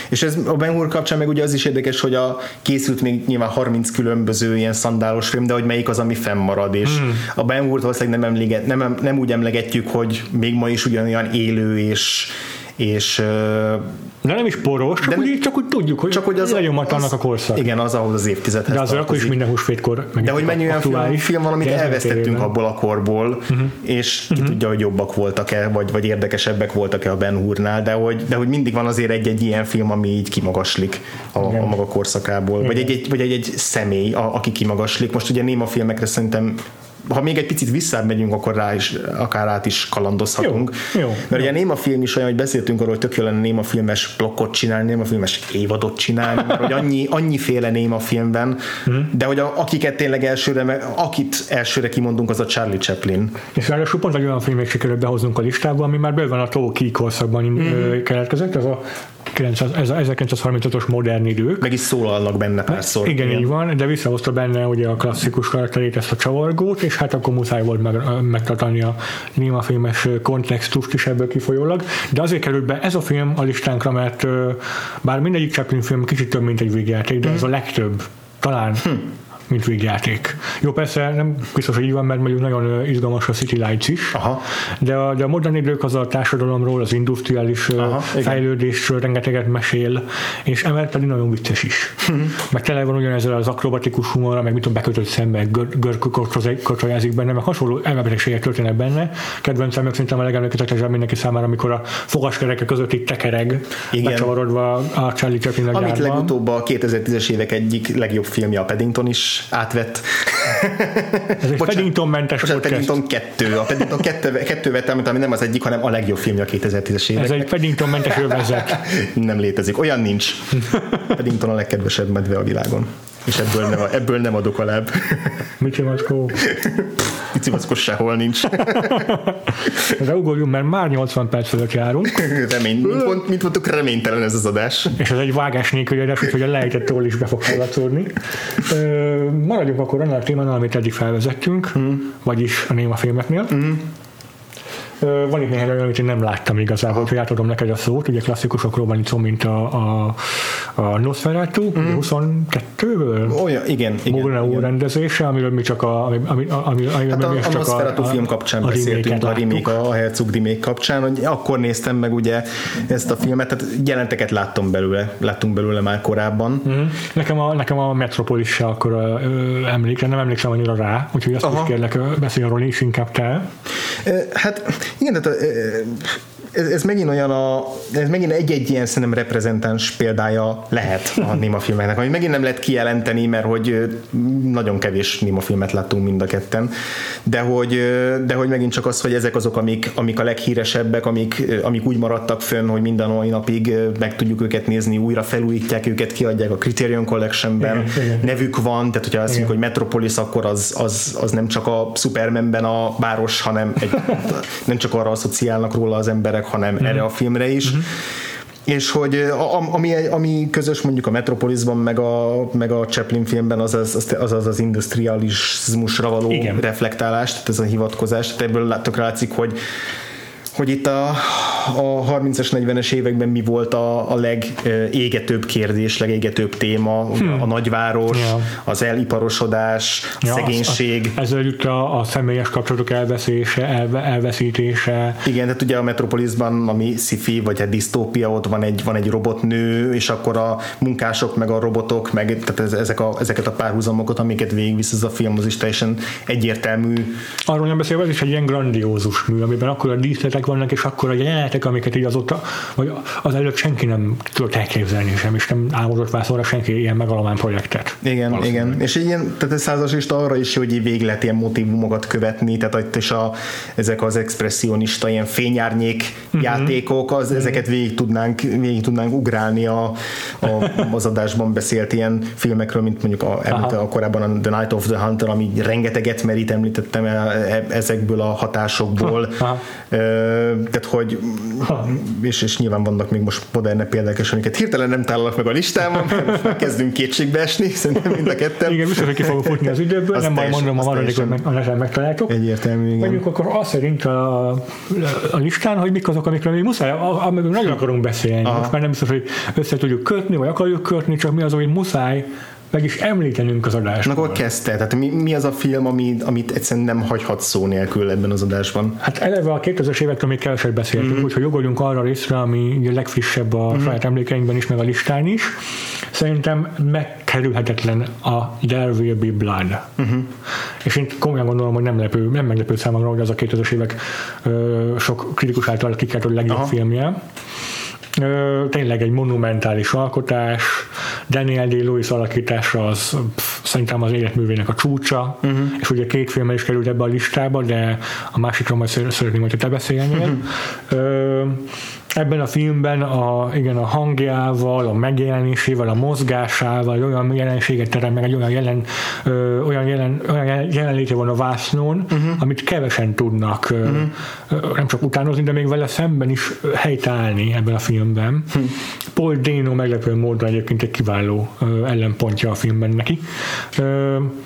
És ez a Ben Hur kapcsán meg ugye az is érdekes, hogy a készült még nyilván 30 különböző ilyen szandálos film, de hogy melyik az, ami fennmarad, és hmm. a Ben Hurt valószínűleg nem, emléget, nem, nem úgy emlegetjük, hogy még ma is ugyanolyan élő és és de nem is poros, csak, de úgy, csak úgy tudjuk, hogy, csak, hogy az, annak a korszak. Igen, az ahhoz az évtizedhez De az akkor is minden húsvétkor. De hogy mennyi olyan film, film van, amit elvesztettünk abból a korból, uh-huh. és ki uh-huh. tudja, hogy jobbak voltak-e, vagy, vagy érdekesebbek voltak-e a Ben Hurnál, de hogy, de hogy mindig van azért egy-egy ilyen film, ami így kimagaslik a, a maga korszakából, vagy egy, egy, vagy egy, egy személy, a, aki kimagaslik. Most ugye néma filmekre szerintem ha még egy picit visszamegyünk, akkor rá is, akár át is kalandozhatunk. Jó, jó, Mert jó. ugye a néma film is olyan, hogy beszéltünk arról, hogy tök jó lenne néma filmes blokkot csinálni, néma filmes évadot csinálni, mert hogy annyi, annyiféle néma filmben, hmm. de hogy a, akiket tényleg elsőre, akit elsőre kimondunk, az a Charlie Chaplin. És ráadásul pont egy olyan filmek sikerült behoznunk a listába, ami már bőven a Tolkien korszakban hmm. keletkezett, ez a 900, ez a 1935-ös modern idők. Meg is szólalnak benne párszor. Igen, így van, de visszahozta benne ugye a klasszikus karakterét, ezt a csavargót, és hát akkor muszáj volt meg, megtartani a némafilmes kontextust is ebből kifolyólag. De azért került be ez a film a listánkra, mert bár mindegyik Chaplin film kicsit több, mint egy végjáték, de ez a legtöbb. Talán. Mint végjáték. Jó, persze nem biztos, hogy így van, mert mondjuk nagyon izgalmas a City Lights is, Aha. de a, de a modern idők az a társadalomról, az industriális Aha, igen. fejlődésről rengeteget mesél, és emellett pedig nagyon vicces is. Mhm. meg tele van ugyanezzel az akrobatikus humorra, meg mit tudom, bekötött szembe, gör- görkocsolyázik benne, meg hasonló elmebetegségek történnek benne. Kedvencem meg szerintem a legemlékezetesebb mindenki számára, amikor a fogaskerekek között itt tekereg, Igen. becsavarodva a Charlie Chaplin Amit legutóbb a 2010-es évek egyik legjobb filmje a Paddington is átvett. Ez egy Paddington-mentes Most a podcast. Paddington 2. A Paddington 2, 2 vettem, ami nem az egyik, hanem a legjobb filmje a 2010-es évek. Ez egy Paddington-mentes övezet. Nem létezik. Olyan nincs. Paddington a legkedvesebb medve a világon. És ebből nem, ebből nem adok alább. Mit Mackó? Icimaszkos sehol nincs. De ugorjunk, mert már 80 perc fölött járunk, Remény, mint, mond, mint mondtuk, reménytelen ez az adás. és ez egy vágás nélküli adás, úgyhogy a lejtettől is be fog hallatszódni. Maradjunk akkor annál a témánál, amit eddig felvezettünk, vagyis a néma filmeknél. Ö, Van itt néhány olyan, amit én nem láttam igazából, hogy átadom neked a szót. Ugye klasszikusokról van itt szó, mint a, a, a Nosferatu, mm. 22-ből. Olyan, igen, igen. Mugna úr igen. rendezése, amiről mi csak a, ami, ami, ami, ami, Hát a, a csak Nosferatu film kapcsán a beszéltünk, a remake, a Herzog remake kapcsán, hogy akkor néztem meg ugye ezt a filmet, tehát jelenteket láttam belőle, láttunk belőle már korábban. Mhm. Nekem a, nekem a Metropolis akkor ö, emlék, nem emlékszem annyira rá, úgyhogy azt Aha. is kérlek, beszélj arról is inkább te. Hát igen, tehát ez, ez megint olyan a, ez megint egy-egy ilyen szerintem reprezentáns példája lehet a Nima filmeknek, amit megint nem lehet kijelenteni, mert hogy nagyon kevés Nima filmet láttunk mind a ketten, de hogy, de hogy megint csak az, hogy ezek azok, amik, amik a leghíresebbek, amik, amik úgy maradtak fönn, hogy minden mai napig meg tudjuk őket nézni, újra felújítják őket, kiadják a Criterion Collectionben, Igen, igen. nevük van, tehát hogyha azt mondjuk, hogy Metropolis, akkor az, az, az nem csak a Supermanben a város, hanem egy, nem csak arra asszociálnak róla az emberek, hanem Mhm. erre a filmre is. És hogy a- ami, ami közös mondjuk a Metropolisban, meg a, meg a Chaplin filmben, az az, az, az, az, industrializmusra való Igen. reflektálás, tehát ez a hivatkozás, tehát ebből látok látszik, hogy hogy itt a, a 30-as, 40-es években mi volt a, a legégetőbb kérdés, legégetőbb téma, a nagyváros, Ja. az eliparosodás, Ja, szegénység. Az, ezzel jut a, a személyes kapcsolatok elveszése, elve, elveszítése. Igen, tehát ugye a Metropolisban, ami sci-fi, vagy hát disztópia, ott van egy, van egy robotnő, és akkor a munkások, meg a robotok, meg tehát ez, ezek a, ezeket a párhuzamokat, amiket végigvisz ez a film, az is teljesen egyértelmű. Arról nem beszélve, ez is egy ilyen grandiózus mű, amiben akkor a díszletek vannak, és akkor a jelenetek, amiket így azóta, vagy az előtt senki nem tudott elképzelni sem, és nem álmodott vászolra senki ilyen megalamány projektet. Igen, igen. És egy ilyen, tehát ez százasista arra is, hogy így végig lehet ilyen motivumokat követni, tehát itt is a, ezek az expressionista ilyen fényárnyék uh-huh. játékok, az, ezeket végig tudnánk, végig tudnánk ugrálni a, a, az adásban beszélt ilyen filmekről, mint mondjuk a, említett a korábban a The Night of the Hunter, ami rengeteget merít, említettem el e- ezekből a hatásokból. Aha. Ö, tehát, hogy és, és nyilván vannak még most moderne példák, is, amiket hirtelen nem találok meg a listámon, mert kezdünk kétségbe esni, szerintem mind a ketten. Igen, biztos, hogy ki fogok futni az időből, Az nem majd mondom a maradékot, meg, a neten megtaláltok. Egyértelmű, igen. Mondjuk akkor azt szerint a, a listán, hogy mik azok, amikről még muszáj, a- amiről nagyon akarunk beszélni. Aha. Most már nem biztos, hogy össze tudjuk kötni, vagy akarjuk kötni, csak mi az, hogy muszáj meg is említenünk az Na, adásban. akkor kezdte. Tehát mi, mi az a film, ami, amit egyszerűen nem hagyhat szó nélkül ebben az adásban? Hát eleve a 2000-es évektől még keveset beszéltünk, Mhm. mm. úgyhogy ugorjunk arra részre, ami a legfrissebb a mm. saját emlékeinkben is, meg a listán is. Szerintem megkerülhetetlen a There Will Be Blood. Mhm. Uh-huh. És én komolyan gondolom, hogy nem, lepő, nem meglepő számomra, hogy az a 2000-es évek ö, sok kritikus által kikelt a legjobb Aha. filmje. Ö, tényleg egy monumentális alkotás, Daniel D. Lewis alakítása az pff, szerintem az életművének a csúcsa, uh-huh. és ugye két film is került ebbe a listába, de a másikról majd szeretném, hogy te beszélnél. Uh-huh. Ö, ebben a filmben a, igen, a hangjával, a megjelenésével, a mozgásával olyan jelenséget terem meg, egy olyan, jelen, ö, olyan, jelen, olyan jelenléte van a vásznon, uh-huh. amit kevesen tudnak uh-huh. Nem csak utánozni, de még vele szemben is helytállni ebben a filmben. Uh-huh. Paul Dano meglepő módon egyébként egy kiváló ellenpontja a filmben neki. De,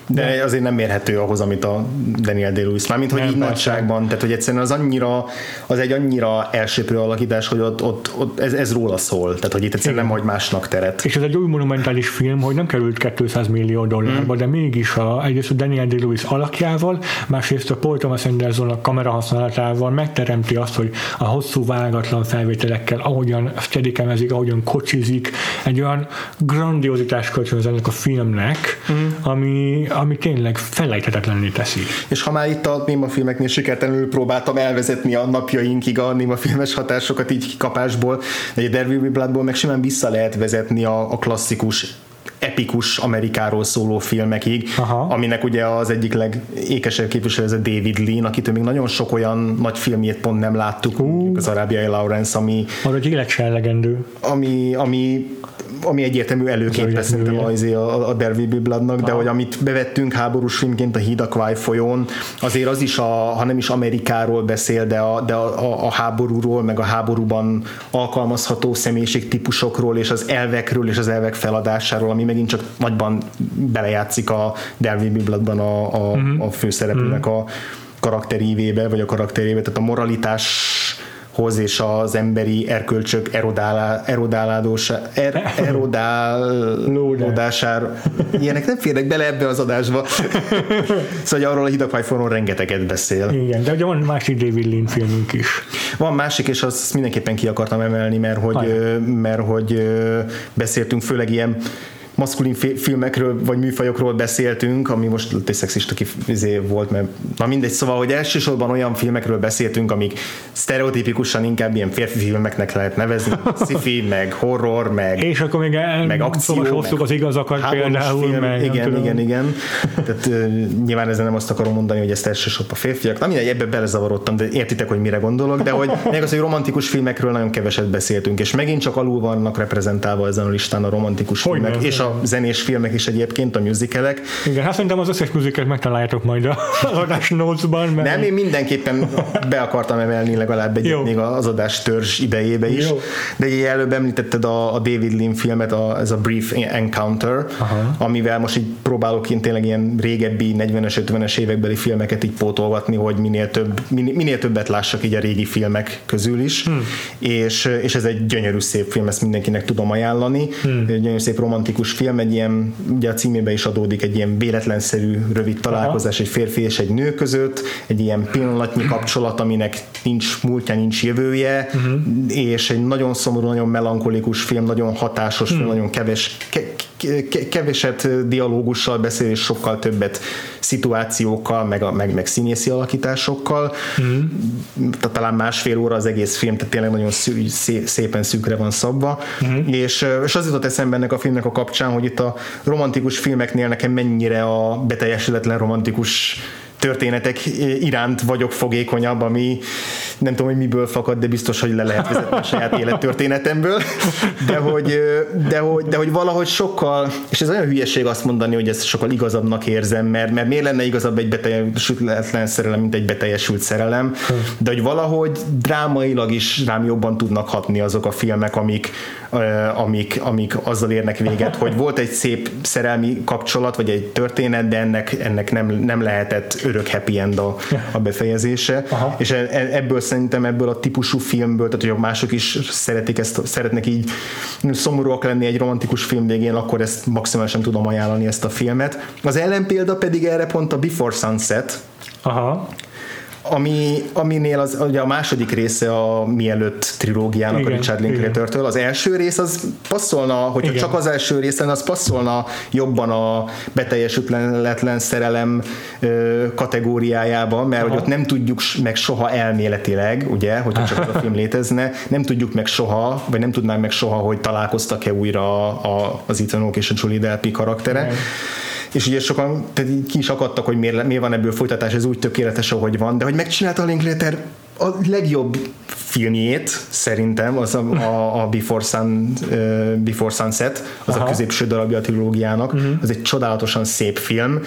de azért nem mérhető ahhoz, amit a Daniel Day-Lewis, mármint hogy így nagyságban, tehát hogy egyszerűen az annyira, az egy annyira elsőprő alakítás, hogy ott, ott, ott ez, ez róla szól, tehát hogy itt egyszerűen nem hagy másnak teret. És ez egy új monumentális film, hogy nem került 200 millió dollárba, mm. de mégis a, egyrészt a Daniel Day-Lewis alakjával, másrészt a Paul Thomas Anderson a kamera használatával megteremti azt, hogy a hosszú vágatlan felvételekkel, ahogyan steadikemezik, ahogyan kocsizik, egy olyan grandiozitás kölcsönöz ennek a filmnek, mm. ami, ami tényleg felejthetetlenné teszi. És ha már itt a némafilmeknél sikertelenül próbáltam elvezetni a napjainkig a némafilmes hatásokat így kikapásból, de a Will Bloodból meg simán vissza lehet vezetni a, a klasszikus epikus Amerikáról szóló filmekig, Aha. aminek ugye az egyik legékesebb képviselő David Lean, akitől még nagyon sok olyan nagy filmjét pont nem láttuk, uh. az Arábiai Lawrence, ami... Arra egy életsellegendő. Ami, ami ami egyértelmű előként szerintem a, a, a Be Bloodnak, de hogy amit bevettünk háborús filmként a Kwai folyón, azért az is, a, ha nem is Amerikáról beszél, de, a, de a, a, háborúról, meg a háborúban alkalmazható személyiségtípusokról, és az elvekről, és az elvek feladásáról, ami megint csak nagyban belejátszik a Be Bloodban a, a, uh-huh. a főszereplőnek uh-huh. a karakterívébe, vagy a karakterébe, tehát a moralitás hoz és az emberi erkölcsök erodálá, erodáládósa, er, erodálódására. Ilyenek nem férnek bele ebbe az adásba. szóval arról a hidakvájforról rengeteget beszél. Igen, de ugye van másik David Lean filmünk is. Van másik, és azt mindenképpen ki akartam emelni, mert hogy, mert hogy beszéltünk főleg ilyen maszkulin filmekről vagy műfajokról beszéltünk, ami most egy szexista izé volt, mert na mindegy, szóval, hogy elsősorban olyan filmekről beszéltünk, amik sztereotipikusan inkább ilyen férfi filmeknek lehet nevezni, sci meg horror, meg És akkor még el, meg akció, meg az igazakat például, film, meg igen, igen, igen, igen. Tehát nyilván ezzel nem azt akarom mondani, hogy ezt elsősorban férfiak. Na mindegy, ebbe belezavarodtam, de értitek, hogy mire gondolok, de hogy még az, hogy romantikus filmekről nagyon keveset beszéltünk, és megint csak alul vannak reprezentálva ezen a listán a romantikus hogy filmek, és a zenés filmek is egyébként, a musicalek. Igen, hát szerintem az összes musicalt megtaláljátok majd a adás notes-ban. Mert... Nem, én mindenképpen be akartam emelni legalább egy még az adás törzs idejébe is. Jó. De ugye előbb említetted a, a David Lean filmet, a, ez a Brief Encounter, Aha. amivel most így próbálok én tényleg ilyen régebbi 40-es, 50-es évekbeli filmeket így pótolgatni, hogy minél, több, minél, minél többet lássak így a régi filmek közül is. Hmm. És, és ez egy gyönyörű szép film, ezt mindenkinek tudom ajánlani. Hmm. Egy gyönyörű szép romantikus film, egy ilyen, ugye a címébe is adódik egy ilyen véletlenszerű rövid találkozás Aha. egy férfi és egy nő között, egy ilyen pillanatnyi kapcsolat, aminek nincs múltja, nincs jövője, uh-huh. és egy nagyon szomorú, nagyon melankolikus film, nagyon hatásos uh-huh. film, nagyon keves, ke, keveset dialógussal beszél, és sokkal többet szituációkkal, meg, a, meg, meg színészi alakításokkal. Mm. Tehát talán másfél óra az egész film, tehát tényleg nagyon szű, szépen szűkre van szabva. Mm. És, és az jutott eszembe ennek a filmnek a kapcsán, hogy itt a romantikus filmeknél nekem mennyire a beteljesületlen romantikus történetek iránt vagyok fogékonyabb, ami nem tudom, hogy miből fakad, de biztos, hogy le lehet vezetni a saját élettörténetemből, de hogy, de hogy, de hogy valahogy sokkal, és ez olyan hülyeség azt mondani, hogy ezt sokkal igazabbnak érzem, mert, mert miért lenne igazabb egy beteljesületlen szerelem, mint egy beteljesült szerelem, de hogy valahogy drámailag is rám jobban tudnak hatni azok a filmek, amik, amik, amik azzal érnek véget, hogy volt egy szép szerelmi kapcsolat, vagy egy történet, de ennek, ennek nem, nem lehetett örök happy end a, a befejezése, Aha. és e, e, ebből szerintem ebből a típusú filmből, tehát hogy mások is szeretik ezt, szeretnek így szomorúak lenni egy romantikus film végén, akkor ezt maximálisan tudom ajánlani ezt a filmet. Az ellenpélda pedig erre pont a Before Sunset, Aha ami, aminél az, ugye a második része a mielőtt trilógiának igen, a Richard Linklater-től. Az első rész az passzolna, hogyha igen. csak az első részen, az passzolna jobban a beteljesületlen szerelem ö, kategóriájába, mert hogy ott nem tudjuk meg soha elméletileg, ugye, hogyha csak az a film létezne, nem tudjuk meg soha, vagy nem tudnánk meg soha, hogy találkoztak-e újra a, a, az Ethan és a Julie Delpy karaktere. Igen és ugye sokan tehát így ki is akadtak, hogy miért, miért van ebből folytatás, ez úgy tökéletes, ahogy van, de hogy megcsinálta a Linklater a legjobb filmjét szerintem, az a, a, a Before, Sun, uh, Before Sunset, az Aha. a középső darabja a trilógiának, uh-huh. az egy csodálatosan szép film.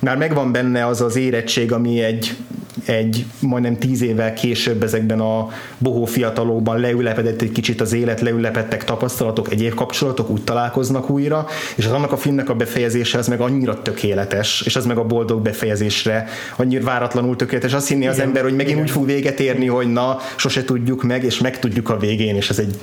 Már megvan benne az az érettség, ami egy, egy majdnem tíz évvel később ezekben a bohó fiatalokban leülepedett egy kicsit az élet, leülepettek tapasztalatok, egyéb kapcsolatok, úgy találkoznak újra, és az annak a filmnek a befejezése az meg annyira tökéletes, és az meg a boldog befejezésre annyira váratlanul tökéletes. Azt hinni az Igen. ember, hogy megint Igen. úgy fog véget érni, hogy na, sose tudjuk meg, és megtudjuk a végén, és ez egy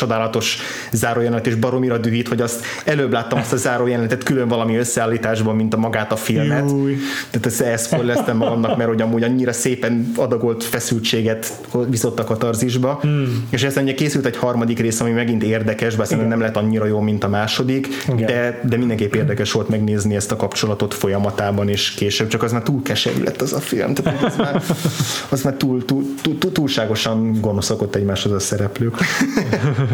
csodálatos zárójelenet, és baromira dühít, hogy azt előbb láttam azt a zárójelenetet külön valami összeállításban, mint a magát a filmet. Júj. Tehát ezt elszpoileztem magamnak, mert hogy amúgy annyira szépen adagolt feszültséget viszont a katarzisba. Hmm. És ezt ugye készült egy harmadik rész, ami megint érdekes, bár szerintem nem lett annyira jó, mint a második, de, de mindenképp érdekes volt megnézni ezt a kapcsolatot folyamatában, és később, csak az már túl keserű lett az a film. Tehát az már, az már túl, túl, túl, túl, túlságosan gonoszak egymáshoz a szereplők.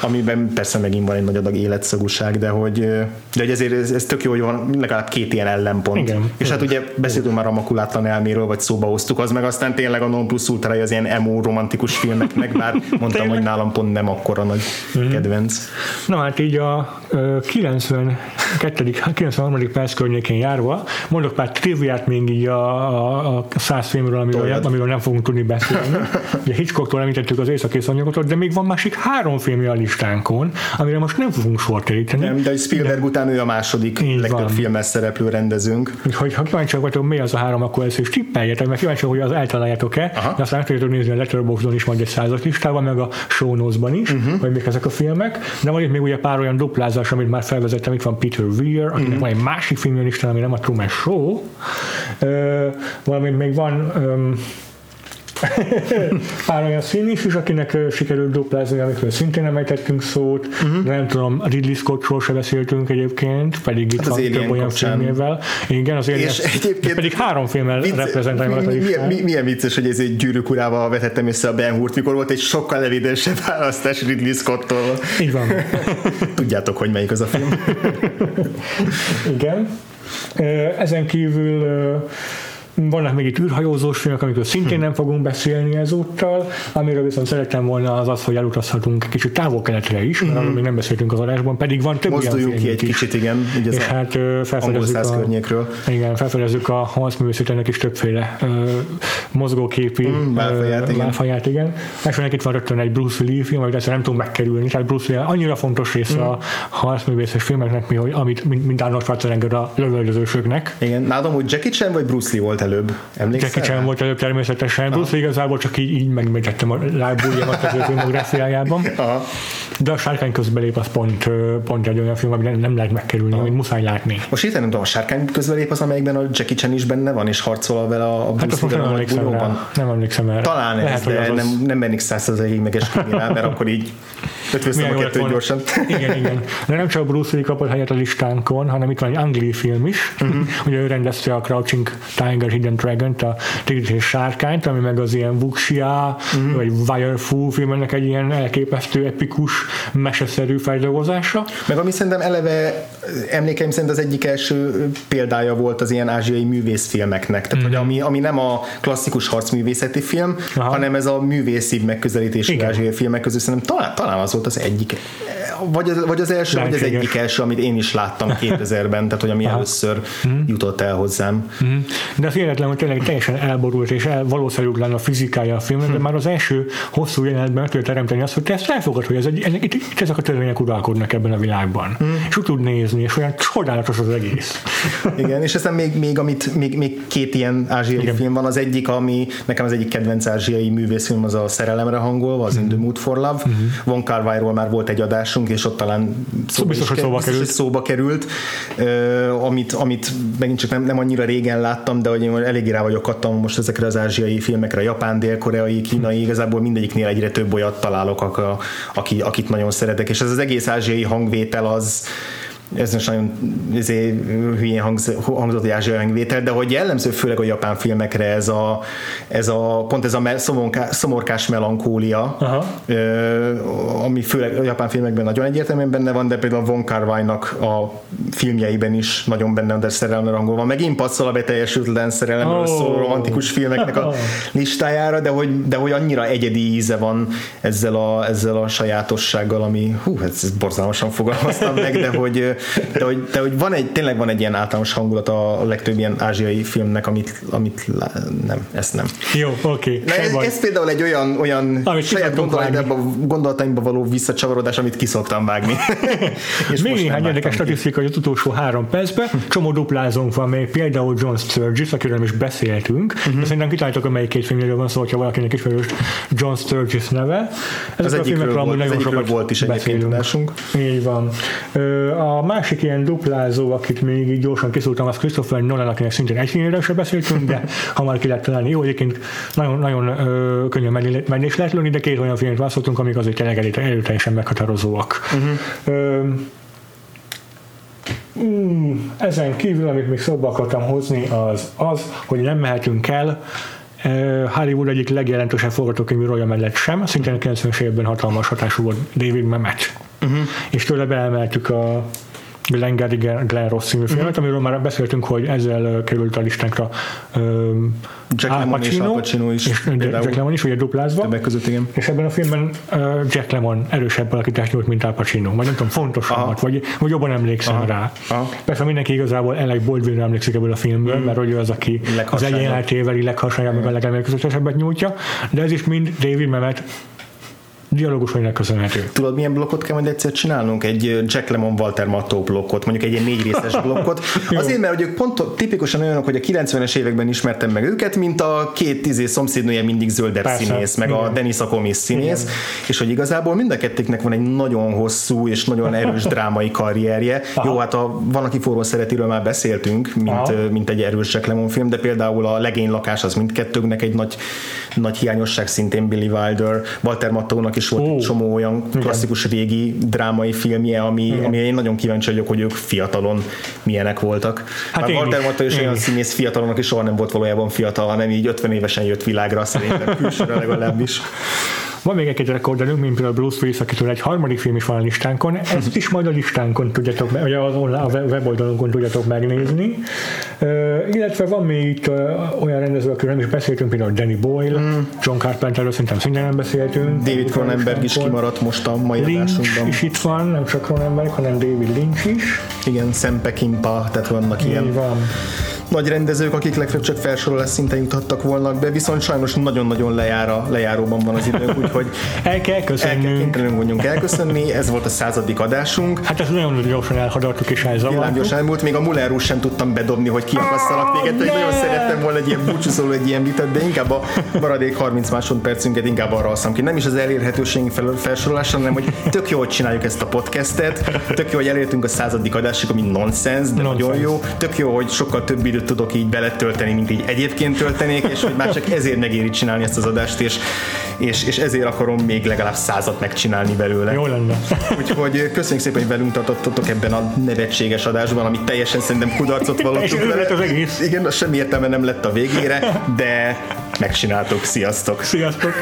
amiben persze megint van egy nagy adag életszagúság, de hogy, de hogy ezért ez, ez tök jó, hogy van legalább két ilyen ellenpont. Igen. És hát ugye beszéltünk már a makulátlan elméről, vagy szóba hoztuk, az meg aztán tényleg a non plus ultra az ilyen emo romantikus filmeknek, bár mondtam, hogy nálam pont nem akkora nagy mm-hmm. kedvenc. Na hát így a 92. 93. perc környékén járva, mondok pár triviát még így a, a, a száz filmről, amiről, amiről nem fogunk tudni beszélni. Ugye Hitchcocktól említettük az észak anyagotot, de még van másik három filmje a listánkon, amire most nem fogunk sort keríteni. Nem, de Spielberg de... után ő a második Így legtöbb filmes szereplő rendezőnk. Hogy ha kíváncsiak vagytok, mi az a három, akkor ezt is tippeljetek, mert kíváncsiak, hogy az eltaláljátok-e, de aztán tudjátok nézni a Letterboxdon is majd egy százas listában, meg a show is, uh-huh. hogy mik ezek a filmek. De van itt még ugye pár olyan duplázás, amit már felvezettem, itt van Peter Weir, akinek uh-huh. van egy másik filmje listán, ami nem a Truman Show. Uh, valamint még van um, Pár olyan szín is, akinek sikerült duplázni, amikről szintén nem ejtettünk szót. Uh-huh. Nem tudom, Ridley Scottról se beszéltünk egyébként, pedig itt hát van több olyan filmével. Igen, az Alien, és egyébként pedig három filmmel vicc, mi, mi, mi, milyen vicces, hogy ez egy gyűrűk urával vetettem össze a Ben Hurt, mikor volt egy sokkal evidensebb választás Ridley Scott-tól. Így van. Tudjátok, hogy melyik az a film. Igen. Ezen kívül vannak még itt űrhajózós filmek, amikről szintén nem fogunk beszélni ezúttal, amiről viszont szerettem volna az az, hogy elutazhatunk kicsit távol-keletre is, mert arról még nem beszéltünk az adásban, pedig van több Mozduljunk ilyen ki egy is. kicsit, igen. Ugye és hát felfedezzük a, környékről. Igen, felfedezzük a harcművészetének is többféle uh, mozgóképi mm, válfaját, uh, válfaját, igen. Elsőnek itt van rögtön egy Bruce Lee film, amit ezt nem tudom megkerülni, tehát Bruce Lee annyira fontos része mm. a harcművészes filmeknek, mi, hogy, amit, mint, mint Arnold Schwarzenegger a lövöldözősöknek. Igen, nálom, hogy Jackie Chan vagy Bruce Lee volt előbb. Emlékszel? Jackie Chan volt előbb természetesen. Bruce Lee igazából csak így, így megmegyettem a lábújjamat az ő filmográfiájában. De a sárkány közbelép az pont, pont egy olyan film, ami nem, nem lehet megkerülni, amit muszáj látni. Most itt nem tudom, a sárkány közbelép az, amelyikben a Jackie Chan is benne van, és harcol vele a, hát Bruce hát nem emlékszem rá. Nem emlékszem erre. Talán Lehet, ez, de az... nem, nem mennék százszerzalékig megesküdni rá, mert akkor így ötvöztem a kettőt gyorsan. Igen, igen. De nem csak Bruce Lee kapott helyet a listánkon, hanem itt van egy angli film is. Uh-huh. Ugye ő rendezte a Crouching Tiger, Hidden Dragon, a Tigris és Sárkányt, ami meg az ilyen Wuxia, uh-huh. vagy Wirefu filmnek egy ilyen elképesztő, epikus, meseszerű feldolgozása. Meg ami szerintem eleve emlékeim szerint az egyik első példája volt az ilyen ázsiai művészfilmeknek. Tehát, uh-huh. hogy ami, ami nem a klasszikus harcművészeti film, Aha. hanem ez a művészi megközelítés ázsiai filmek közül szerintem talán, talán az volt az egyik vagy az, vagy az első, vagy az egyik első, amit én is láttam 2000-ben, tehát hogy ami Aha. először mm. jutott el hozzám. Mm. De az életlen, hogy tényleg teljesen elborult és el, valószerűtlen a fizikája a filmnek, mm. de már az első hosszú jelenetben meg tudja teremteni azt, hogy te ezt elfogad, hogy ez egy, itt, itt, ezek a törvények uralkodnak ebben a világban. Mm. És úgy tud nézni, és olyan csodálatos az egész. Igen, és aztán még, még, amit, még, még két ilyen ázsiai Igen. film van, az egyik, ami nekem az egyik kedvenc ázsiai művészfilm, az a Szerelemre hangolva, az mm. In the Mood for Love. Mm-hmm. Von Kar már volt egy adásunk, és ott talán szóba, biztos, hogy szóba, került. szóba került, amit, amit megint csak nem, nem annyira régen láttam, de hogy én eléggé rá vagyok adtam most ezekre az ázsiai filmekre, japán, dél-koreai, kínai, igazából mindegyiknél egyre több olyat találok, aki, akit nagyon szeretek, és ez az egész ázsiai hangvétel az ez most nagyon izé, hülyén hangz, hangzott egy ázsiai hangvétel, de hogy jellemző főleg a japán filmekre ez a, ez a pont ez a me, szomorká, szomorkás melankólia, Aha. Ö, ami főleg a japán filmekben nagyon egyértelműen benne van, de például Von kar a filmjeiben is nagyon benne van, de szerelme rangolva. Megint passzol a beteljesültlen szerelemről oh. szóló romantikus filmeknek a listájára, de hogy, de hogy annyira egyedi íze van ezzel a, ezzel a sajátossággal, ami hú, ezt borzalmasan fogalmaztam meg, de hogy, de hogy, de hogy van egy, tényleg van egy ilyen általános hangulat a legtöbb ilyen ázsiai filmnek, amit, amit nem, ezt nem. Jó, oké. Okay. Ez, ez, például egy olyan, olyan amit saját gondolataimba való visszacsavarodás, amit kiszoktam vágni. És még néhány érdekes statisztika, hogy az utolsó három percben csomó duplázónk van még, például John Sturgis, akiről is beszéltünk, uh-huh. de szerintem kitaláltak, amelyik két filmről van szó, hogyha valakinek ismerős John Sturgis neve. Ez az a filmekről amúgy nagyon sokat volt is beszélünk. Így van. A másik ilyen duplázó, akit még így gyorsan kiszúrtam, az Christopher Nolan, akinek szintén egy filmről sem beszéltünk, de hamar ki lehet találni. Jó, egyébként nagyon, nagyon ö, könnyen menni is lehet lőni, de két olyan filmet választottunk, amik azért tényleg erőteljesen meghatározóak. Uh-huh. Ö, Mm, ezen kívül, amit még szóba akartam hozni, az az, hogy nem mehetünk el Hollywood egyik legjelentősebb forgatókönyvű rolja mellett sem, szintén 90-es évben hatalmas hatású volt David Mamet. Uh-huh. És tőle beemeltük a Glengarry Glenn Ross című filmet, uh-huh. amiről már beszéltünk, hogy ezzel került a listánkra um, Jack Al Pacino, és Al Pacino is. És Jack Lemmon is, ugye duplázva. Többek között, igen. És ebben a filmben uh, Jack Lemmon erősebb alakítást nyújt, mint Al Pacino. Vagy nem tudom, fontosabbat, vagy, vagy jobban emlékszem Aha. rá. Aha. Persze mindenki igazából Alec Baldwin emlékszik ebből a filmből, mm. mert hogy ő az, aki az egyenletével legharsányabb, meg a legemlékezetesebbet nyújtja, de ez is mind David Mamet dialógusainak köszönhető. Tudod, milyen blokkot kell majd egyszer csinálnunk? Egy Jack Lemon Walter Matthau blokkot, mondjuk egy ilyen négy részes blokkot. Azért, mert hogy ők pont tipikusan olyanok, hogy a 90-es években ismertem meg őket, mint a két tízé szomszédnője mindig zöldebb Persze. színész, meg Igen. a Denis Akomis színész, Igen. és hogy igazából mind a kettéknek van egy nagyon hosszú és nagyon erős drámai karrierje. Aha. Jó, hát a Van, aki forró szeretiről már beszéltünk, mint, mint egy erős Jack Lemon film, de például a Legény lakás az mindkettőnknek egy nagy, nagy hiányosság szintén Billy Wilder, Walter Matthaunak is volt oh. egy csomó olyan klasszikus Igen. régi drámai filmje, ami, ami én nagyon kíváncsi vagyok, hogy ők fiatalon milyenek voltak. Hát Walter Matthau is olyan színész fiatalon, aki soha nem volt valójában fiatal, hanem így 50 évesen jött világra, szerintem külsőre legalábbis. Van még egy rekorderünk, mint például Bruce Willis, akitől egy harmadik film is van a listánkon. Ezt is majd a listánkon tudjátok, vagy az online, a weboldalonkon tudjátok megnézni. Uh, illetve van még itt uh, olyan rendező, akiről nem is beszéltünk, például Danny Boyle, mm. John Carpenterről szerintem szintén nem beszéltünk. David Cronenberg is kimaradt most a mai Lynch adásunkban. is itt van, nem csak Cronenberg, hanem David Lynch is. Igen, Sam Peckinpah, tehát vannak Így ilyen. van nagy rendezők, akik legfeljebb csak felsorolás szinten juthattak volna be, viszont sajnos nagyon-nagyon lejára, lejáróban van az időnk, úgyhogy el kell köszönnünk. El kell elköszönni, ez volt a századik adásunk. Hát ez nagyon gyorsan elhadartuk és elzavartuk. gyorsan volt, még a Muller sem tudtam bedobni, hogy kiakasszalak téged, hogy nagyon szerettem volna egy ilyen búcsúszóló, egy ilyen vitát, de inkább a maradék 30 másodpercünket inkább arra alszom ki. Nem is az elérhetőségünk felsorolásra, hanem hogy tök jó, hogy csináljuk ezt a podcastet, tök jó, hogy elértünk a századik adásig, ami nonsens, de nonsense. nagyon jó. Tök jó, hogy sokkal több időt tudok így beletölteni, mint így egyébként töltenék, és hogy már csak ezért megéri csinálni ezt az adást, és, és, és ezért akarom még legalább százat megcsinálni belőle. Jó lenne. Úgyhogy köszönjük szépen, hogy velünk tartottatok ebben a nevetséges adásban, ami teljesen szerintem kudarcot vallottunk vele. az egész. Igen, semmi értelme nem lett a végére, de megcsináltuk. Sziasztok! Sziasztok!